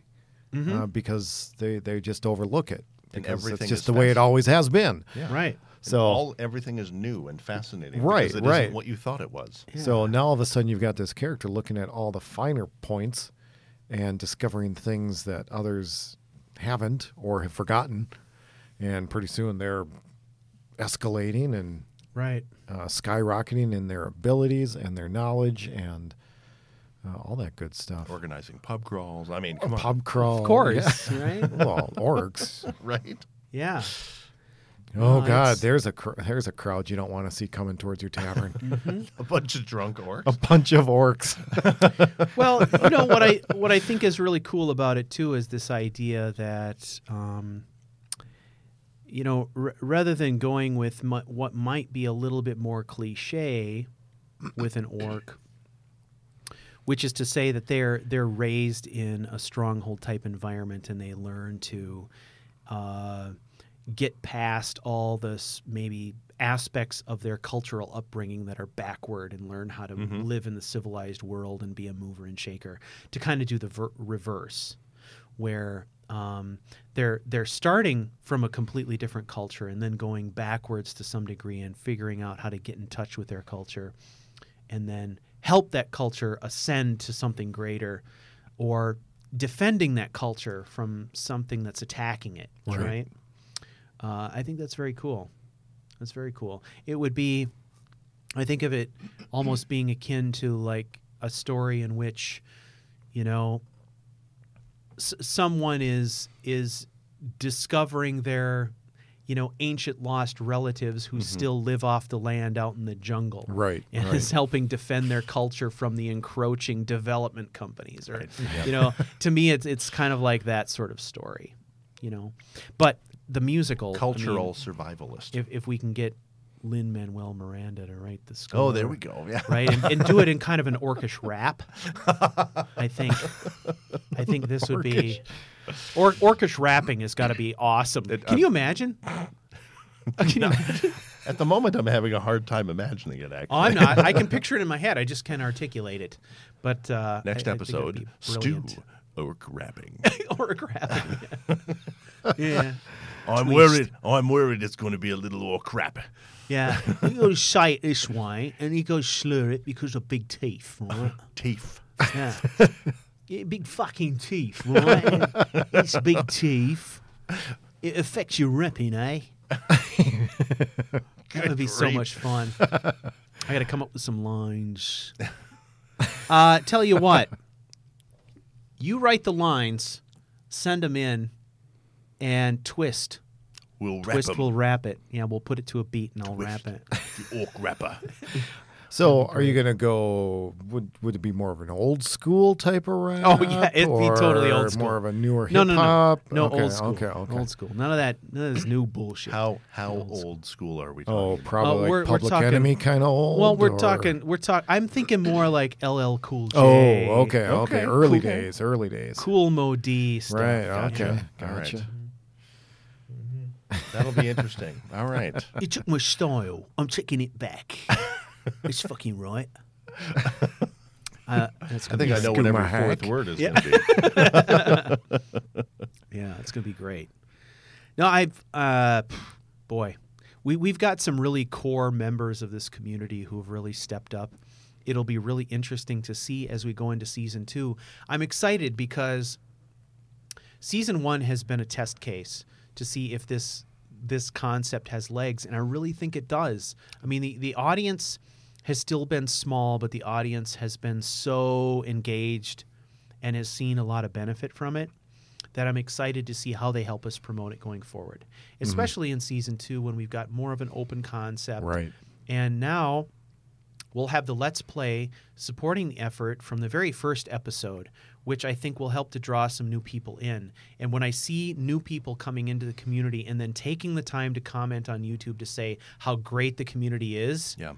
uh, because they they just overlook it. And Because everything it's just is the way it always has been. Yeah. Right. So all everything is new and fascinating. Right, because it right. isn't what you thought it was. so now all of a sudden you've got this character looking at all the finer points and discovering things that others haven't or have forgotten, and pretty soon they're escalating and Right. uh, skyrocketing in their abilities and their knowledge and uh, all that good stuff. Organizing pub crawls. I mean, A on. pub crawl, Of course, right? Well, orcs. [LAUGHS] Right? Yeah. Oh No, God, it's- there's a cr- there's a crowd you don't want to see coming towards your tavern. [LAUGHS] [LAUGHS] A bunch of drunk orcs. a bunch of orcs. [LAUGHS] well, you know what I what I think is really cool about it too is this idea that um, you know r- rather than going with mu- what might be a little bit more cliche with an orc, which is to say that they're they're raised in a stronghold type environment and they learn to uh, get past all this maybe aspects of their cultural upbringing that are backward and learn how to live in the civilized world and be a mover and shaker to kind of do the ver- reverse where um, they're they're starting from a completely different culture and then going backwards to some degree and figuring out how to get in touch with their culture and then help that culture ascend to something greater or defending that culture from something that's attacking it right, Right. Uh, i think that's very cool that's very cool it would be i think of it almost being akin to like a story in which you know s- someone is is discovering their you know, ancient lost relatives who still live off the land out in the jungle. Right, And right. is helping defend their culture from the encroaching development companies. Or you know, [LAUGHS] to me it's it's kind of like that sort of story. You know. But the musical I mean, Cultural survivalist. if if we can get Lin Manuel Miranda to write the score. oh, there we go. Yeah. Right, and, and do it in kind of an orcish [LAUGHS] rap. I think, I think this would be, or orcish rapping has got to be awesome. [LAUGHS] Can you imagine? Can you imagine? At the moment, I'm having a hard time imagining it. Actually, Oh, I'm not. I can [LAUGHS] picture it in my head. I just can't articulate it. But uh, Next I- I it episode, be stew orc rapping. orc rapping. Yeah. yeah. I'm worried. I'm worried it's going to be a little orc crap. Yeah, you got to say it this way, and you got to slur it because of big teeth, right? [LAUGHS] Teeth. Yeah. [LAUGHS] yeah big fucking teeth, right? [LAUGHS] it's big teeth. It affects your repping, eh? that would be so much fun. I got to come up with some lines. Uh, tell you what, you write the lines, send them in, and twist. We'll rap Twist 'em. will rap it. Yeah, we'll put it to a beat and I'll wrap it. [LAUGHS] The orc rapper. [LAUGHS] So, are you gonna go? Would would it be more of an old school type of rap? Oh, yeah, it'd be totally old or school. More of a newer No, hip no, no, hop. no, okay, old school. Okay, okay. Old school. None of that. None of this new bullshit. How how Old school. old school are we Oh, talking? probably Uh, like we're- we're Public talking- Enemy kind of old. Well, we're or- talking. We're talking. I'm thinking more like LL Cool J. Oh, okay, okay. Okay, Early cool. days, early days. Kool Moe Dee stuff. Right. Gotcha. Okay. All right. That'll be interesting. All right. [LAUGHS] You took my style. I'm taking it back. [LAUGHS] it's fucking right. [LAUGHS] Uh, that's I gonna think be, I know what my every fourth word is Yeah. going to be. Yeah, it's gonna be great. No, I've uh, boy, we we've got some really core members of this community who have really stepped up. It'll be really interesting to see as we go into season two. I'm excited because season one has been a test case to see if this this concept has legs, and I really think it does. I mean, the the audience has still been small, but the audience has been so engaged and has seen a lot of benefit from it that I'm excited to see how they help us promote it going forward, mm-hmm. especially in season two when we've got more of an open concept. Right. And now we'll have the Let's Play supporting the effort from the very first episode, which I think will help to draw some new people in. And when I see new people coming into the community and then taking the time to comment on YouTube to say how great the community is, Yeah.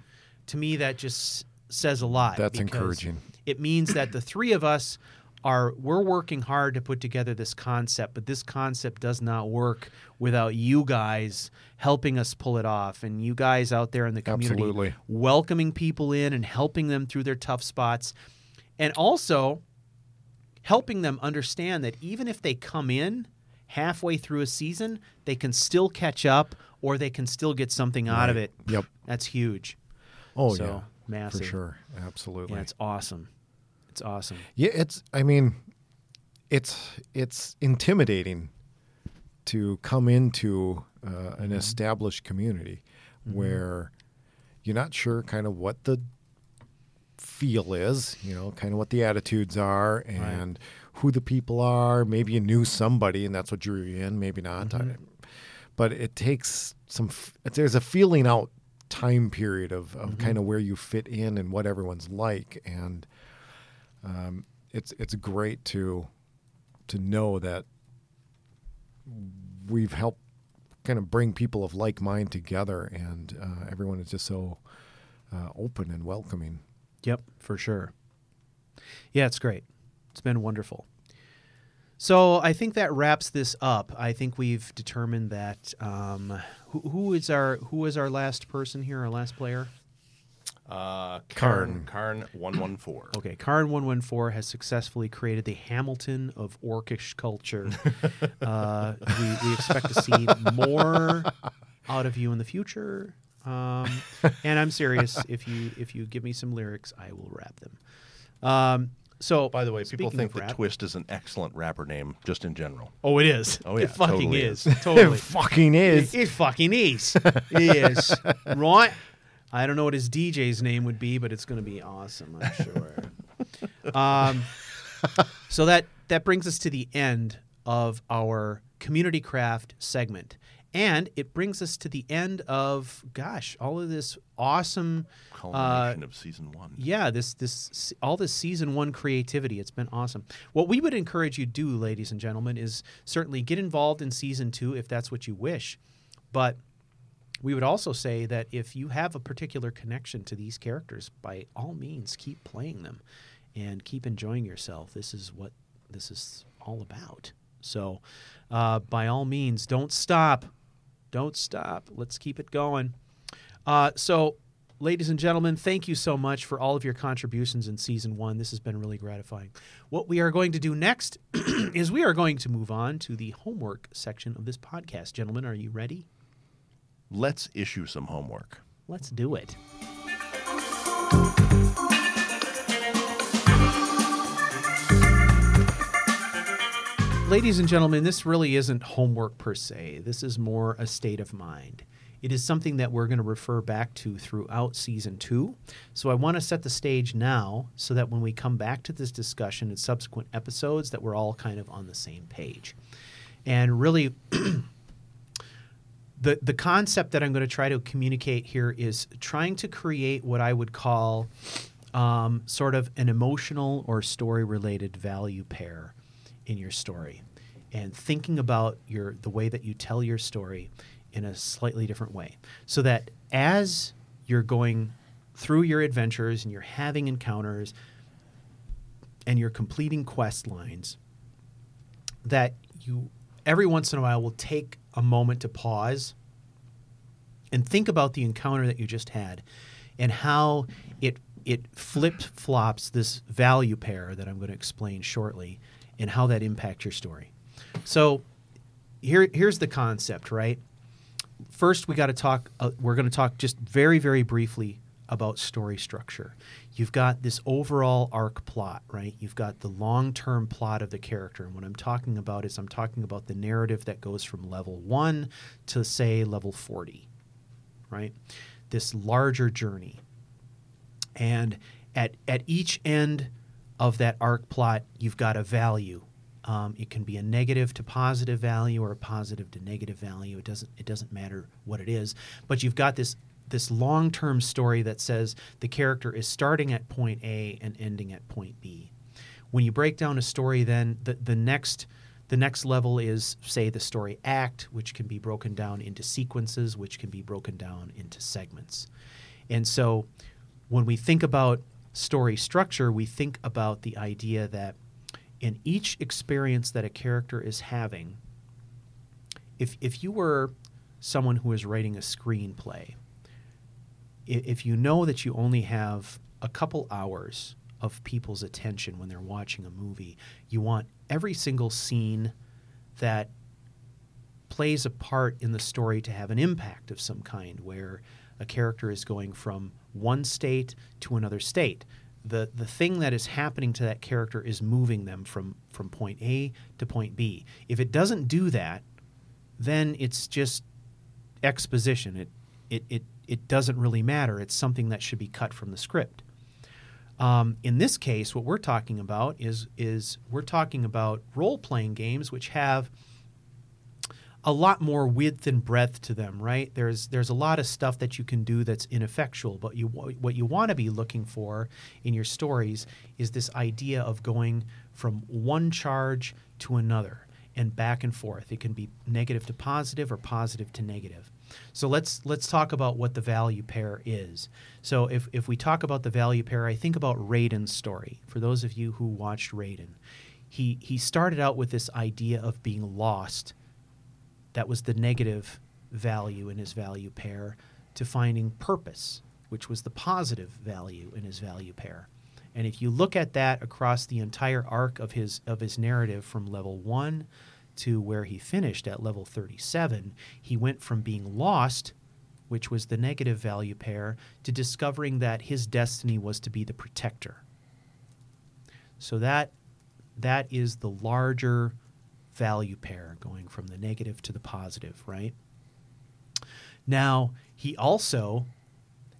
to me that just says a lot. That's encouraging. It means that the three of us are we're working hard to put together this concept, but this concept does not work without you guys helping us pull it off and you guys out there in the community Absolutely. welcoming people in and helping them through their tough spots and also helping them understand that even if they come in halfway through a season, they can still catch up or they can still get something out of it. Yep. That's huge. Oh So, yeah. massive. For sure. Absolutely. Yeah, it's awesome. It's awesome. Yeah, it's. I mean, it's it's intimidating to come into uh, Mm-hmm. an established community where you're not sure kind of what the feel is, you know, kind of what the attitudes are and who the people are. Maybe you knew somebody and that's what drew you in, maybe not. Mm-hmm. I- but it takes some, f- there's a feeling out time period of, of Mm-hmm. kind of where you fit in and what everyone's like. And um, it's, it's great to, to know that we've helped kind of bring people of like mind together and uh, everyone is just so uh, open and welcoming. Yep, for sure. Yeah, it's great. It's been wonderful. So I think that wraps this up. I think we've determined that um, who, who is our who is our last person here, our last player. Uh, Karn. Karn. Karn one one four. Okay, Karn one one four has successfully created the Hamilton of orcish culture. [LAUGHS] uh, we, we expect to see more out of you in the future. Um, [LAUGHS] and I'm serious. If you if you give me some lyrics, I will rap them. Um, so, By the way, people think of that rap- Twist is an excellent rapper name, just in general. Oh, it is. Oh, yeah, it fucking totally is. is. Totally. It fucking is. It, it fucking is. It is. [LAUGHS] right? I don't know what his DJ's name would be, but it's going to be awesome, I'm sure. um, so that that brings us to the end of our community craft segment. And it brings us to the end of, gosh, all of this awesome, Culmination of season one. yeah, this this all this season one creativity. It's been awesome. What we would encourage you to do, ladies and gentlemen, is certainly get involved in season two if that's what you wish. But we would also say that if you have a particular connection to these characters, by all means, keep playing them and keep enjoying yourself. This is what this is all about. So, uh, by all means, don't stop. Don't stop. Let's keep it going. Uh, so, ladies and gentlemen, thank you so much for all of your contributions in season one. This has been really gratifying. What we are going to do next [CLEARS THROAT] is we are going to move on to the homework section of this podcast. Gentlemen, are you ready? Let's issue some homework. Let's do it. Ladies and gentlemen, this really isn't homework per se. This is more a state of mind. It is something that we're going to refer back to throughout season two. So I want to set the stage now so that when we come back to this discussion in subsequent episodes that we're all kind of on the same page. And really [CLEARS THROAT] the the concept that I'm going to try to communicate here is trying to create what I would call um, sort of an emotional or story related value pair in your story, and thinking about your the way that you tell your story in a slightly different way, so that as you're going through your adventures and you're having encounters and you're completing quest lines, that you every once in a while will take a moment to pause and think about the encounter that you just had and how it it flip flops this value pair that I'm going to explain shortly and how that impacts your story. So here here's the concept, right? First, we got to talk. Uh, we're going to talk just very very briefly about story structure. You've got this overall arc plot, right? You've got the long term plot of the character. And what I'm talking about is I'm talking about the narrative that goes from level one to, say, level 40, right? This larger journey. And at, at each end of that arc plot, you've got a value. Um, it can be a negative to positive value or a positive to negative value. It doesn't it doesn't matter what it is, but you've got this this long-term story that says the character is starting at point A and ending at point B. When you break down a story, then the, the next the next level is say the story act, which can be broken down into sequences, which can be broken down into segments. And so when we think about story structure, we think about the idea that in each experience that a character is having, if if you were someone who is writing a screenplay, if you know that you only have a couple hours of people's attention when they're watching a movie, you want every single scene that plays a part in the story to have an impact of some kind where a character is going from one state to another state. The the thing that is happening to that character is moving them from from point A to point B. If it doesn't do that, then it's just exposition. It it it it doesn't really matter. It's something that should be cut from the script. Um, in this case, what we're talking about is is we're talking about role playing games which have a lot more width and breadth to them, right? There's there's a lot of stuff that you can do that's ineffectual, but you what you want to be looking for in your stories is this idea of going from one charge to another and back and forth. It can be negative to positive or positive to negative. So let's let's talk about what the value pair is. So if if we talk about the value pair, I think about Raiden's story. For those of you who watched Raiden, he he started out with this idea of being lost. That was the negative value in his value pair to finding purpose, which was the positive value in his value pair. And if you look at that across the entire arc of his of his narrative from level 1 to where he finished at level 37, he went from being lost, which was the negative value pair, to discovering that his destiny was to be the protector. So that that is the larger value pair going from the negative to the positive, right? Now, he also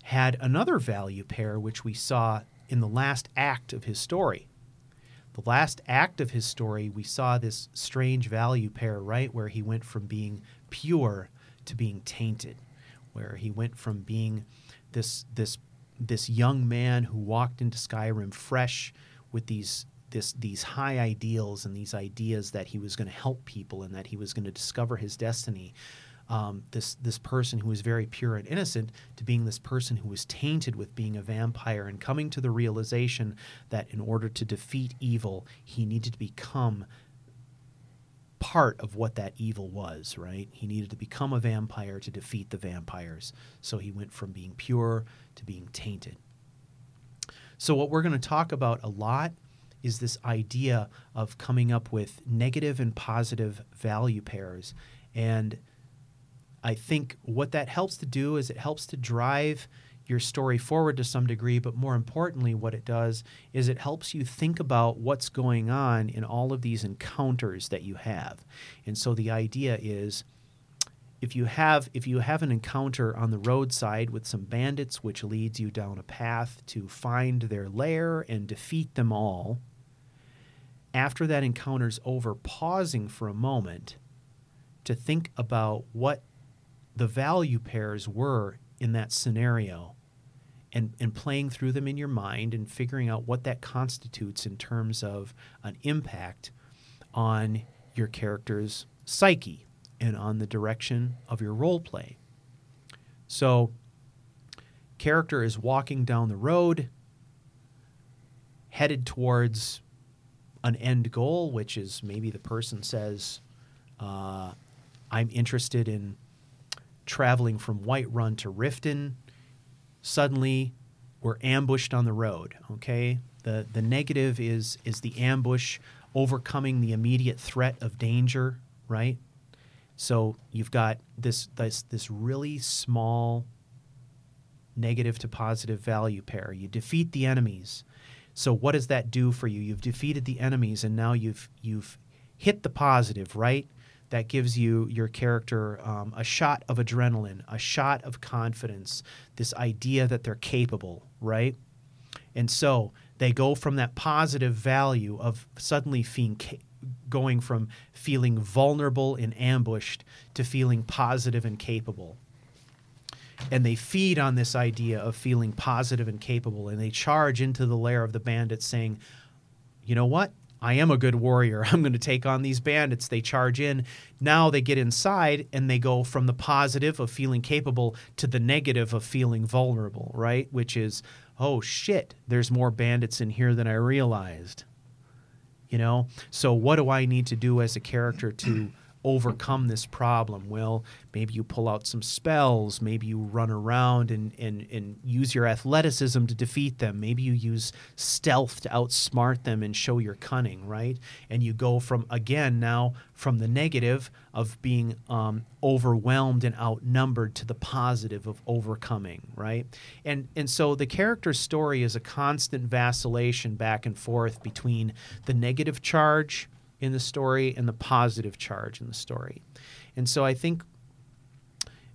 had another value pair which we saw in the last act of his story the last act of his story, we saw this strange value pair, right? Where he went from being pure to being tainted, where he went from being this this this young man who walked into Skyrim fresh with these this these high ideals and these ideas that he was going to help people and that he was going to discover his destiny. Um, this this person who was very pure and innocent to being this person who was tainted with being a vampire and coming to the realization that in order to defeat evil, he needed to become part of what that evil was, right? He needed to become a vampire to defeat the vampires. So he went from being pure to being tainted. So, what we're going to talk about a lot is this idea of coming up with negative and positive value pairs. And I think what that helps to do is it helps to drive your story forward to some degree, but more importantly, what it does is it helps you think about what's going on in all of these encounters that you have. And so the idea is if you have if you have an encounter on the roadside with some bandits which leads you down a path to find their lair and defeat them all, after that encounter's over, pausing for a moment to think about what the value pairs were in that scenario and, and playing through them in your mind and figuring out what that constitutes in terms of an impact on your character's psyche and on the direction of your role play. So, character is walking down the road, headed towards an end goal, which is maybe the person says, uh, I'm interested in traveling from Whiterun to Riften. Suddenly, we're ambushed on the road. Okay, the the negative is is the ambush, overcoming the immediate threat of danger. Right. So you've got this this this really small negative to positive value pair. You defeat the enemies. So what does that do for you? You've defeated the enemies and now you've you've hit the positive, right? That gives you your character um, a shot of adrenaline, a shot of confidence, this idea that they're capable, right? And so they go from that positive value of suddenly feeling going from feeling vulnerable and ambushed to feeling positive and capable and they feed on this idea of feeling positive and capable and they charge into the lair of the bandits saying you know what? I am a good warrior. [LAUGHS] I'm going to take on these bandits. They charge in. Now they get inside and they go from the positive of feeling capable to the negative of feeling vulnerable right? Which is oh shit there's more bandits in here than i realized. You know? So what do i need to do as a character to overcome this problem? Well, maybe you pull out some spells, maybe you run around and, and, and use your athleticism to defeat them, maybe you use stealth to outsmart them and show your cunning, right? And you go from, again, now from the negative of being um, overwhelmed and outnumbered to the positive of overcoming, right? And, and so the character's story is a constant vacillation back and forth between the negative charge in the story and the positive charge in the story. And so I think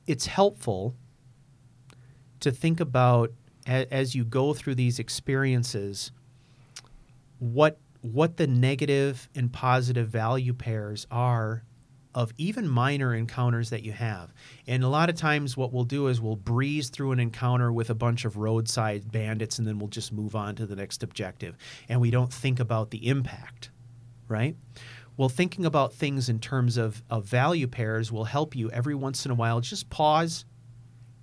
it's helpful to think about as you go through these experiences what what the negative and positive value pairs are of even minor encounters that you have. And a lot of times, what we'll do is we'll breeze through an encounter with a bunch of roadside bandits and then we'll just move on to the next objective. And we don't think about the impact right? Well, thinking about things in terms of, of value pairs will help you every once in a while just pause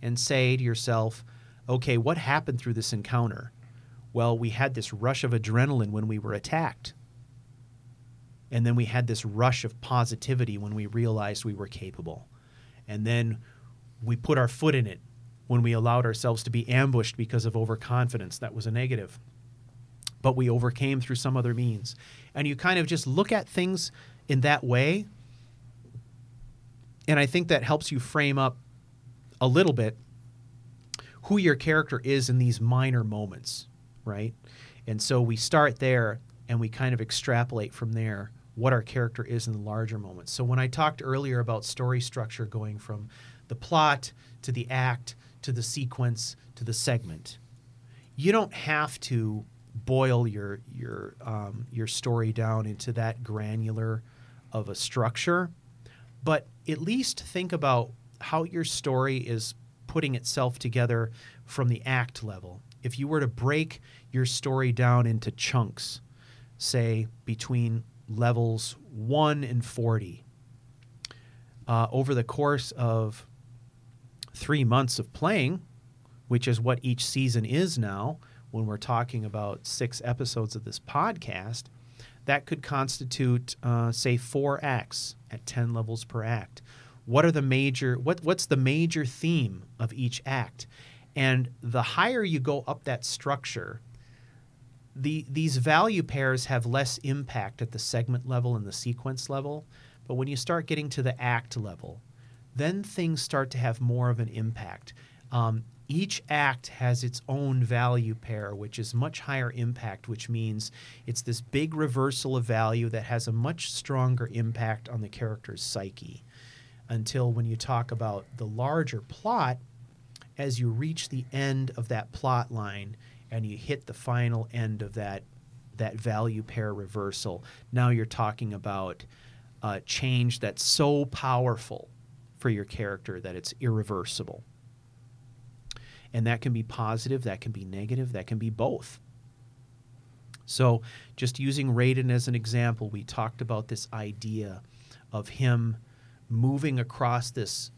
and say to yourself, okay, what happened through this encounter? Well, we had this rush of adrenaline when we were attacked. And then we had this rush of positivity when we realized we were capable. And then we put our foot in it when we allowed ourselves to be ambushed because of overconfidence. That was a negative but we overcame through some other means. And you kind of just look at things in that way. And I think that helps you frame up a little bit who your character is in these minor moments, right? And so we start there and we kind of extrapolate from there what our character is in the larger moments. So when I talked earlier about story structure going from the plot to the act to the sequence to the segment, you don't have to boil your your um, your story down into that granular of a structure, but at least think about how your story is putting itself together from the act level. If you were to break your story down into chunks, say between levels 1 and 40, uh, over the course of three months of playing, which is what each season is now, when we're talking about six episodes of this podcast, that could constitute, uh, say, four acts at 10 levels per act. What are the major, what, what's the major theme of each act? And the higher you go up that structure, the, these value pairs have less impact at the segment level and the sequence level. But when you start getting to the act level, then things start to have more of an impact. Um, each act has its own value pair, which is much higher impact, which means it's this big reversal of value that has a much stronger impact on the character's psyche. Until when you talk about the larger plot, as you reach the end of that plot line and you hit the final end of that that value pair reversal, now you're talking about uh, change that's so powerful for your character that it's irreversible. And that can be positive, that can be negative, that can be both. So, just using Raiden as an example, we talked about this idea of him moving across this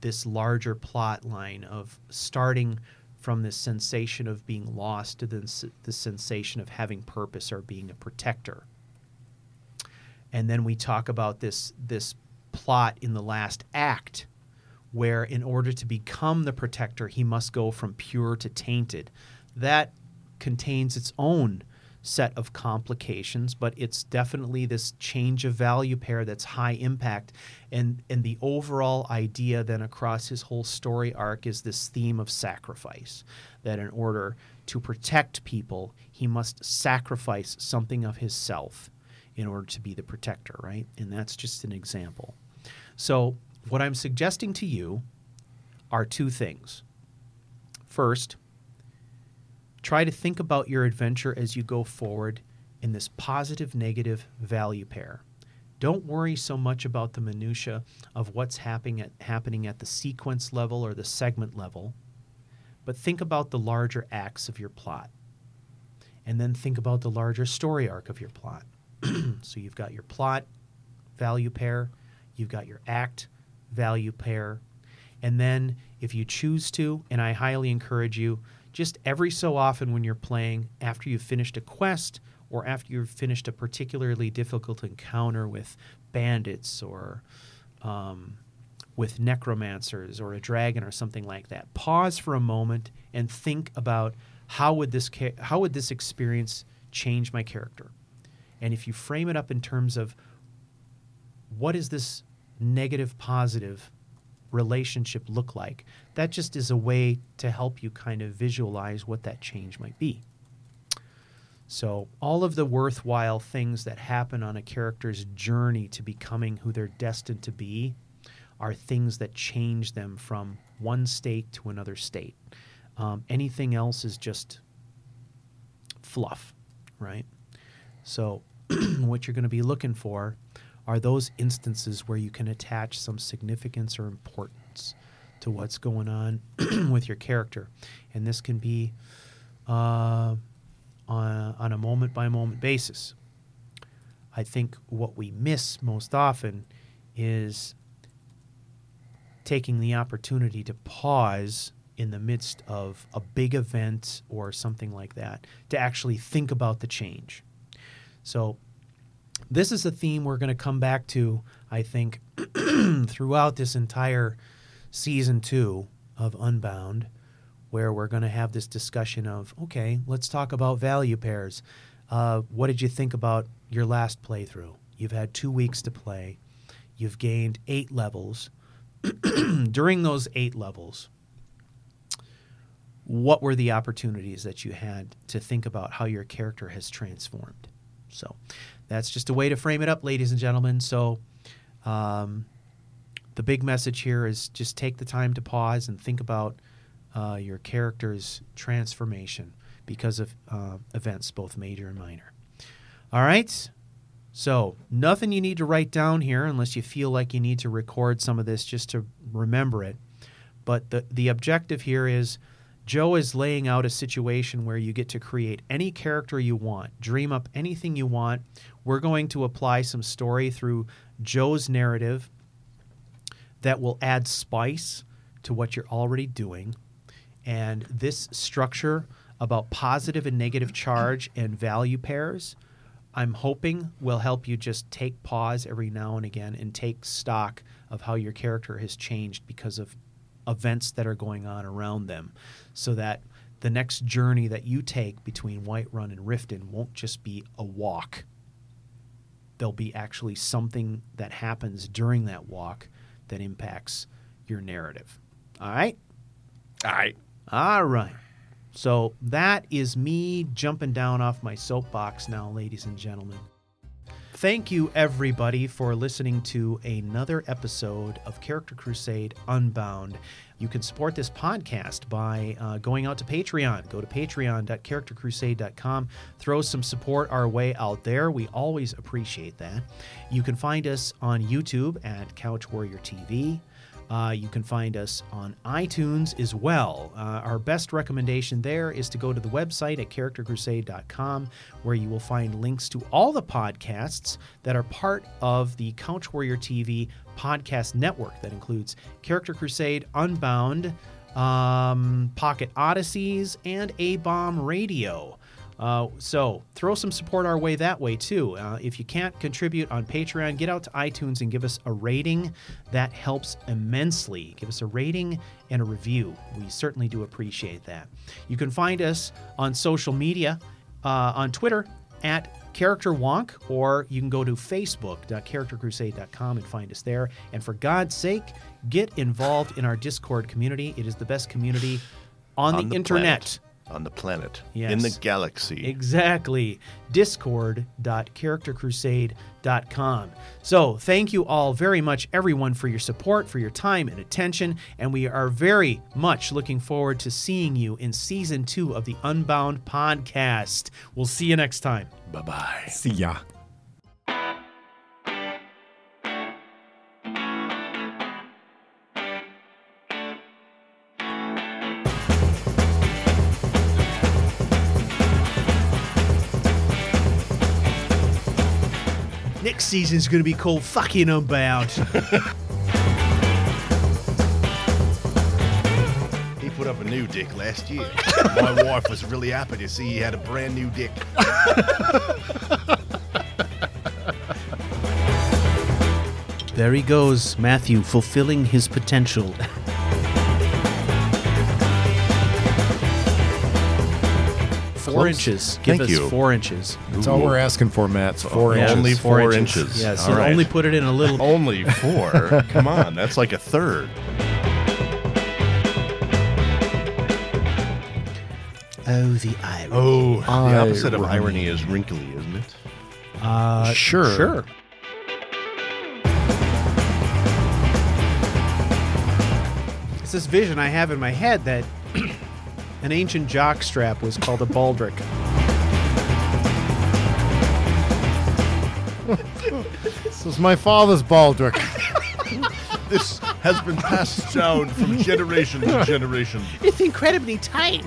this larger plot line of starting from this sensation of being lost to the, the sensation of having purpose or being a protector. And then we talk about this this plot in the last act where in order to become the protector he must go from pure to tainted. That contains its own set of complications, but it's definitely this change of value pair that's high impact. And, and the overall idea then across his whole story arc is this theme of sacrifice. That in order to protect people, he must sacrifice something of his self in order to be the protector, right? And that's just an example. So, what I'm suggesting to you are two things. First, try to think about your adventure as you go forward in this positive negative value pair. Don't worry so much about the minutia of what's happening at, happening at the sequence level or the segment level, but think about the larger acts of your plot. And then think about the larger story arc of your plot. [CLEARS THROAT] so you've got your plot value pair, you've got your act value pair, and then if you choose to, and I highly encourage you, just every so often when you're playing, after you've finished a quest or after you've finished a particularly difficult encounter with bandits or um, with necromancers or a dragon or something like that, pause for a moment and think about how would this ca- how would this experience change my character? And if you frame it up in terms of what is this negative positive relationship look like, that just is a way to help you kind of visualize what that change might be. So, all of the worthwhile things that happen on a character's journey to becoming who they're destined to be are things that change them from one state to another state. Um, anything else is just fluff, right? So, [CLEARS THROAT] what you're going to be looking for are those instances where you can attach some significance or importance to what's going on [CLEARS THROAT] with your character. And this can be uh, on, a moment by moment basis. I think what we miss most often is taking the opportunity to pause in the midst of a big event or something like that to actually think about the change. So, this is a theme we're going to come back to, I think, [CLEARS THROAT] throughout this entire season two of Unbound, where we're going to have this discussion of okay, let's talk about value pairs. Uh, what did you think about your last playthrough? You've had two weeks to play, you've gained eight levels. [CLEARS THROAT] During those eight levels, what were the opportunities that you had to think about how your character has transformed? So that's just a way to frame it up, ladies and gentlemen. So um, the big message here is just take the time to pause and think about uh, your character's transformation because of uh, events, both major and minor. All right. So, nothing you need to write down here unless you feel like you need to record some of this just to remember it. But the, the objective here is Joe is laying out a situation where you get to create any character you want, dream up anything you want. We're going to apply some story through Joe's narrative that will add spice to what you're already doing. And this structure about positive and negative charge and value pairs, I'm hoping will help you just take pause every now and again and take stock of how your character has changed because of events that are going on around them so that the next journey that you take between Whiterun and Riften won't just be a walk. There'll be actually something that happens during that walk that impacts your narrative. All right? All right. All right. So that is me jumping down off my soapbox now, ladies and gentlemen. Thank you, everybody, for listening to another episode of Character Crusade Unbound. You can support this podcast by uh, going out to Patreon. Go to patreon.charactercrusade.com. Throw some support our way out there. We always appreciate that. You can find us on YouTube at Couch Warrior TV. Uh, you can find us on iTunes as well. Uh, our best recommendation there is to go to the website at charactercrusade.com, where you will find links to all the podcasts that are part of the Couch Warrior TV podcast network. That includes Character Crusade, Unbound, um, Pocket Odysseys, and A Bomb Radio. Uh, so throw some support our way that way too. Uh, if you can't contribute on Patreon, get out to iTunes and give us a rating. That helps immensely. Give us a rating and a review. We certainly do appreciate that. You can find us on social media uh, on Twitter at Character Wonk, or you can go to facebook.charactercrusade.com and find us there. And for God's sake, get involved in our Discord community. It is the best community on, On the, the internet. planet. On the planet. Yes. In the galaxy. Exactly. Discord.charactercrusade.com. So, thank you all very much, everyone, for your support, for your time and attention. And we are very much looking forward to seeing you in season two of the Unbound podcast. We'll see you next time. Bye bye. See ya. Season's going to be called Fucking Unbound. He put up a new dick last year. [LAUGHS] My wife was really happy to see he had a brand new dick. there he goes, Matthew, fulfilling his potential. [LAUGHS] Four inches. Give Thank us you. four inches. That's all we're asking for, Matt. It's four inches. Only four inches. All and right. only put it in a little. [LAUGHS] Only four? Come on, that's like a third. Oh, the irony. Oh, the opposite of Irony. irony is wrinkly, isn't it? Uh, Sure. Sure. It's this vision I have in my head that [CLEARS THROAT] an ancient jock strap was called a baldric. This is my father's baldric. [LAUGHS] This has been passed down from generation to generation. It's incredibly tight.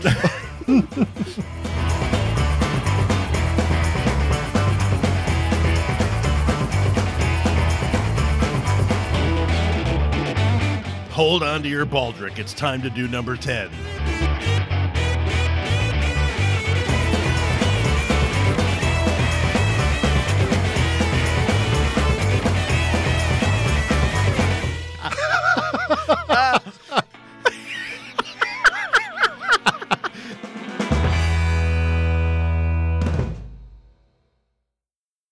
Hold on to your baldric. It's time to do number 10.